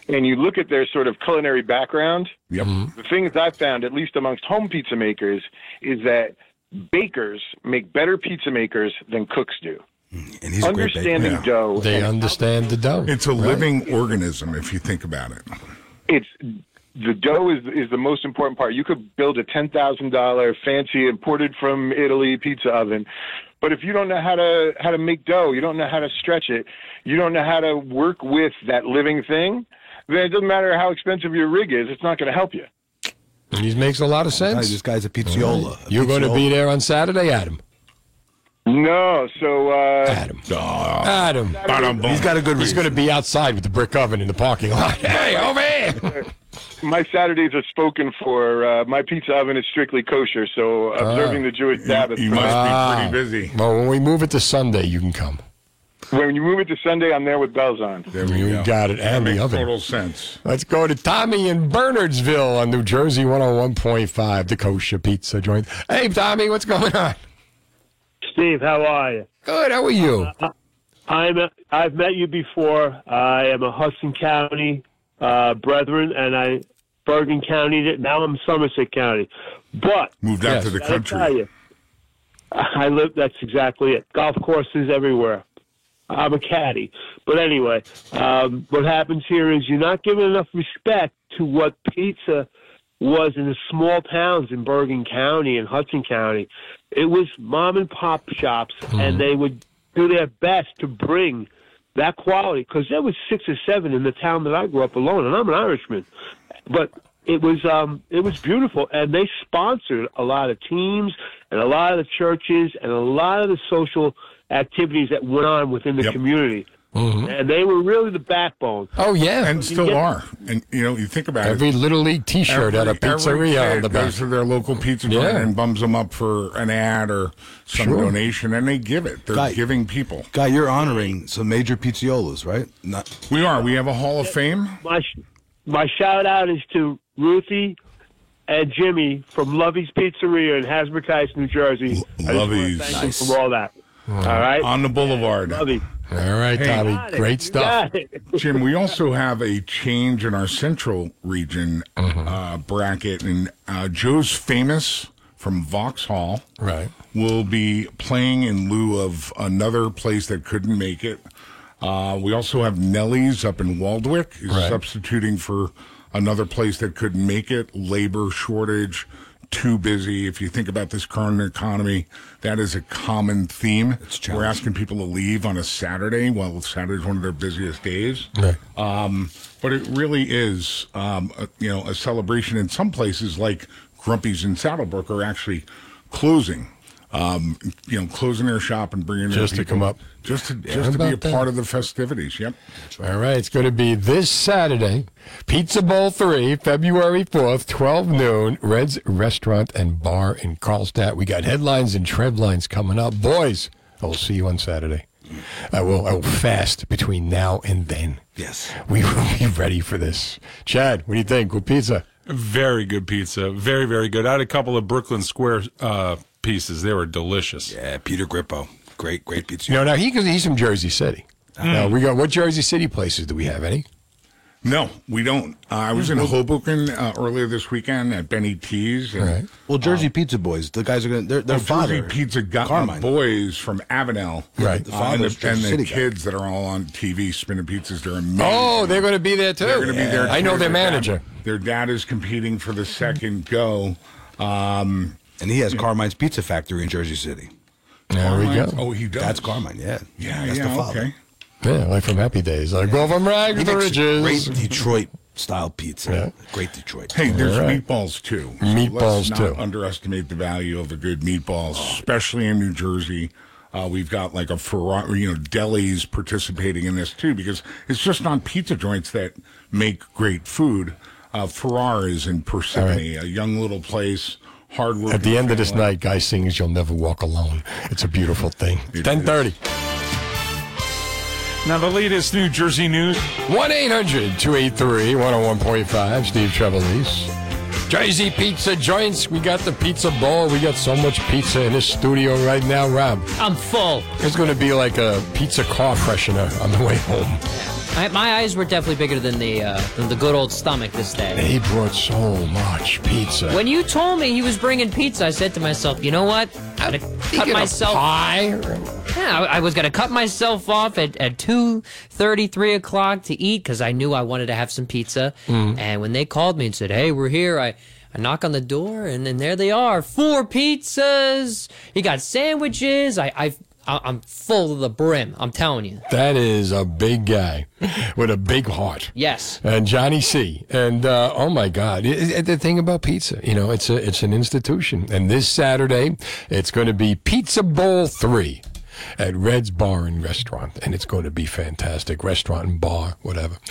Speaker 28: and you look at their sort of culinary background,
Speaker 20: Yep. Mm-hmm.
Speaker 28: the things I've found, at least amongst home pizza makers, is that bakers make better pizza makers than cooks do.
Speaker 19: Mm, and he's a great baker.
Speaker 28: understanding
Speaker 20: Yeah.
Speaker 28: dough.
Speaker 4: They understand the dough.
Speaker 20: It's a
Speaker 4: right?
Speaker 20: living organism if you think about it.
Speaker 28: it's the dough is is the most important part. You could build a ten thousand dollar fancy imported from Italy pizza oven, but if you don't know how to how to make dough, you don't know how to stretch it, you don't know how to work with that living thing, then it doesn't matter how expensive your rig is. It's not going to help you.
Speaker 4: And he makes a lot of sense.
Speaker 19: Guys, this guy's a pizziola. A
Speaker 4: You're going to be there on Saturday, Adam.
Speaker 28: No, so uh,
Speaker 4: Adam. Adam.
Speaker 19: He's got a good
Speaker 4: He's
Speaker 19: reason.
Speaker 4: going to be outside with the brick oven in the parking lot. Hey, over here.
Speaker 28: my Saturdays are spoken for. Uh, my pizza oven is strictly kosher, so observing the Jewish Sabbath.
Speaker 20: You must
Speaker 4: Ah.
Speaker 20: be pretty busy.
Speaker 4: Well, when we move it to Sunday, you can come.
Speaker 28: When you move it to Sunday, I'm there with bells on.
Speaker 20: There we
Speaker 4: You
Speaker 20: go.
Speaker 4: got it.
Speaker 20: That
Speaker 4: And the
Speaker 20: makes
Speaker 4: oven.
Speaker 20: total sense.
Speaker 4: Let's go to Tommy in Bernardsville on New Jersey 101.5, the kosher pizza joint. Hey, Tommy, what's going on?
Speaker 29: Steve, how are you?
Speaker 4: Good. How are you?
Speaker 29: I'm a, I've met you before. I am a Hudson County uh, brethren, and I Bergen County. Now I'm Somerset County, but
Speaker 20: Moved out
Speaker 4: Yes.
Speaker 20: to the
Speaker 29: gotta tell
Speaker 20: country.
Speaker 29: you, I live. That's exactly it. Golf courses everywhere. I'm a caddy, but anyway, um, what happens here is you're not giving enough respect to what pizza was in the small towns in Bergen County and Hudson County. It was mom and pop shops, and they would do their best to bring that quality because there was six or seven in the town that I grew up alone, and I'm an Irishman. But it was um, it was beautiful, and they sponsored a lot of teams and a lot of the churches and a lot of the social activities that went on within the
Speaker 20: Yep.
Speaker 29: community, mm-hmm. and they were really the backbone.
Speaker 4: Oh, yeah.
Speaker 20: And still
Speaker 29: get-
Speaker 20: are. And, you know, you think about
Speaker 4: Every
Speaker 20: it.
Speaker 4: Little League T-shirt at a pizzeria on
Speaker 20: kid
Speaker 4: the back.
Speaker 20: goes to their local pizza joint
Speaker 4: Yeah.
Speaker 20: and bums them up for an ad or some
Speaker 4: Sure.
Speaker 20: donation, and they give it. They're
Speaker 19: Guy-
Speaker 20: giving people.
Speaker 19: Guy, you're honoring some major pizziolas, right? Not
Speaker 20: We are. We have a Hall of Fame.
Speaker 29: my my shout out is to Ruthie and Jimmy from Lovey's Pizzeria in Hasbrouck Heights, New Jersey. I just wanna
Speaker 20: Lovey's.
Speaker 29: thank
Speaker 20: Nice.
Speaker 29: them for all that. All right,
Speaker 20: On the boulevard.
Speaker 29: Lovey.
Speaker 4: All right,
Speaker 20: Hey.
Speaker 4: Tommy. Great stuff.
Speaker 20: Jim, we also have a change in our central region
Speaker 4: Mm-hmm.
Speaker 20: uh, bracket, and uh, Joe's Famous from Vauxhall
Speaker 4: Right.
Speaker 20: will be playing in lieu of another place that couldn't make it. Uh, we also have Nellie's up in Waldwick is
Speaker 4: Right.
Speaker 20: substituting for another place that couldn't make it. Labor shortage, too busy. If you think about this current economy, that is a common theme. We're asking people to leave on a Saturday. Well, Saturday's one of their busiest days.
Speaker 4: Right.
Speaker 20: Um, but it really is, um, a, you know, a celebration. In some places, like Grumpy's in Saddle Brook, are actually closing. Um, you know, closing their shop and bringing their
Speaker 4: Just to
Speaker 20: people-
Speaker 4: come up.
Speaker 20: just to
Speaker 4: Yeah,
Speaker 20: just to be a
Speaker 4: that.
Speaker 20: part of the festivities. Yep.
Speaker 4: All right, it's going to be this Saturday, Pizza Bowl 3, February 4th, 12 noon, Red's Restaurant and Bar in Carlstadt. We got headlines and trend lines coming up. Boys, I'll see you on Saturday. I will, I will fast between now and then.
Speaker 19: yes.
Speaker 4: We will be ready for this. Chad, what do you think? Good pizza?
Speaker 7: Very good pizza. Very, very good. I had a couple of Brooklyn Square uh, pieces. They were delicious.
Speaker 19: Yeah, Peter Grippo. Great, great pizza.
Speaker 4: You know, now he, he's from Jersey City. Now, we got, what Jersey City places do we have? Any?
Speaker 20: No, we don't. Uh, I was in Hoboken uh, earlier this weekend at Benny T's. And,
Speaker 4: Right.
Speaker 19: Well, Jersey Pizza Boys. The guys are going. to Their their
Speaker 20: Oh,
Speaker 19: father.
Speaker 20: Jersey Pizza got boys from Avenel,
Speaker 4: Right.
Speaker 19: The
Speaker 20: and the, and the
Speaker 19: City guy.
Speaker 20: kids that are all on TV spinning pizzas. They're amazing.
Speaker 4: Oh, they're going to be there too.
Speaker 20: They're going to be there.
Speaker 4: I know
Speaker 20: too.
Speaker 4: their
Speaker 20: dad-
Speaker 4: manager.
Speaker 20: their dad is competing for the second go. Um,
Speaker 19: and he has Carmine's Pizza Factory in Jersey City.
Speaker 4: There we go.
Speaker 20: Oh, he does.
Speaker 19: That's Carmine. Yeah.
Speaker 20: Yeah,
Speaker 19: That's
Speaker 20: yeah,
Speaker 19: the father.
Speaker 20: okay.
Speaker 4: Yeah, like from Happy Days. Like go from rags to riches.
Speaker 19: great Detroit style pizza.
Speaker 4: Yeah.
Speaker 19: Great Detroit.
Speaker 20: Hey, there's
Speaker 4: All right.
Speaker 20: meatballs too.
Speaker 4: Meatballs,
Speaker 20: let's not
Speaker 4: too.
Speaker 20: Underestimate the value of a good meatball, especially in New Jersey. Uh, we've got like a Ferrari, you know, delis participating in this too, because it's just not pizza joints that make great food. Uh, Ferrar is in Parsippany, a young little place, hard work.
Speaker 4: At the end of this night, guy sings "You'll Never Walk Alone." It's a beautiful thing. Ten thirty.
Speaker 7: Now, the latest New Jersey news.
Speaker 4: 1 800 283 101.5. Steve Trevelise. Jersey Pizza Joints. We got the pizza bowl. We got so much pizza in this studio right now, Rob.
Speaker 30: I'm full.
Speaker 4: It's going to be like a pizza car freshener on the way home.
Speaker 30: I, my eyes were definitely bigger than the uh, than the good old stomach this day.
Speaker 4: He brought so much pizza.
Speaker 30: When you told me he was bringing pizza, I said to myself, you know what? I'm gonna cut myself.
Speaker 4: pie?
Speaker 30: Yeah, I, I was gonna cut myself off at at two thirty, three o'clock to eat because I knew I wanted to have some pizza.
Speaker 4: Mm.
Speaker 30: And when they called me and said, "Hey, we're here," I. I knock on the door and then there they are, four pizzas. You got sandwiches. I, I, I'm full to the brim. I'm telling you.
Speaker 4: That is a big guy with a big heart.
Speaker 30: Yes.
Speaker 4: And Johnny C. And uh, oh my God, It- it- the thing about pizza, you know, it's a it's an institution. And this Saturday, it's going to be Pizza Bowl three at Red's Bar and Restaurant, and it's going to be fantastic. Restaurant and bar, whatever.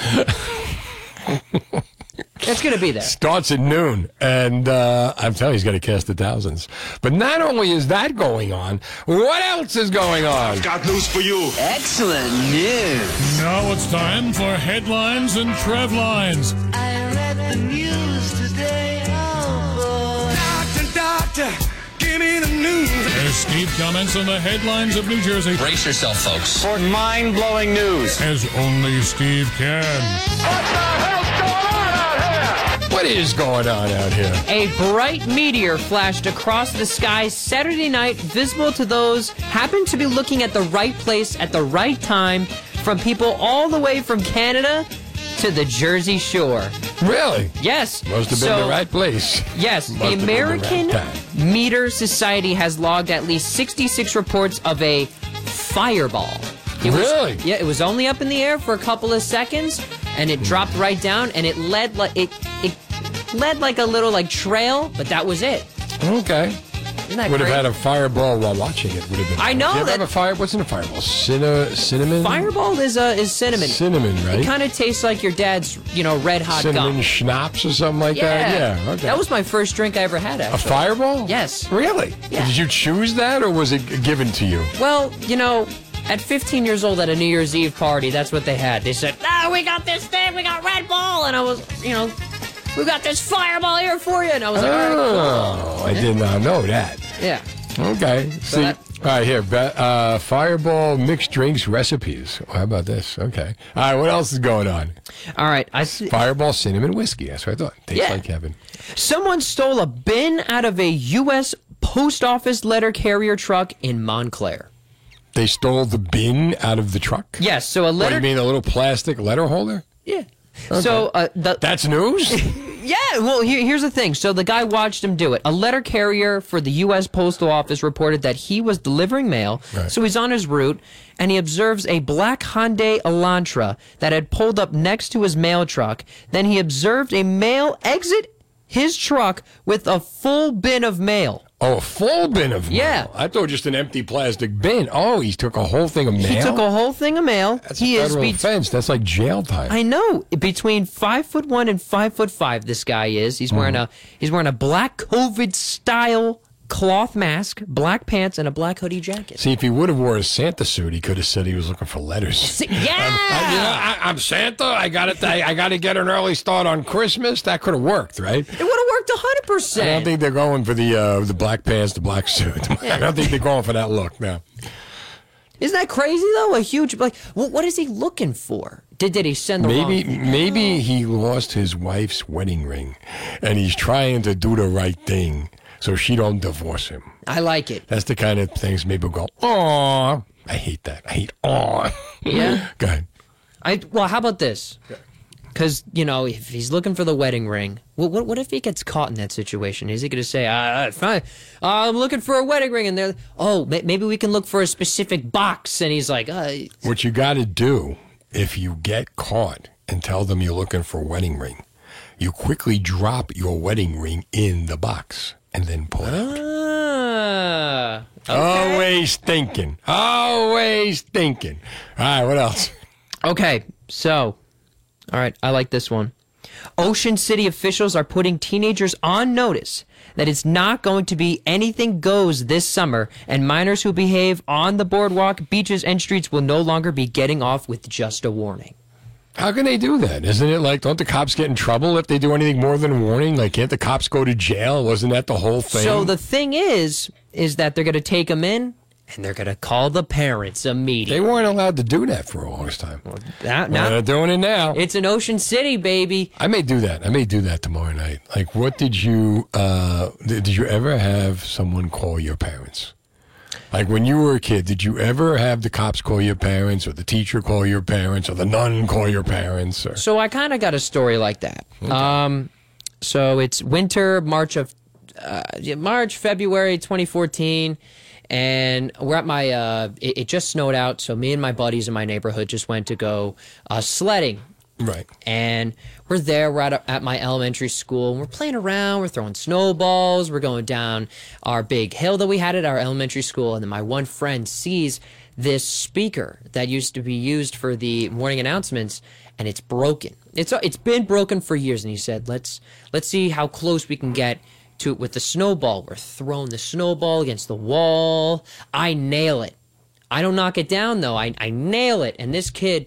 Speaker 30: It's gonna be there.
Speaker 4: Starts at noon, and uh, I'm telling you, he's going to cast the thousands. But not only is that going on, what else is going on?
Speaker 31: Got news for you. Excellent news.
Speaker 32: Now it's time for headlines and Trev lines.
Speaker 18: I read the news today. Oh boy. Doctor, doctor, give me the news.
Speaker 32: As Steve comments on the headlines of New Jersey.
Speaker 31: Brace yourself, folks, for mind-blowing news.
Speaker 32: As only Steve can.
Speaker 4: What is going on out here?
Speaker 30: A bright meteor flashed across the sky Saturday night, visible to those happened to be looking at the right place at the right time, from people all the way from Canada to the Jersey Shore.
Speaker 4: Really?
Speaker 30: Yes.
Speaker 4: Must have been
Speaker 30: So-
Speaker 4: the right place.
Speaker 30: Yes,
Speaker 4: Must
Speaker 30: the
Speaker 4: been the right
Speaker 30: American. Meteor Society has logged at least 66 reports of a fireball. It was-
Speaker 4: Really?
Speaker 30: yeah, it was only up in the air for a couple of seconds, and it dropped right down, and it led like it it led like a little like trail, but that was it.
Speaker 4: Okay.
Speaker 30: Isn't that
Speaker 4: Would have
Speaker 30: great?
Speaker 4: had a fireball while watching it. Would have been.
Speaker 30: I know
Speaker 4: you ever
Speaker 30: that-
Speaker 4: have a fire? What's in a fireball? Cinna, cinnamon.
Speaker 30: Fireball is uh, is cinnamon.
Speaker 4: Cinnamon, right?
Speaker 30: It kind of tastes like your dad's, you know, red hot
Speaker 4: cinnamon
Speaker 30: gum.
Speaker 4: schnapps or something like that. Yeah. Okay.
Speaker 30: That was my first drink I ever had.
Speaker 4: a
Speaker 30: Actually.
Speaker 4: fireball.
Speaker 30: Yes.
Speaker 4: Really?
Speaker 30: Yeah.
Speaker 4: Did you choose that, or was it given to you?
Speaker 30: Well, you know, at 15 years old at a New Year's Eve party, that's what they had. They said, "Ah, we got this thing, we got Red Bull," and I was, you know, we got this fireball here for you, and I was like, "All right,
Speaker 4: Oh, I did not know that.
Speaker 30: Yeah.
Speaker 4: Okay. See,
Speaker 30: that-
Speaker 4: all right, here, uh, Fireball mixed drinks recipes. How about this? Okay. All right, what else is going on?
Speaker 30: All right, I see.
Speaker 4: Fireball cinnamon whiskey. That's what I thought. Tastes
Speaker 30: Yeah.
Speaker 4: like heaven.
Speaker 30: Someone stole a bin out of a U.S. post office letter carrier truck in Montclair.
Speaker 4: They stole the bin out of the truck.
Speaker 30: Yes, so a letter.
Speaker 4: What do you mean, a little plastic letter holder?
Speaker 30: Yeah. So uh, the,
Speaker 4: That's news.
Speaker 30: Yeah, well, here, here's the thing. So the guy watched him do it. A letter carrier for the U.S. Postal Office reported that he was delivering mail.
Speaker 4: Right.
Speaker 30: So he's on his route, and he observes a black Hyundai Elantra that had pulled up next to his mail truck. Then he observed a male exit his truck with a full bin of mail.
Speaker 4: Oh, a full bin of mail.
Speaker 30: Yeah.
Speaker 4: I thought just an empty plastic bin. Oh, he took a whole thing of mail.
Speaker 30: He took a whole thing of mail.
Speaker 4: That's
Speaker 30: he
Speaker 4: a
Speaker 30: is
Speaker 4: federal
Speaker 30: be-
Speaker 4: offense. That's like jail time.
Speaker 30: I know. Between five foot one and five foot five, this guy is. He's wearing uh-huh. a he's wearing a black COVID style cloth mask, black pants, and a black hoodie jacket.
Speaker 4: See, if he would have wore a Santa suit, he could have said he was looking for letters.
Speaker 30: Yeah,
Speaker 4: I, you know, I'm Santa. I got it. I, I got to get an early start on Christmas. That could have worked, right?
Speaker 30: it would have worked hundred percent.
Speaker 4: I don't think they're going for the uh, the black pants, the black suit. I don't think they're going for that look now.
Speaker 30: Isn't that crazy though? A huge like, what, what is he looking for? Did did he send the
Speaker 4: Maybe
Speaker 30: wrong?
Speaker 4: maybe he lost his wife's wedding ring, and he's trying to do the right thing so she don't divorce him.
Speaker 30: I like it.
Speaker 4: That's the kind of things people go, oh, I hate that. I hate "aw."
Speaker 30: Yeah.
Speaker 4: Go ahead.
Speaker 30: I well, how about this? Because you know, if he's looking for the wedding ring, what what, what if he gets caught in that situation? Is he going to say, uh, "Fine, uh, I'm looking for a wedding ring," and they're, "Oh, ma- maybe we can look for a specific box," and he's like, uh,
Speaker 4: What you got to do if you get caught and tell them you're looking for a wedding ring, you quickly drop your wedding ring in the box and then pull it out.
Speaker 30: "Ah."
Speaker 4: Always thinking. Always thinking. All right, what else?
Speaker 30: Okay, so, all right, I like this one. Ocean City officials are putting teenagers on notice that it's not going to be anything goes this summer, and minors who behave on the boardwalk, beaches, and streets will no longer be getting off with just a warning.
Speaker 4: How can they do that? Isn't it like, don't the cops get in trouble if they do anything more than warning? Like, can't the cops go to jail? Wasn't that the whole thing?
Speaker 30: So the thing is, is that they're going to take them in, and they're going to call the parents immediately.
Speaker 4: They weren't allowed to do that for a long time.
Speaker 30: Now,
Speaker 4: they're doing it now.
Speaker 30: It's an Ocean City, baby.
Speaker 4: I may do that. I may do that tomorrow night. Like, what did you uh, did you ever have someone call your parents? Like when you were a kid, did you ever have the cops call your parents, or the teacher call your parents, or the nun call your parents? Or
Speaker 30: So I kind of got a story like that. Um, so it's winter, March of uh, March, February 2014, and we're at my. Uh, it, it just snowed out, so me and my buddies in my neighborhood just went to go uh, sledding.
Speaker 4: Right.
Speaker 30: And we're there. We're at, at my elementary school. And we're playing around. We're throwing snowballs. We're going down our big hill that we had at our elementary school. And then my one friend sees this speaker that used to be used for the morning announcements, and it's broken. It's it's been broken for years. And he said, "Let's let's see how close we can get." To it with the snowball, we're throwing the snowball against the wall. I nail it. I don't knock it down though. I, I nail it. And this kid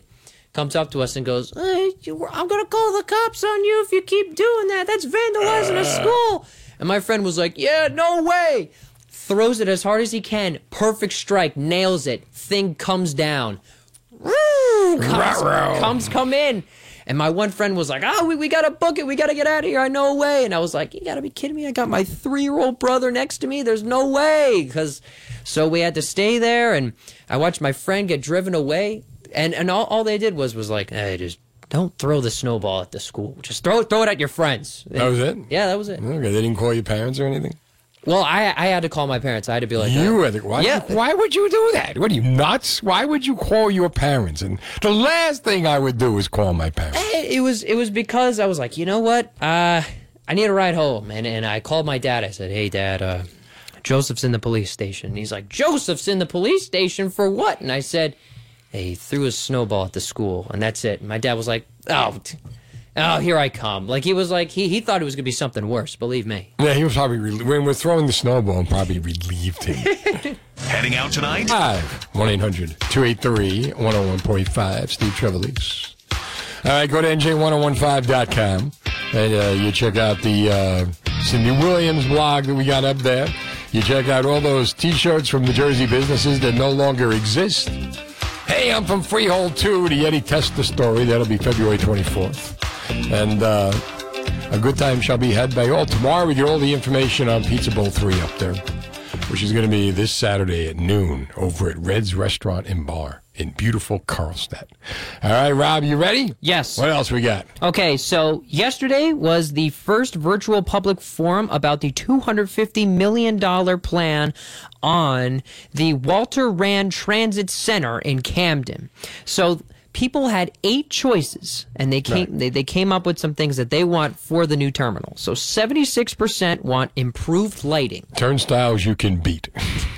Speaker 30: comes up to us and goes, hey, you- I'm going to call the cops on you if you keep doing that. That's vandalizing a uh. school. And my friend was like, Yeah, no way. Throws it as hard as he can. Perfect strike. Nails it. Thing comes down. Woo! Comes, comes come in. And my one friend was like, Oh, we, we got to book it. We got to get out of here. I no way. And I was like, You got to be kidding me. I got my three year old brother next to me. There's no way. Because so we had to stay there. And I watched my friend get driven away. And, and all, all they did was, was like, Hey, just don't throw the snowball at the school. Just throw it, throw it at your friends.
Speaker 4: that was it.
Speaker 30: Yeah, that was it.
Speaker 4: Okay, they didn't call your parents or anything.
Speaker 30: Well, I I had to call my parents. I had to be like,
Speaker 4: you
Speaker 30: uh,
Speaker 4: to, why,
Speaker 30: yeah.
Speaker 4: why would you do that? What are you nuts? Why would you call your parents? And the last thing I would do is call my parents.
Speaker 30: Eh, It was it was because I was like, you know what? Uh, I need a ride home, and and I called my dad. I said, hey, dad, uh, Joseph's in the police station. And he's like, Joseph's in the police station for what? And I said, he threw a snowball at the school, and that's it. My dad was like, oh. t- Oh, here I come! Like he was like he he thought it was gonna be something worse. Believe me.
Speaker 4: Yeah, he was probably re- when we're throwing the snowball, and probably relieved him.
Speaker 1: Heading out tonight?
Speaker 4: Five one 283 101.5 Steve Trevelise. All right, go to nj1015.com and uh, you check out the uh, Cindy Williams blog that we got up there. You check out all those T-shirts from the Jersey businesses that no longer exist. Hey, I'm from Freehold 2, the Yeti Tester story. That'll be February 24th. And uh, a good time shall be had by all. Tomorrow we get all the information on Pizza Bowl 3 up there, which is going to be this Saturday at noon over at Red's Restaurant and Bar in beautiful Carlstadt. All right, Rob, you ready?
Speaker 30: Yes.
Speaker 4: What else we got?
Speaker 30: Okay, so yesterday was the first virtual public forum about the $250 million plan on the Walter Rand Transit Center in Camden. So people had eight choices, and they came they, they came up with some things that they want for the new terminal. So 76% want improved lighting.
Speaker 4: Turnstiles you can beat.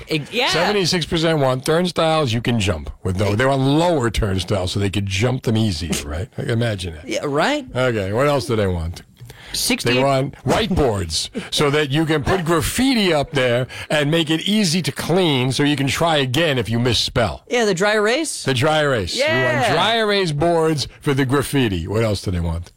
Speaker 30: Yeah.
Speaker 4: 76% want turnstiles you can jump with no. They want lower turnstiles so they could jump them easier, right? Imagine it.
Speaker 30: Yeah, right?
Speaker 4: Okay, what else do they want?
Speaker 30: 68
Speaker 4: They want whiteboards so that you can put graffiti up there and make it easy to clean so you can try again if you misspell.
Speaker 30: Yeah, the dry erase.
Speaker 4: The dry erase. We want
Speaker 30: Yeah.
Speaker 4: dry erase boards for the graffiti. What else do they want?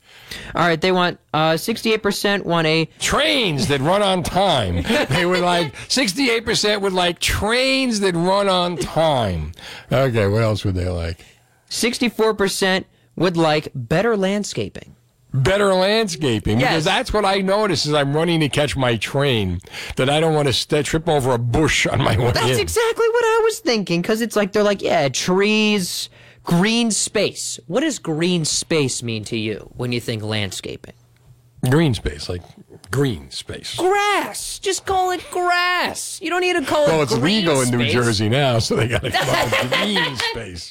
Speaker 30: All right, they want uh, 68% want a
Speaker 4: trains that run on time. they would like 68% would like trains that run on time. Okay, what else would they like?
Speaker 30: 64% would like better landscaping.
Speaker 4: Better landscaping
Speaker 30: Yes.
Speaker 4: because that's what I notice as I'm running to catch my train that I don't want to st- trip over a bush on my way
Speaker 30: That's
Speaker 4: in.
Speaker 30: exactly what I was thinking because it's like they're like, yeah, trees, green space. What does green space mean to you when you think landscaping?
Speaker 4: green space, like green space.
Speaker 30: Grass. Just call it grass. You don't need to call
Speaker 4: Well,
Speaker 30: it
Speaker 4: it's
Speaker 30: green
Speaker 4: legal in New. Jersey now, so they got to come up with green space.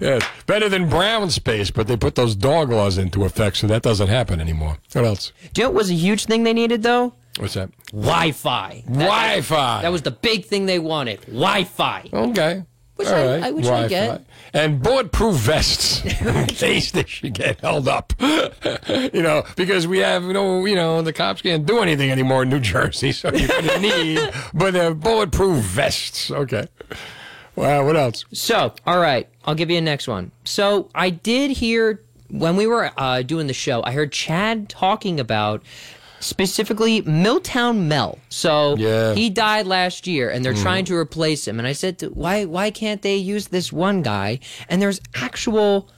Speaker 4: yeah, better than brown space, but they put those dog laws into effect, so that doesn't happen anymore. What else?
Speaker 30: Do you know what was a huge thing they needed though?
Speaker 4: What's that?
Speaker 30: Wi-Fi. That-
Speaker 4: Wi-Fi.
Speaker 30: That was the big thing they wanted. Wi-Fi.
Speaker 4: Okay.
Speaker 30: Which
Speaker 4: All
Speaker 30: I-
Speaker 4: right.
Speaker 30: I- which I get.
Speaker 4: Wi-Fi. And bulletproof vests in case they should get held up. you know, because we have, you know, you know, the cops can't do anything anymore in New Jersey, so you're going to need, but they're bulletproof vests. Okay. Wow. What else?
Speaker 30: So, all right, I'll give you a next one. So, I did hear when we were uh, doing the show, I heard Chad talking about specifically Milltown Mel. So
Speaker 4: Yeah.
Speaker 30: he died last year, and they're
Speaker 4: Mm.
Speaker 30: trying to replace him. And I said, why why can't they use this one guy? And there's actual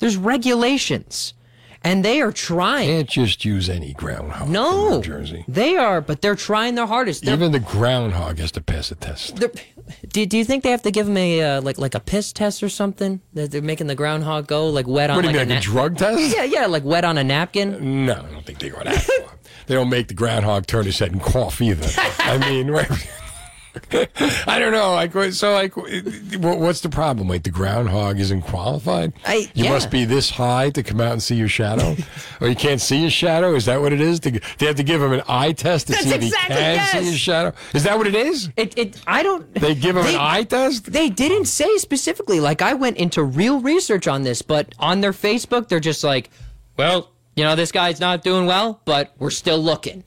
Speaker 30: there's regulations, and they are trying.
Speaker 4: Can't just use any groundhog.
Speaker 30: No,
Speaker 4: New Jersey.
Speaker 30: they are, but they're trying their hardest. They're-
Speaker 4: Even the groundhog has to pass a test.
Speaker 30: do, do you think they have to give him a uh, like like a piss test or something? That they're making the groundhog go like wet on
Speaker 4: What do you
Speaker 30: like
Speaker 4: mean, like a drug test?
Speaker 30: Yeah, yeah, like wet on a napkin.
Speaker 4: No, I don't think they go that far. They don't make the groundhog turn his head and cough either. I mean, right? I don't know. Like, so, like, what's the problem? Like, the groundhog isn't qualified.
Speaker 30: I,
Speaker 4: you
Speaker 30: yeah.
Speaker 4: must be this high to come out and see your shadow, or you can't see your shadow. Is that what it is? To- They have to give him an eye test to
Speaker 30: That's
Speaker 4: see if
Speaker 30: exactly-
Speaker 4: he can
Speaker 30: yes.
Speaker 4: see his shadow. Is that what it is?
Speaker 30: It, it I don't.
Speaker 4: They give him
Speaker 30: They-
Speaker 4: an eye test.
Speaker 30: They didn't say specifically. Like I went into real research on this, but on their Facebook, they're just like, "Well, you know, this guy's not doing well, but we're still looking."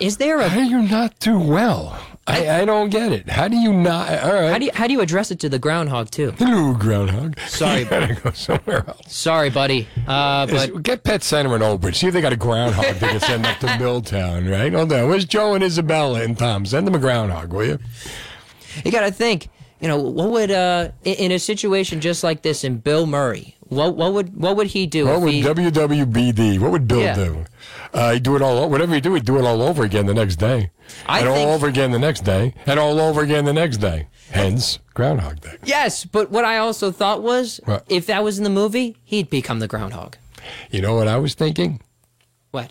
Speaker 30: Is there a?
Speaker 4: How do you not do well? I, I don't get it. How do you not? All right.
Speaker 30: How do you how do you address it to the groundhog too?
Speaker 4: Hello, groundhog.
Speaker 30: Sorry,
Speaker 4: gotta go somewhere else.
Speaker 30: Sorry, buddy. Uh,
Speaker 4: Is-
Speaker 30: but
Speaker 4: get Pet Center in Old Bridge. See if they got a groundhog they can send up to Milltown, right? Hold on. Where's Joe and Isabella and Tom? Send them a groundhog, will you?
Speaker 30: you got to think. You know, what would uh in, in a situation just like this in Bill Murray? What what would what would he do?
Speaker 4: What
Speaker 30: if
Speaker 4: would
Speaker 30: he,
Speaker 4: WWBD? What would Bill
Speaker 30: Yeah.
Speaker 4: do? Uh, he'd do it all. Whatever he do, he'd do it all over again the next day,
Speaker 30: I
Speaker 4: and
Speaker 30: think-
Speaker 4: all over again the next day, and all over again the next day. Hence, Groundhog Day.
Speaker 30: Yes, but what I also thought was,
Speaker 4: What?
Speaker 30: if that was in the movie, he'd become the groundhog.
Speaker 4: You know what I was thinking?
Speaker 30: What?